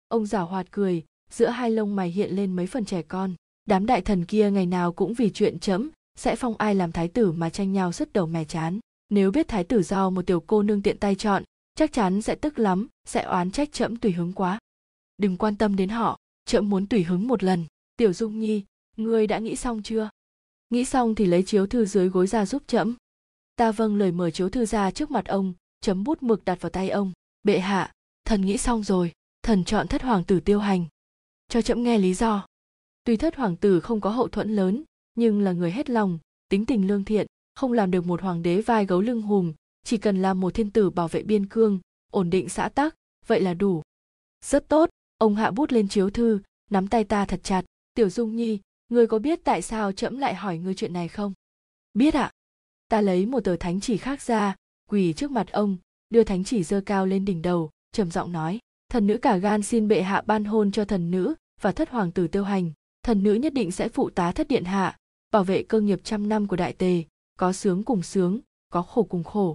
Ông giả hoạt cười, giữa hai lông mày hiện lên mấy phần trẻ con. Đám đại thần kia ngày nào cũng vì chuyện chấm sẽ phong ai làm thái tử mà tranh nhau sứt đầu mè chán. Nếu biết thái tử do một tiểu cô nương tiện tay chọn, chắc chắn sẽ tức lắm, sẽ oán trách trẫm tùy hứng quá. Đừng quan tâm đến họ trẫm muốn tùy hứng một lần. Tiểu dung nhi ngươi đã nghĩ xong chưa? Nghĩ xong thì lấy chiếu thư dưới gối ra giúp trẫm ta vâng lời mở chiếu thư ra trước mặt ông, chấm bút mực đặt vào tay ông bệ hạ, thần nghĩ xong rồi, thần chọn thất hoàng tử tiêu hành. Cho trẫm nghe lý do. Tuy thất hoàng tử không có hậu thuẫn lớn, nhưng là người hết lòng, tính tình lương thiện, không làm được một hoàng đế vai gấu lưng hùm, chỉ cần làm một thiên tử bảo vệ biên cương, ổn định xã tắc, vậy là đủ. Rất tốt, ông hạ bút lên chiếu thư, nắm tay ta thật chặt. Tiểu dung nhi, ngươi có biết tại sao trẫm lại hỏi ngươi chuyện này không? Biết ạ. Ta lấy một tờ thánh chỉ khác ra, quỳ trước mặt ông đưa thánh chỉ dơ cao lên đỉnh đầu, trầm giọng nói, thần nữ cả gan xin bệ hạ ban hôn cho thần nữ và thất hoàng tử tiêu hành. Thần nữ nhất định sẽ phụ tá thất điện hạ, bảo vệ cơ nghiệp trăm năm của đại tề, có sướng cùng sướng, có khổ cùng khổ.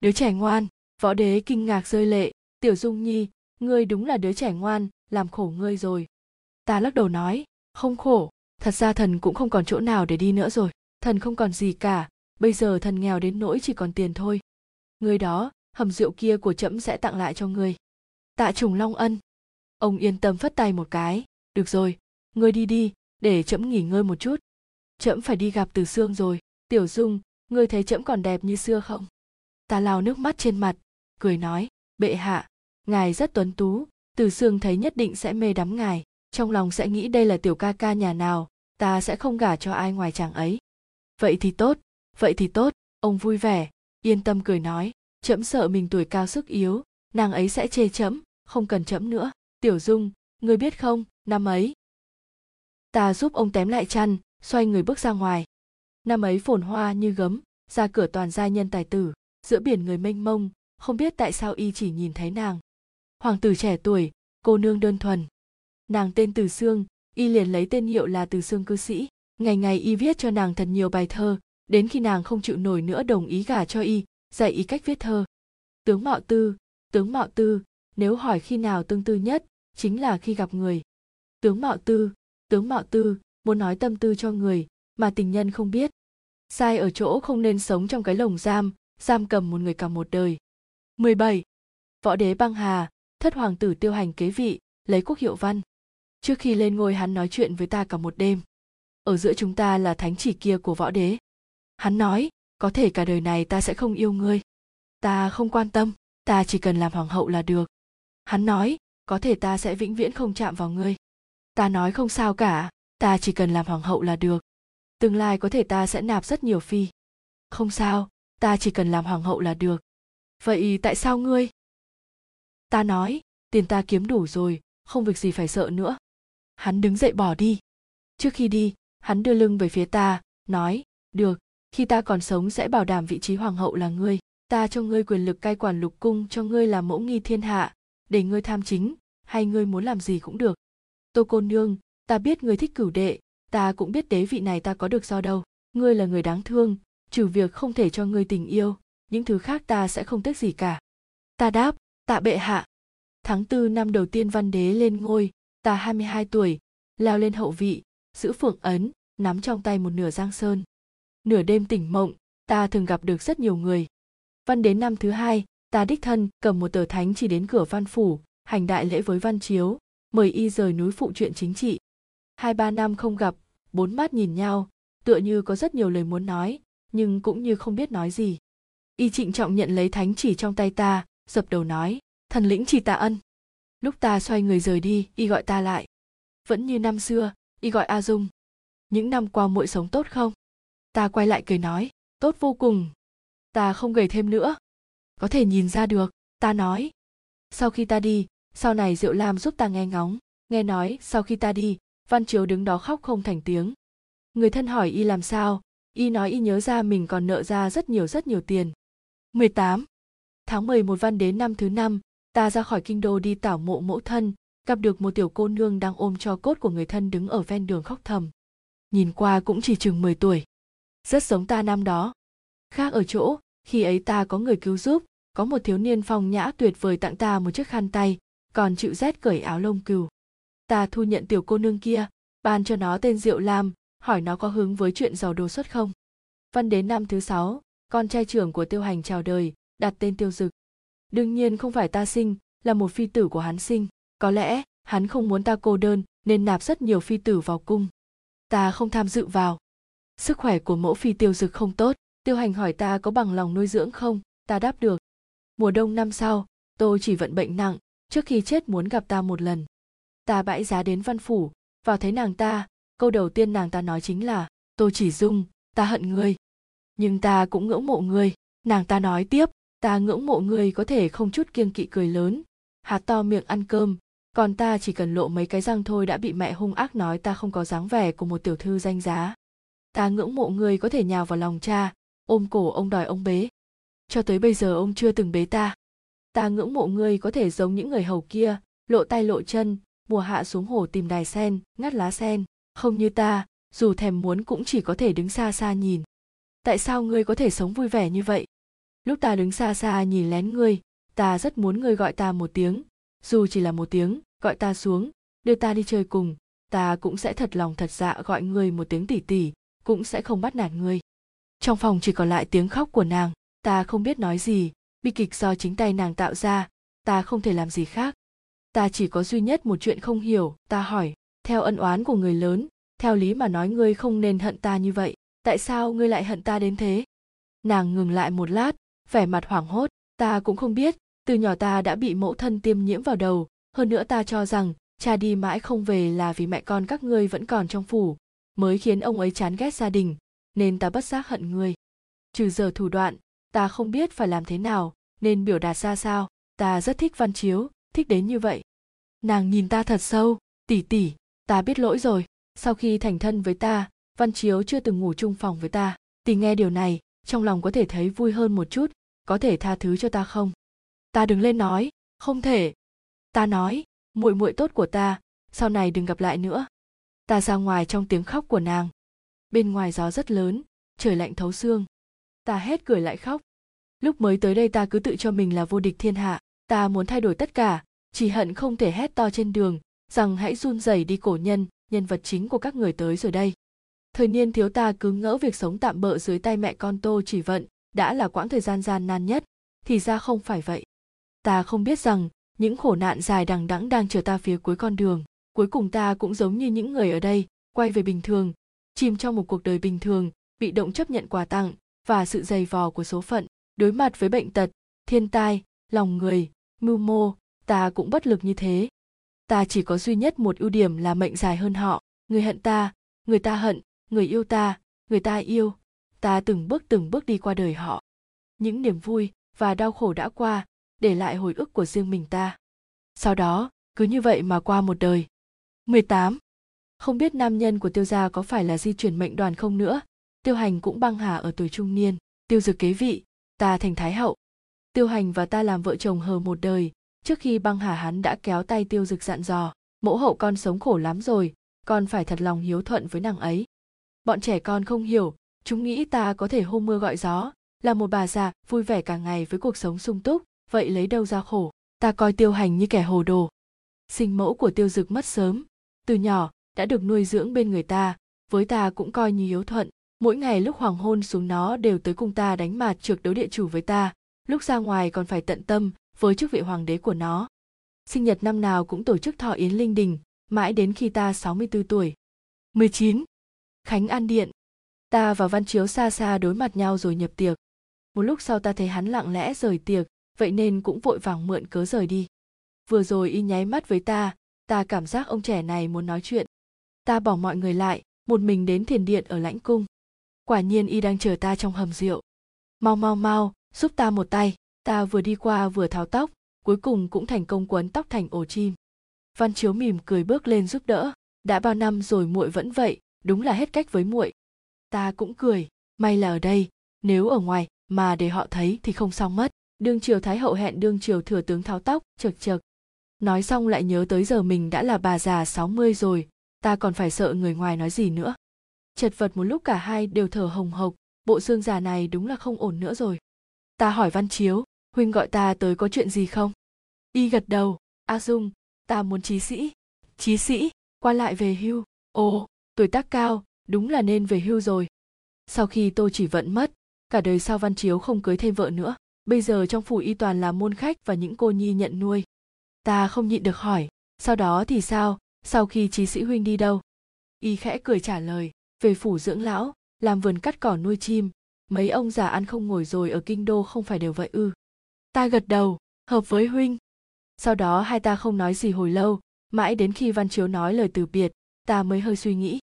Đứa trẻ ngoan, võ đế kinh ngạc rơi lệ, tiểu dung nhi, ngươi đúng là đứa trẻ ngoan, làm khổ ngươi rồi. Ta lắc đầu nói, không khổ, thật ra thần cũng không còn chỗ nào để đi nữa rồi, thần không còn gì cả, bây giờ thần nghèo đến nỗi chỉ còn tiền thôi. Người đó hầm rượu kia của trẫm sẽ tặng lại cho ngươi. Tạ trùng long ân. Ông yên tâm phất tay một cái. Được rồi, ngươi đi đi, để trẫm nghỉ ngơi một chút. Trẫm phải đi gặp từ xương rồi. Tiểu dung, ngươi thấy trẫm còn đẹp như xưa không? Ta lao nước mắt trên mặt, cười nói, bệ hạ, ngài rất tuấn tú, từ xương thấy nhất định sẽ mê đắm ngài, trong lòng sẽ nghĩ đây là tiểu ca ca nhà nào, ta sẽ không gả cho ai ngoài chàng ấy. Vậy thì tốt, vậy thì tốt, ông vui vẻ, yên tâm cười nói trẫm sợ mình tuổi cao sức yếu, nàng ấy sẽ chê trẫm không cần trẫm nữa. Tiểu dung người biết không, năm ấy, ta giúp ông tém lại chăn, xoay người bước ra ngoài. Năm ấy phồn hoa như gấm, ra cửa toàn gia nhân tài tử, giữa biển người mênh mông, không biết tại sao y chỉ nhìn thấy nàng. Hoàng tử trẻ tuổi, cô nương đơn thuần. Nàng tên từ sương, y liền lấy tên hiệu là từ sương cư sĩ. Ngày ngày y viết cho nàng thật nhiều bài thơ, đến khi nàng không chịu nổi nữa đồng ý gả cho y dạy ý cách viết thơ tướng mạo tư tướng mạo tư nếu hỏi khi nào tương tư nhất chính là khi gặp người tướng mạo tư tướng mạo tư muốn nói tâm tư cho người mà tình nhân không biết sai ở chỗ không nên sống trong cái lồng giam giam cầm một người cả một đời 17. Võ đế băng hà, thất hoàng tử tiêu hành kế vị, lấy quốc hiệu văn. Trước khi lên ngôi hắn nói chuyện với ta cả một đêm. Ở giữa chúng ta là thánh chỉ kia của võ đế. Hắn nói, có thể cả đời này ta sẽ không yêu ngươi. Ta không quan tâm, ta chỉ cần làm hoàng hậu là được. Hắn nói, có thể ta sẽ vĩnh viễn không chạm vào ngươi. Ta nói không sao cả, ta chỉ cần làm hoàng hậu là được. Tương lai có thể ta sẽ nạp rất nhiều phi. Không sao, ta chỉ cần làm hoàng hậu là được. Vậy tại sao ngươi? Ta nói, tiền ta kiếm đủ rồi, không việc gì phải sợ nữa. Hắn đứng dậy bỏ đi. Trước khi đi, hắn đưa lưng về phía ta, nói, được khi ta còn sống sẽ bảo đảm vị trí hoàng hậu là ngươi. Ta cho ngươi quyền lực cai quản lục cung, cho ngươi làm mẫu nghi thiên hạ. Để ngươi tham chính, hay ngươi muốn làm gì cũng được. Tô cô nương, ta biết ngươi thích cửu đệ, ta cũng biết đế vị này ta có được do đâu. Ngươi là người đáng thương, trừ việc không thể cho ngươi tình yêu, những thứ khác ta sẽ không tiếc gì cả. Ta đáp, tạ bệ hạ. Tháng tư năm đầu tiên văn đế lên ngôi, ta 22 tuổi, leo lên hậu vị, giữ phượng ấn, nắm trong tay một nửa giang sơn nửa đêm tỉnh mộng, ta thường gặp được rất nhiều người. Văn đến năm thứ hai, ta đích thân cầm một tờ thánh chỉ đến cửa văn phủ, hành đại lễ với văn chiếu, mời y rời núi phụ chuyện chính trị. Hai ba năm không gặp, bốn mắt nhìn nhau, tựa như có rất nhiều lời muốn nói, nhưng cũng như không biết nói gì. Y trịnh trọng nhận lấy thánh chỉ trong tay ta, dập đầu nói, thần lĩnh chỉ tạ ân. Lúc ta xoay người rời đi, y gọi ta lại. Vẫn như năm xưa, y gọi a dung. Những năm qua muội sống tốt không? Ta quay lại cười nói tốt vô cùng ta không gầy thêm nữa có thể nhìn ra được ta nói sau khi ta đi sau này diệu lam giúp ta nghe ngóng nghe nói sau khi ta đi văn chiếu đứng đó khóc không thành tiếng người thân hỏi y làm sao y nói y nhớ ra mình còn nợ ra rất nhiều rất nhiều tiền 18. Tháng 11 văn đến năm thứ năm, ta ra khỏi kinh đô đi tảo mộ mẫu thân, gặp được một tiểu cô nương đang ôm cho cốt của người thân đứng ở ven đường khóc thầm. Nhìn qua cũng chỉ chừng 10 tuổi. Rất giống ta năm đó. Khác ở chỗ, khi ấy ta có người cứu giúp, có một thiếu niên phong nhã tuyệt vời tặng ta một chiếc khăn tay, còn chịu rét cởi áo lông cừu. Ta thu nhận tiểu cô nương kia, ban cho nó tên Diệu Lam, hỏi nó có hứng với chuyện giàu đồ xuất không. Văn đến năm thứ sáu, con trai trưởng của tiêu hành chào đời, đặt tên tiêu dực. Đương nhiên không phải ta sinh, là một phi tử của hắn sinh. Có lẽ, hắn không muốn ta cô đơn nên nạp rất nhiều phi tử vào cung. Ta không tham dự vào. Sức khỏe của mẫu phi tiêu dực không tốt, tiêu hành hỏi ta có bằng lòng nuôi dưỡng không, ta đáp được. Mùa đông năm sau, tôi chỉ vận bệnh nặng, trước khi chết muốn gặp ta một lần. Ta bãi giá đến văn phủ, vào thấy nàng ta, câu đầu tiên nàng ta nói chính là, tôi chỉ dung, ta hận ngươi. Nhưng ta cũng ngưỡng mộ ngươi, nàng ta nói tiếp, ta ngưỡng mộ ngươi có thể không chút kiêng kỵ cười lớn, hạt to miệng ăn cơm, còn ta chỉ cần lộ mấy cái răng thôi đã bị mẹ hung ác nói ta không có dáng vẻ của một tiểu thư danh giá. Ta ngưỡng mộ người có thể nhào vào lòng cha, ôm cổ ông đòi ông bế. Cho tới bây giờ ông chưa từng bế ta. Ta ngưỡng mộ người có thể giống những người hầu kia, lộ tay lộ chân, mùa hạ xuống hồ tìm đài sen, ngắt lá sen, không như ta, dù thèm muốn cũng chỉ có thể đứng xa xa nhìn. Tại sao ngươi có thể sống vui vẻ như vậy? Lúc ta đứng xa xa nhìn lén ngươi, ta rất muốn ngươi gọi ta một tiếng, dù chỉ là một tiếng, gọi ta xuống, đưa ta đi chơi cùng, ta cũng sẽ thật lòng thật dạ gọi ngươi một tiếng tỉ tỉ, cũng sẽ không bắt nạt ngươi. Trong phòng chỉ còn lại tiếng khóc của nàng, ta không biết nói gì, bi kịch do chính tay nàng tạo ra, ta không thể làm gì khác. Ta chỉ có duy nhất một chuyện không hiểu, ta hỏi, theo ân oán của người lớn, theo lý mà nói ngươi không nên hận ta như vậy, tại sao ngươi lại hận ta đến thế? Nàng ngừng lại một lát, vẻ mặt hoảng hốt, ta cũng không biết, từ nhỏ ta đã bị mẫu thân tiêm nhiễm vào đầu, hơn nữa ta cho rằng cha đi mãi không về là vì mẹ con các ngươi vẫn còn trong phủ, mới khiến ông ấy chán ghét gia đình, nên ta bất giác hận ngươi. Trừ giờ thủ đoạn, ta không biết phải làm thế nào, nên biểu đạt ra sao, ta rất thích văn chiếu, thích đến như vậy. Nàng nhìn ta thật sâu, tỉ tỉ, ta biết lỗi rồi, sau khi thành thân với ta, văn chiếu chưa từng ngủ chung phòng với ta, tỉ nghe điều này, trong lòng có thể thấy vui hơn một chút, có thể tha thứ cho ta không? Ta đứng lên nói, không thể. Ta nói, muội muội tốt của ta, sau này đừng gặp lại nữa. Ta ra ngoài trong tiếng khóc của nàng. Bên ngoài gió rất lớn, trời lạnh thấu xương. Ta hết cười lại khóc. Lúc mới tới đây ta cứ tự cho mình là vô địch thiên hạ, ta muốn thay đổi tất cả, chỉ hận không thể hét to trên đường, rằng hãy run rẩy đi cổ nhân, nhân vật chính của các người tới rồi đây. Thời niên thiếu ta cứ ngỡ việc sống tạm bợ dưới tay mẹ con Tô chỉ vận, đã là quãng thời gian gian nan nhất, thì ra không phải vậy. Ta không biết rằng, những khổ nạn dài đằng đẵng đang chờ ta phía cuối con đường. Cuối cùng ta cũng giống như những người ở đây, quay về bình thường, chìm trong một cuộc đời bình thường, bị động chấp nhận quà tặng và sự dày vò của số phận. Đối mặt với bệnh tật, thiên tai, lòng người, mưu mô, ta cũng bất lực như thế. Ta chỉ có duy nhất một ưu điểm là mệnh dài hơn họ, người hận ta người ta hận người yêu ta người ta yêu ta từng bước từng bước đi qua đời họ những niềm vui và đau khổ đã qua để lại hồi ức của riêng mình ta sau đó cứ như vậy mà qua một đời 18. Không biết nam nhân của tiêu gia có phải là di chuyển mệnh đoàn không nữa, tiêu hành cũng băng hà ở tuổi trung niên, tiêu dực kế vị, ta thành thái hậu. Tiêu hành và ta làm vợ chồng hờ một đời, trước khi băng hà hắn đã kéo tay tiêu dực dặn dò, mẫu hậu con sống khổ lắm rồi, con phải thật lòng hiếu thuận với nàng ấy. Bọn trẻ con không hiểu, chúng nghĩ ta có thể hô mưa gọi gió, là một bà già vui vẻ cả ngày với cuộc sống sung túc, vậy lấy đâu ra khổ, ta coi tiêu hành như kẻ hồ đồ. Sinh mẫu của tiêu dực mất sớm, từ nhỏ đã được nuôi dưỡng bên người ta với ta cũng coi như hiếu thuận mỗi ngày lúc hoàng hôn xuống nó đều tới cùng ta đánh mạt trượt đấu địa chủ với ta lúc ra ngoài còn phải tận tâm với chức vị hoàng đế của nó sinh nhật năm nào cũng tổ chức thọ yến linh đình mãi đến khi ta 64 tuổi 19. Khánh An Điện Ta và Văn Chiếu xa xa đối mặt nhau rồi nhập tiệc. Một lúc sau ta thấy hắn lặng lẽ rời tiệc, vậy nên cũng vội vàng mượn cớ rời đi. Vừa rồi y nháy mắt với ta, ta cảm giác ông trẻ này muốn nói chuyện. Ta bỏ mọi người lại, một mình đến thiền điện ở lãnh cung. Quả nhiên y đang chờ ta trong hầm rượu. Mau mau mau, giúp ta một tay. Ta vừa đi qua vừa tháo tóc, cuối cùng cũng thành công quấn tóc thành ổ chim. Văn chiếu mỉm cười bước lên giúp đỡ. Đã bao năm rồi muội vẫn vậy, đúng là hết cách với muội. Ta cũng cười, may là ở đây, nếu ở ngoài mà để họ thấy thì không xong mất. Đương triều thái hậu hẹn đương triều thừa tướng tháo tóc chật chật nói xong lại nhớ tới giờ mình đã là bà già 60 rồi, ta còn phải sợ người ngoài nói gì nữa. Chật vật một lúc cả hai đều thở hồng hộc, bộ xương già này đúng là không ổn nữa rồi. Ta hỏi Văn Chiếu, huynh gọi ta tới có chuyện gì không? Y gật đầu, A Dung, ta muốn trí sĩ. Trí sĩ, qua lại về hưu. Ồ, tuổi tác cao, đúng là nên về hưu rồi. Sau khi Tô Chỉ Vận mất, cả đời sau Văn Chiếu không cưới thêm vợ nữa. Bây giờ trong phủ y toàn là môn khách và những cô nhi nhận nuôi ta không nhịn được hỏi, sau đó thì sao, sau khi trí sĩ huynh đi đâu? Y khẽ cười trả lời, về phủ dưỡng lão, làm vườn cắt cỏ nuôi chim, mấy ông già ăn không ngồi rồi ở kinh đô không phải đều vậy ư? Ta gật đầu, hợp với huynh. Sau đó hai ta không nói gì hồi lâu, mãi đến khi văn chiếu nói lời từ biệt, ta mới hơi suy nghĩ.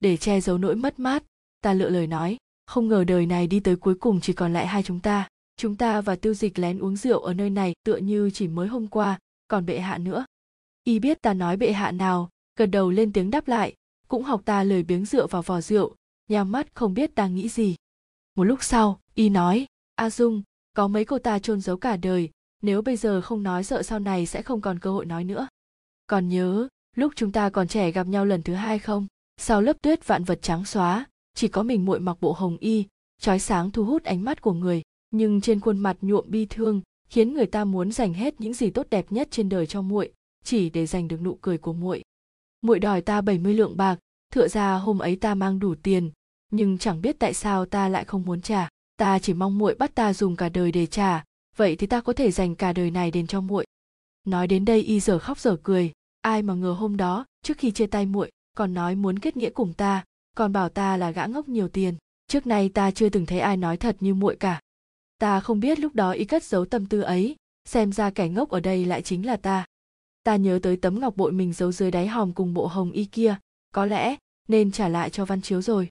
Để che giấu nỗi mất mát, ta lựa lời nói, không ngờ đời này đi tới cuối cùng chỉ còn lại hai chúng ta chúng ta và tiêu dịch lén uống rượu ở nơi này tựa như chỉ mới hôm qua còn bệ hạ nữa. Y biết ta nói bệ hạ nào, gật đầu lên tiếng đáp lại, cũng học ta lời biếng dựa vào vò rượu, nhắm mắt không biết đang nghĩ gì. Một lúc sau, y nói, a dung, có mấy cô ta chôn giấu cả đời, nếu bây giờ không nói sợ sau này sẽ không còn cơ hội nói nữa. Còn nhớ, lúc chúng ta còn trẻ gặp nhau lần thứ hai không? Sau lớp tuyết vạn vật trắng xóa, chỉ có mình muội mặc bộ hồng y trói sáng thu hút ánh mắt của người, nhưng trên khuôn mặt nhuộm bi thương khiến người ta muốn dành hết những gì tốt đẹp nhất trên đời cho muội, chỉ để giành được nụ cười của muội. Muội đòi ta 70 lượng bạc, thựa ra hôm ấy ta mang đủ tiền, nhưng chẳng biết tại sao ta lại không muốn trả. Ta chỉ mong muội bắt ta dùng cả đời để trả, vậy thì ta có thể dành cả đời này đền cho muội. Nói đến đây y giờ khóc giờ cười, ai mà ngờ hôm đó, trước khi chia tay muội, còn nói muốn kết nghĩa cùng ta, còn bảo ta là gã ngốc nhiều tiền. Trước nay ta chưa từng thấy ai nói thật như muội cả ta không biết lúc đó y cất giấu tâm tư ấy, xem ra kẻ ngốc ở đây lại chính là ta. Ta nhớ tới tấm ngọc bội mình giấu dưới đáy hòm cùng bộ hồng y kia, có lẽ nên trả lại cho văn chiếu rồi.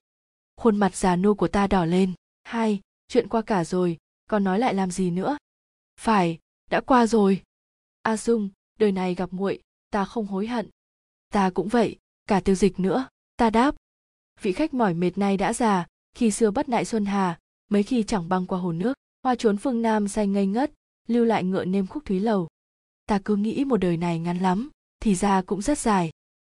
Khuôn mặt già nô của ta đỏ lên. Hai chuyện qua cả rồi, còn nói lại làm gì nữa? Phải, đã qua rồi. A dung, đời này gặp muội, ta không hối hận. Ta cũng vậy, cả tiêu dịch nữa, ta đáp. Vị khách mỏi mệt nay đã già, khi xưa bắt nại xuân hà, mấy khi chẳng băng qua hồ nước hoa trốn phương nam xanh ngây ngất, lưu lại ngựa nêm khúc thúy lầu. Ta cứ nghĩ một đời này ngắn lắm, thì ra cũng rất dài.